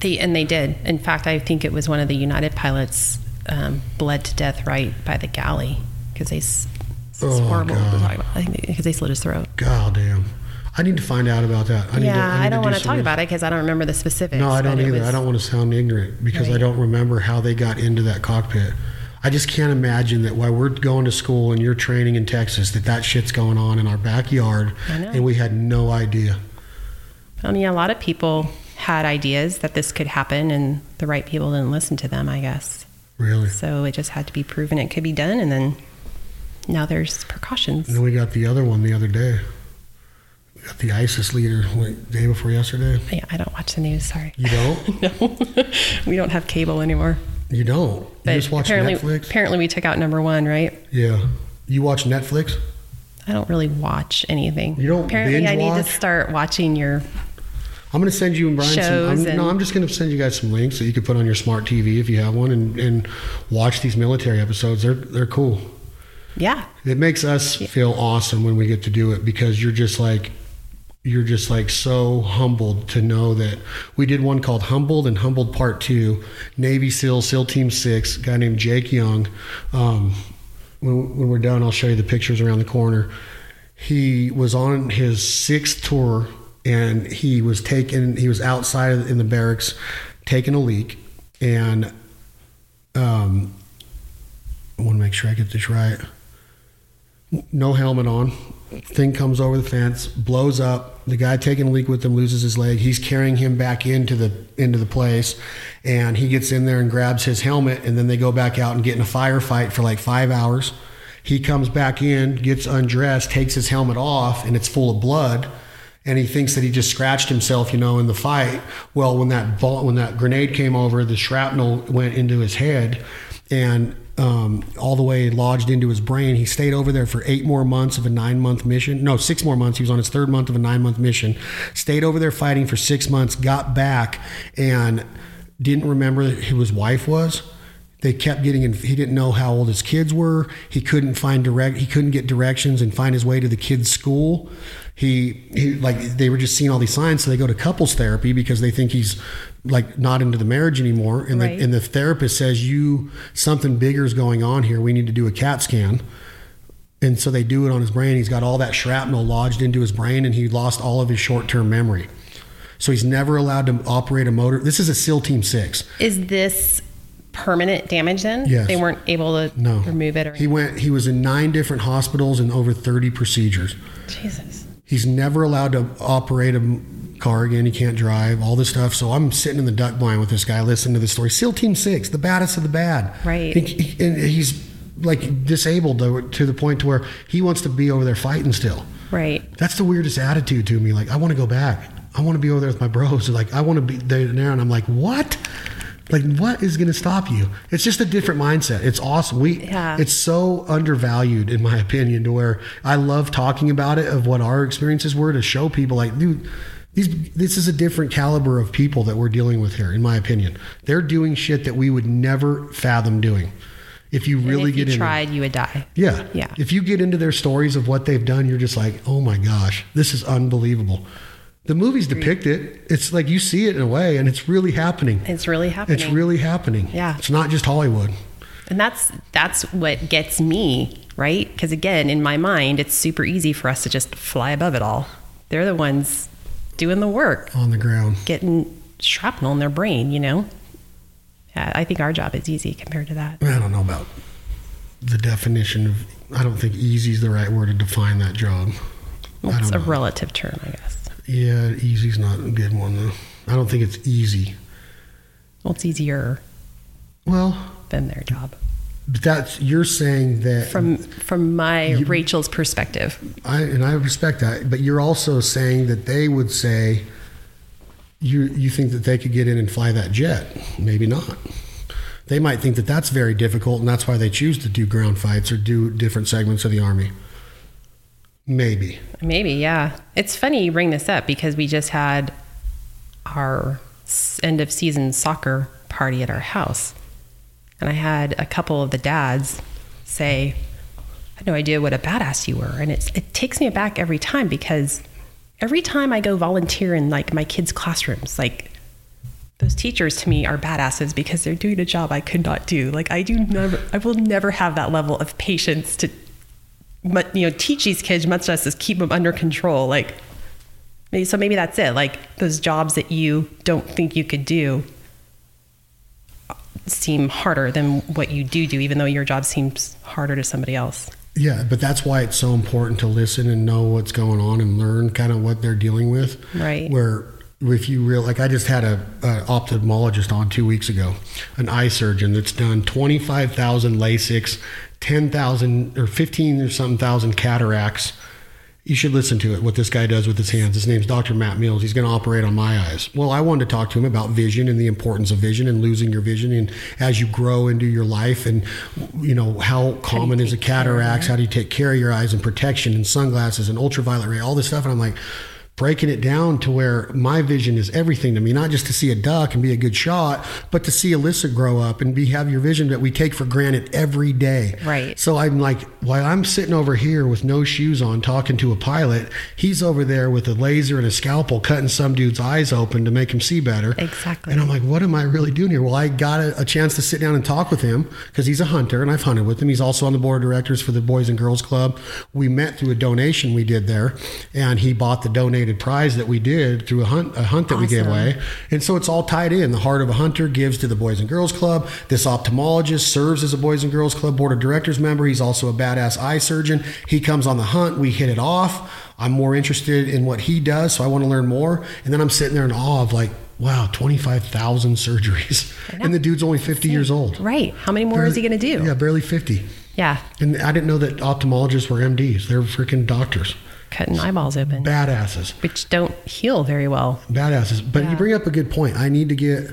They and they did. In fact, I think it was one of the United pilots um, bled to death right by the galley because they. It's Oh, horrible to God. talk about. I think because they slit his throat. God damn. I need to find out about that. I need yeah, to, I, I don't do want to talk about it because I don't remember the specifics. No, I don't either. was- I don't want to sound ignorant because I don't remember how they got into that cockpit. I just can't imagine that while we're going to school and you're training in Texas, that that shit's going on in our backyard, and we had no idea. I mean, a lot of people had ideas that this could happen, and the right people didn't listen to them. I guess Really. so. It just had to be proven it could be done, and then now there's precautions. And then we got the other one the other day. We got the ISIS leader wait, day before yesterday. Yeah, I don't watch the news. Sorry. You don't? *laughs* no, *laughs* we don't have cable anymore. You don't? You just watch apparently, Netflix? apparently, we took out number one, right? Yeah. You watch Netflix? I don't really watch anything. You don't Apparently, I need watch? to start watching your. I'm going to send you and Brian some. I'm, no, I'm just going to send you guys some links that you can put on your smart TV if you have one, and, and watch these military episodes. They're they're cool. Yeah, It makes us feel awesome when we get to do it because you're just like you're just like so humbled to know that we did one called Humbled and Humbled Part Two, Navy SEAL SEAL Team Six, a guy named Jake Young. Um, when, when we're done, I'll show you the pictures around the corner. He was on his sixth tour and he was taken. He was outside in the barracks, taking a leak, and um, I want to make sure I get this right no helmet on. Thing comes over the fence, blows up. The guy taking a leak with him loses his leg. He's carrying him back into the into the place, and he gets in there and grabs his helmet, and then they go back out and get in a firefight for like five hours. He comes back in, gets undressed, takes his helmet off, and it's full of blood. And he thinks that he just scratched himself, you know, in the fight. Well, when that ball, when that grenade came over, the shrapnel went into his head, and um, all the way lodged into his brain. He stayed over there for eight more months of a nine month mission. No, six more months. He was on his third month of a nine month mission. Stayed over there fighting for six months, got back, and didn't remember who his wife was. They kept getting in. He didn't know how old his kids were. He couldn't find direct. He couldn't get directions and find his way to the kids' school. He, he like they were just seeing all these signs, so they go to couples therapy because they think he's like not into the marriage anymore. And Right. the and the therapist says you something bigger is going on here. We need to do a CAT scan. And so they do it on his brain. He's got all that shrapnel lodged into his brain, and he lost all of his short-term memory. So he's never allowed to operate a motor. This is a SEAL Team Six. is this permanent damage? Then Yes. they weren't able to No, remove it. Or he went. He was in nine different hospitals and over thirty procedures. Jesus. He's never allowed to operate a car again. He can't drive. All this stuff. So I'm sitting in the duck blind with this guy, listening to this story. SEAL Team Six, the baddest of the bad. Right. And, he- and he's like disabled to, to the point to where he wants to be over there fighting still. Right. That's the weirdest attitude to me. Like I want to go back. I want to be over there with my bros. Like I want to be there, there. and I'm like, what? Like, what is going to stop you? It's just a different mindset. It's awesome. We, Yeah. it's so undervalued, in my opinion, to where I love talking about it of what our experiences were to show people, like, dude, these, this is a different caliber of people that we're dealing with here, in my opinion. They're doing shit that we would never fathom doing. If you really if get you in, tried, you would die. yeah, Yeah. If you get into their stories of what they've done, you're just like, oh my gosh, this is unbelievable. The movies depict it. It's like you see it in a way, and it's really happening. It's really happening. It's really happening. Yeah. It's not just Hollywood. And that's that's what gets me, right? Because again, in my mind, it's super easy for us to just fly above it all. They're the ones doing the work, on the ground. getting shrapnel in their brain, you know? Yeah, I think our job is easy compared to that. I don't know about the definition of. I don't think easy is the right word to define that job. Well, it's a relative term, I guess. Yeah, easy's not a good one though. I don't think it's easy. Well, it's easier Well, than their job. but that's you're saying that From from my Rachel's perspective. I and I respect that, but you're also saying that they would say you you think that they could get in and fly that jet. Maybe not. They might think that that's very difficult, and that's why they choose to do ground fights or do different segments of the army. Maybe. Maybe, yeah. It's funny you bring this up because we just had our end of season soccer party at our house. And I had a couple of the dads say, I had no idea what a badass you were. And it's, it takes me aback every time because every time I go volunteer in like my kids' classrooms, like those teachers to me are badasses because they're doing a job I could not do. Like I do never, I will never have that level of patience to but you know teach these kids much less is keep them under control like maybe so maybe that's it like those jobs that you don't think you could do uh, seem harder than what you do do even though your job seems harder to somebody else. Yeah but that's why it's so important to listen and know what's going on and learn kind of what they're dealing with. Right. Where if you real like i just had a, a, ophthalmologist on two weeks ago an eye surgeon that's done 25000 LASIKs 10,000 or 15 or something thousand cataracts. You should listen to it, what this guy does with his hands. His name's Dr. Matt Mills. He's going to operate on my eyes. Well, I wanted to talk to him about vision and the importance of vision and losing your vision and as you grow into your life and, you know, how common how is a cataract. How do you take care of your eyes and protection and sunglasses and ultraviolet ray, all this stuff. And I'm like, breaking it down to where my vision is everything to me, not just to see a duck and be a good shot, but to see Alyssa grow up and be have your vision that we take for granted every day. Right. So I'm like, while I'm sitting over here with no shoes on talking to a pilot, he's over there with a laser and a scalpel cutting some dude's eyes open to make him see better. Exactly. And I'm like, what am I really doing here? Well, I got a, a chance to sit down and talk with him because he's a hunter and I've hunted with him. He's also on the board of directors for the Boys and Girls Club. We met through a donation we did there, and he bought the donated prize that we did through a hunt, a hunt that we gave away. And so it's all tied in. The heart of a hunter gives to the Boys and Girls Club. This ophthalmologist serves as a Boys and Girls Club board of directors member. He's also a badass eye surgeon. He comes on the hunt. We hit it off. I'm more interested in what he does, so I want to learn more. And then I'm sitting there in awe of like, wow, 25,000 surgeries. And the dude's only 50 years old. right how many more is he going to do Yeah, barely 50. yeah And I didn't know that ophthalmologists were MDs. They're freaking doctors. Cutting eyeballs open Badasses. which don't heal very well badasses. But you bring up a good point. I need to get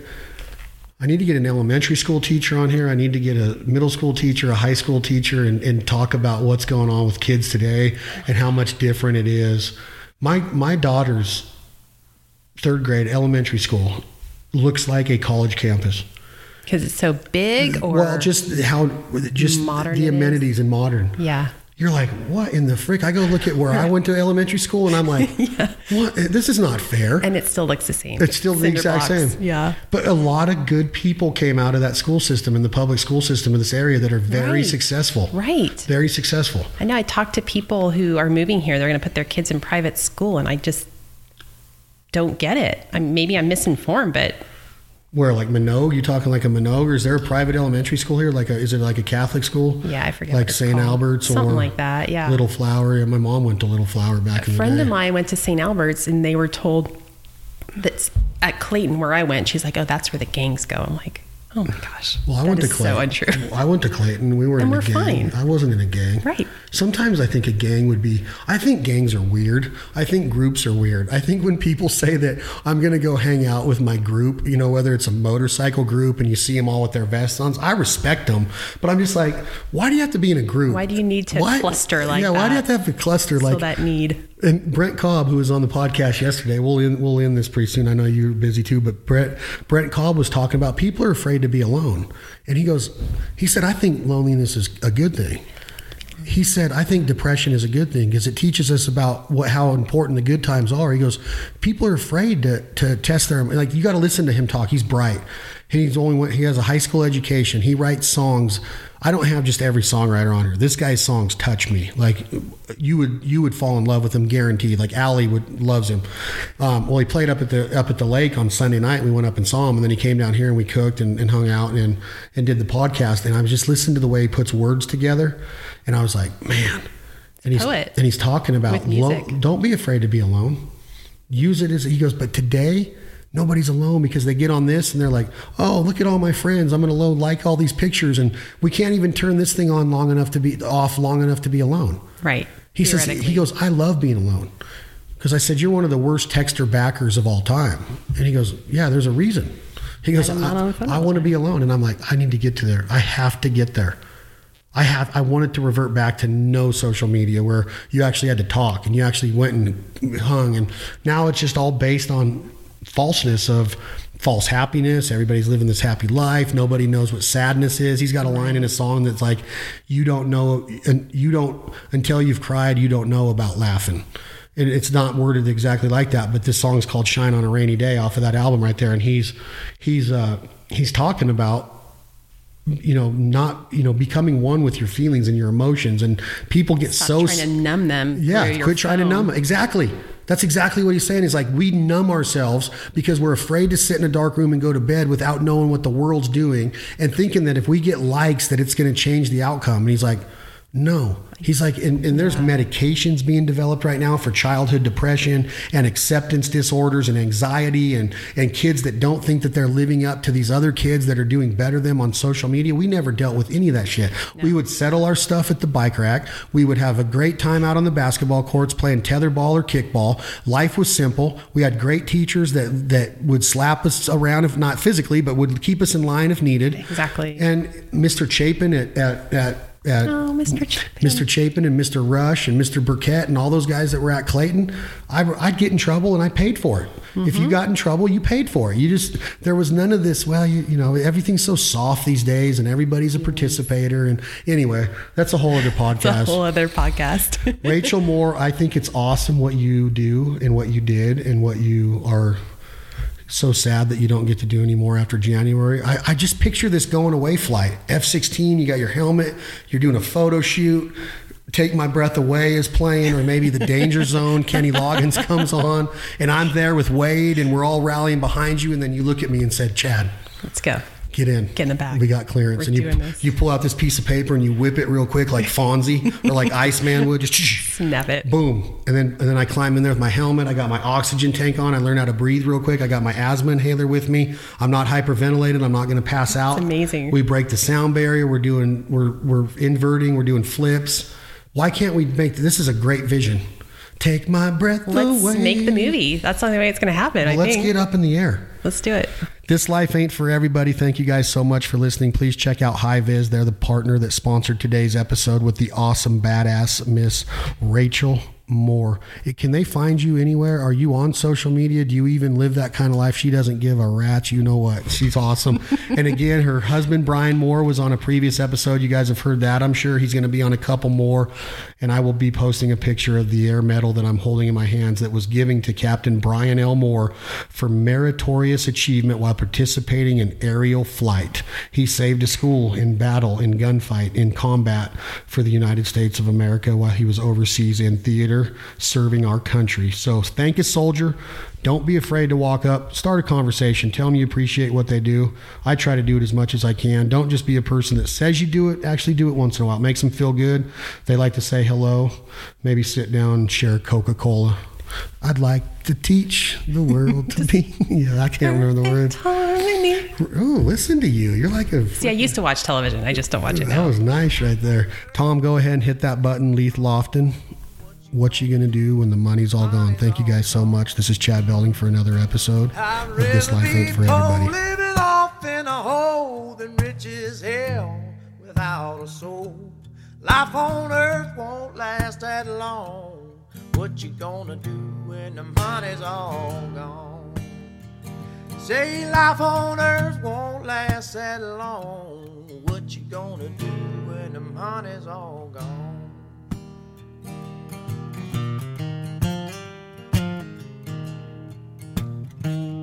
I need to get an elementary school teacher on here. I need to get a middle school teacher, a high school teacher, and, and talk about what's going on with kids today and how much different it is. My my daughter's third grade elementary school looks like a college campus. because it's so big or well, just how just modern the it is. amenities and modern. yeah You're like, what in the frick? I go look at where I went to elementary school, and I'm like, *laughs* what? This is not fair. and it still looks the same It's still the exact blocks. same. yeah But a lot of good people came out of that school system in the public school system in this area that are very Right. successful. right Very successful. I know I talk to people who are moving here. They're going to put their kids in private school, and I just don't get it. I maybe I'm misinformed, but Where like Manogue? You talking like a Manogue, or is there a private elementary school here? Like a is it like a Catholic school? yeah, I forget. Like St. Albert's something or something like that. Yeah, Little Flower. Yeah, my mom went to Little Flower back a in the day. A friend of mine went to St. Albert's, and they were told that at Clayton, where I went, she's like, "Oh, that's where the gangs go." I'm like, "Oh my gosh, Well, I that went to Clayton. So untrue. I went to Clayton. We were And in a we're gang. fine. I wasn't in a gang. Right. Sometimes I think a gang would be, I think gangs are weird. I think groups are weird. I think when people *laughs* say that I'm going to go hang out with my group, you know, whether it's a motorcycle group and you see them all with their vests on, I respect them. But I'm just like, why do you have to be in a group? Why do you need to Why- cluster like Yeah, why do you have to have a cluster So like that need. And Brent Cobb, who was on the podcast yesterday, we'll end, we'll end this pretty soon. I know you're busy too, but Brent Brent Cobb was talking about people are afraid to be alone, and he goes, he said, I think loneliness is a good thing. He said, I think depression is a good thing because it teaches us about what how important the good times are. He goes, people are afraid to to test their like. You got to listen to him talk. He's bright. He's only one, he has a high school education. He writes songs. I don't have just every songwriter on here. This guy's songs touch me. Like you would you would fall in love with him guaranteed. Like Allie would loves him. Um, well, he played up at the up at the lake on Sunday night. We went up and saw him, and then he came down here and we cooked and, and hung out and and did the podcast. And I was just listening to the way he puts words together, and I was like, man. And he's poet. and he's talking about lo- don't be afraid to be alone. Use it as he goes. But today, nobody's alone because they get on this and they're like, "Oh, look at all my friends. I'm going to load like all these pictures, and we can't even turn this thing on long enough to be off long enough to be alone." Right. He says he goes, "I love being alone." Because I said, "You're one of the worst texter backers of all time," and he goes, "Yeah, there's a reason." He goes, I'm not on the phone "I, want to be alone," and I'm like, "I need to get to there. I have to get there." I have. I wanted to revert back to no social media where you actually had to talk and you actually went and hung, and now it's just all based on falseness of false happiness. Everybody's living this happy life. Nobody knows what sadness is. He's got a line in a song that's like, "You don't know, and you don't until you've cried. You don't know about laughing." And it's not worded exactly like that, but this song is called "Shine on a Rainy Day" off of that album right there, and he's he's uh, he's talking about you know not you know becoming one with your feelings and your emotions and people get Stop so trying to numb them. yeah quit trying to phone. numb exactly that's exactly what he's saying he's like we numb ourselves because we're afraid to sit in a dark room and go to bed without knowing what the world's doing and thinking that if we get likes that it's going to change the outcome. And he's like no. He's like and, and there's medications being developed right now for childhood depression and acceptance disorders and anxiety and and kids that don't think that they're living up to these other kids that are doing better than them on social media. We never dealt with any of that shit. We would settle our stuff at the bike rack. We would have a great time out on the basketball courts playing tetherball or kickball. Life was simple. We had great teachers that that would slap us around if not physically but would keep us in line if needed. Exactly. and mr chapin at at, at at Oh, Mr. Chapin. Mr. Chapin and Mr. Rush and Mr. Burkett and all those guys that were at Clayton, I, I'd get in trouble and I paid for it. If Mm-hmm. you got in trouble, you paid for it. You just there was none of this. Well, you, you know everything's so soft these days, and everybody's a participator. And anyway, that's a whole other *laughs* podcast. whole other podcast. Rachel Moore, I think it's awesome what you do and what you did and what you are so sad that you don't get to do anymore after January. I, I just picture this going away flight. F 16, you got your helmet, you're doing a photo shoot. Take My Breath Away is playing, or maybe The Danger *laughs* Zone, Kenny Loggins comes on, and I'm there with Wade, and we're all rallying behind you. And then you look at me and said, Chad, Let's go. Get in. Get in the back. We got clearance. We're and you, this. you pull out this piece of paper and you whip it real quick like Fonzie or like *laughs* Iceman would. Just *laughs* Snap it. boom and then and then i climb in there with my helmet i got my oxygen tank on i learned how to breathe real quick i got my asthma inhaler with me i'm not hyperventilated i'm not going to pass out It's amazing. we break the sound barrier we're doing we're we're inverting we're doing flips why can't we make this is a great vision take my breath Let's away make the movie. That's the only way it's going to happen. I let's think. get up in the air Let's do it. this life ain't for everybody. Thank you guys so much for listening. Please check out HiViz. They're the partner that sponsored today's episode with the awesome badass Miss Rachel Moore. It- Can they find you anywhere? Are you on social media? Do you even live that kind of life? She doesn't give a rat's. You know what? She's awesome. *laughs* and again, her husband Brian Moore was on a previous episode. You guys have heard that. I'm sure he's going to be on a couple more. And I will be posting a picture of the air medal that I'm holding in my hands that was giving to Captain Brian L. Moore for meritorious achievement while participating in aerial flight. He saved a school in battle, in gunfight, in combat for the United States of America while he was overseas in theater serving our country. So thank you, soldier. Don't be afraid to walk up, start a conversation, tell them you appreciate what they do. I try to do it as much as I can. Don't just be a person that says you do it, actually do it once in a while. It makes them feel good. They like to say hello, maybe sit down and share Coca Cola. I'd like to teach the world to be. *laughs* Yeah, I can't remember the words. Harmony. Oh, listen to you. You're like a. See, I used to watch television. I just don't watch it now. That was nice right there. Tom, go ahead and hit that button, Leith Lofton. What you gonna do when the money's all gone? Thank you guys so much. This is Chad Belding for another episode of This Life Ain't for Everybody. living off in a hole than rich as hell without a soul. Life on earth won't last that long. What you gonna do when the money's all gone? Say life on earth won't last that long. What you gonna do when the money's all gone? Mm-hmm.